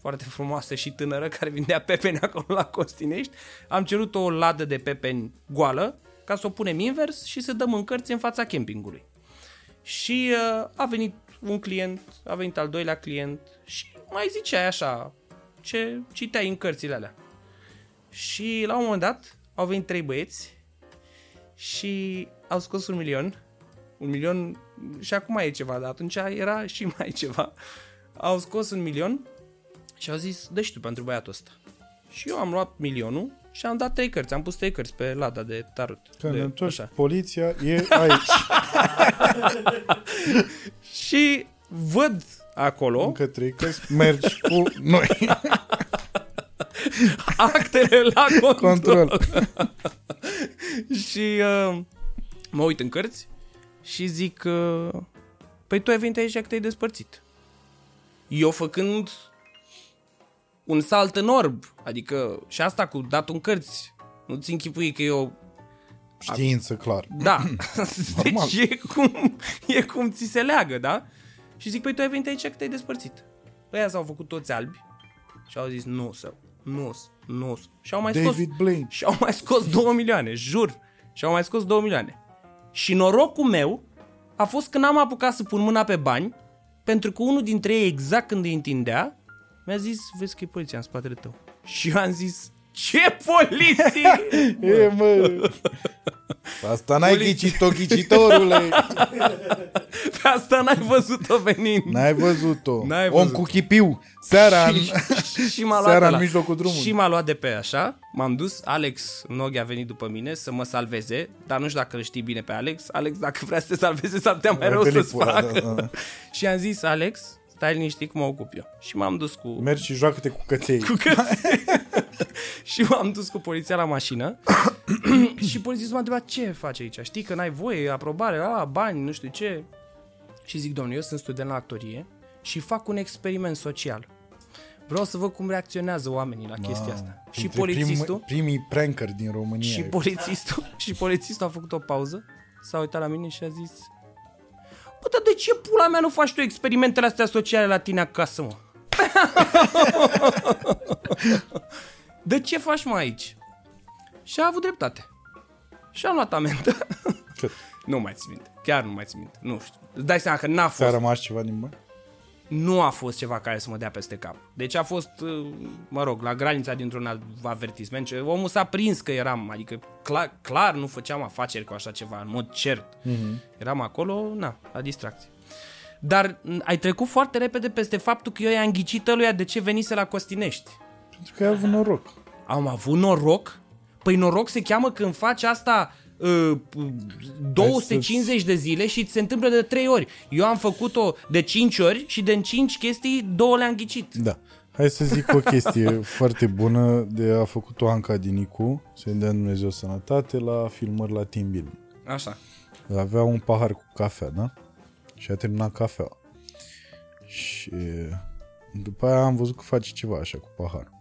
foarte frumoasă și tânără care vindea pepeni acolo la Costinești. Am cerut o ladă de pepeni goală ca să o punem invers și să dăm în cărți în fața campingului. Și uh, a venit un client, a venit al doilea client și mai ziceai așa ce citeai în cărțile alea. Și la un moment dat au venit trei băieți și au scos un milion. Un milion și acum e ceva, dar atunci era și mai ceva. Au scos un milion și au zis, dă și tu pentru băiatul ăsta. Și eu am luat milionul și am dat trei cărți, am pus trei cărți pe lada de tarot. Când de, ne întorci, așa. poliția e (laughs) aici. (laughs) Și văd acolo Încă trei cărți, mergi cu noi. (laughs) actele la control. Control. și uh, mă uit în cărți și zic, uh, păi tu ai venit aici că te-ai despărțit. Eu făcând un salt în orb, adică și asta cu dat în cărți, nu-ți închipui că eu Știință, clar. Da. (laughs) (laughs) Normal. deci e cum, e cum ți se leagă, da? Și zic, păi tu ai venit aici că te-ai despărțit. Ăia s-au făcut toți albi și au zis, nu, să, nu, nu. Și au mai scos, David Blaine. și au mai scos 2 milioane, jur. Și au mai scos 2 milioane. Și norocul meu a fost că n-am apucat să pun mâna pe bani, pentru că unul dintre ei, exact când îi întindea, mi-a zis, vezi că e poliția în spatele tău. (laughs) Și eu am zis, ce poliție? (laughs) E, mă. Asta n-ai Poliția. ghicit-o, ghicitorule. Pe asta n-ai văzut-o venind. N-ai văzut-o. N-ai Om văzut. cu chipiu. Seara în... și, și m-a (laughs) luat Seara de în la- mijlocul drumului. Și m-a luat de pe așa, m-am dus, Alex Noghi a venit după mine să mă salveze, dar nu știu dacă îl știi bine pe Alex. Alex, dacă vrea să te salveze, s-ar putea mai rău să-ți Pelipula, facă. da, da. și am zis, Alex, stai liniștit că mă ocup eu. Și m-am dus cu... Mergi și joacă-te cu căței. cu cățe. (laughs) și m-am dus cu poliția la mașină (clears throat) și polițistul m-a întrebat ce faci aici? Știi că n-ai voie, aprobare, a, bani, nu știu ce. Și zic, domnule, eu sunt student la actorie și fac un experiment social. Vreau să văd cum reacționează oamenii la chestia asta. Și Dintre polițistul, Prim, primii prankeri din România. și polițistul, (laughs) și polițistul a făcut o pauză, s-a uitat la mine și a zis Bă, dar de ce pula mea nu faci tu experimentele astea sociale la tine acasă, mă? de ce faci mă aici? Și a avut dreptate. Și am luat amendă. Cât? nu mai țin minte. Chiar nu mai țin minte. Nu știu. Îți dai seama că n-a fost Ți-a rămas ceva din bani? Nu a fost ceva care să mă dea peste cap. Deci a fost, uh, mă rog, la granița dintr-un alt avertisment. Ce- Omul s-a prins că eram, adică clar, clar nu făceam afaceri cu așa ceva, în mod cert. Mm-hmm. Eram acolo, na, la distracție. Dar n- ai trecut foarte repede peste faptul că eu i-am ghicit ăluia de ce venise la Costinești. Pentru că ai avut noroc. Am avut noroc? Păi noroc se cheamă când faci asta uh, 250 de zile și ți se întâmplă de 3 ori. Eu am făcut-o de 5 ori și de 5 chestii, două le-am ghicit. Da. Hai să zic o chestie (laughs) foarte bună de a făcut-o Anca Dinicu, să-i dea Dumnezeu sănătate, la filmări la Team Building. Așa. Avea un pahar cu cafea, da? Și a terminat cafeaua. Și după aia am văzut că face ceva așa cu paharul.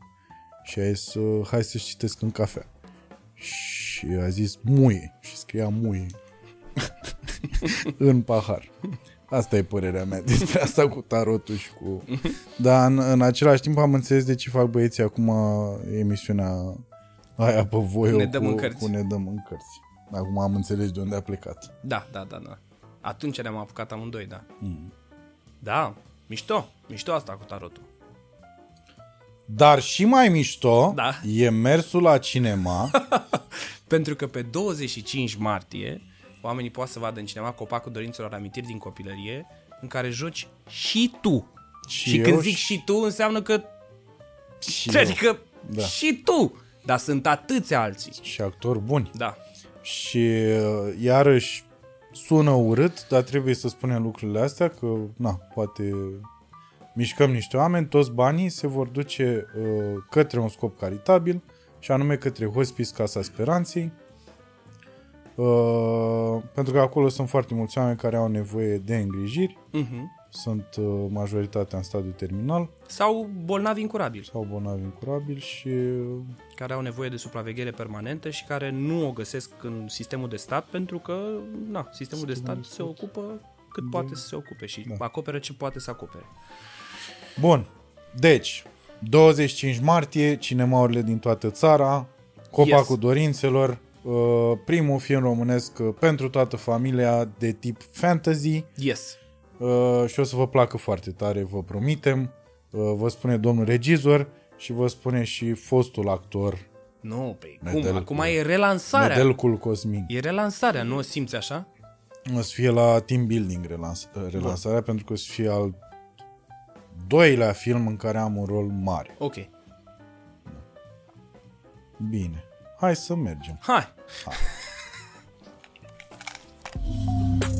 Și a zis, uh, hai să citesc în cafea. Și a zis, muie. Și scria muie. (laughs) în pahar. Asta e părerea mea despre asta cu tarotul și cu... Dar în, în același timp am înțeles de ce fac băieții acum emisiunea aia pe voi Ne dăm cu, în cărți. cu ne dăm în cărți. Acum am înțeles de unde a plecat. Da, da, da, da. Atunci ne-am apucat amândoi, da. Mm. Da, mișto. Mișto asta cu tarotul. Dar și mai mișto Da. e mersul la cinema. (laughs) Pentru că pe 25 martie oamenii poate să vadă în cinema Copacul Dorințelor Amintiri din copilărie în care joci și tu. Și, și eu când zic și- și tu înseamnă că și, eu. adică Da. și tu. Dar sunt atâția alții. și actori buni. Da. Și uh, iarăși sună urât, dar trebuie să spunem lucrurile astea că, na, poate mișcăm niște oameni, toți banii se vor duce uh, către un scop caritabil și anume către Hospice Casa Speranței. Uh, pentru că acolo sunt foarte mulți oameni care au nevoie de îngrijiri, Uh-huh. sunt uh, majoritatea în stadiu terminal Sau bolnavi incurabili, sau bolnavi incurabili și uh, care au nevoie de supraveghere permanentă și care nu o găsesc în sistemul de stat pentru că, na, sistemul de stat se ocupă cât poate să se ocupe și Da. acoperă ce poate să acopere. Bun. Deci, 25 martie, cinemaurile din toată țara, Copacul Yes. Dorințelor, uh, primul film românesc uh, pentru toată familia de tip fantasy Yes. uh, și o să vă placă foarte tare, vă promitem. Uh, Vă spune domnul regizor și vă spune și fostul actor, Nu, pe cum? Nedelcu. Acum e relansarea. Nedelcul Cosmin. E relansarea, nu o simți așa? O să fie la team building relans- relansarea pentru că o să fie al doilea film în care am un rol mare. Ok. Bine. Hai să mergem. Hai! Hai. (laughs)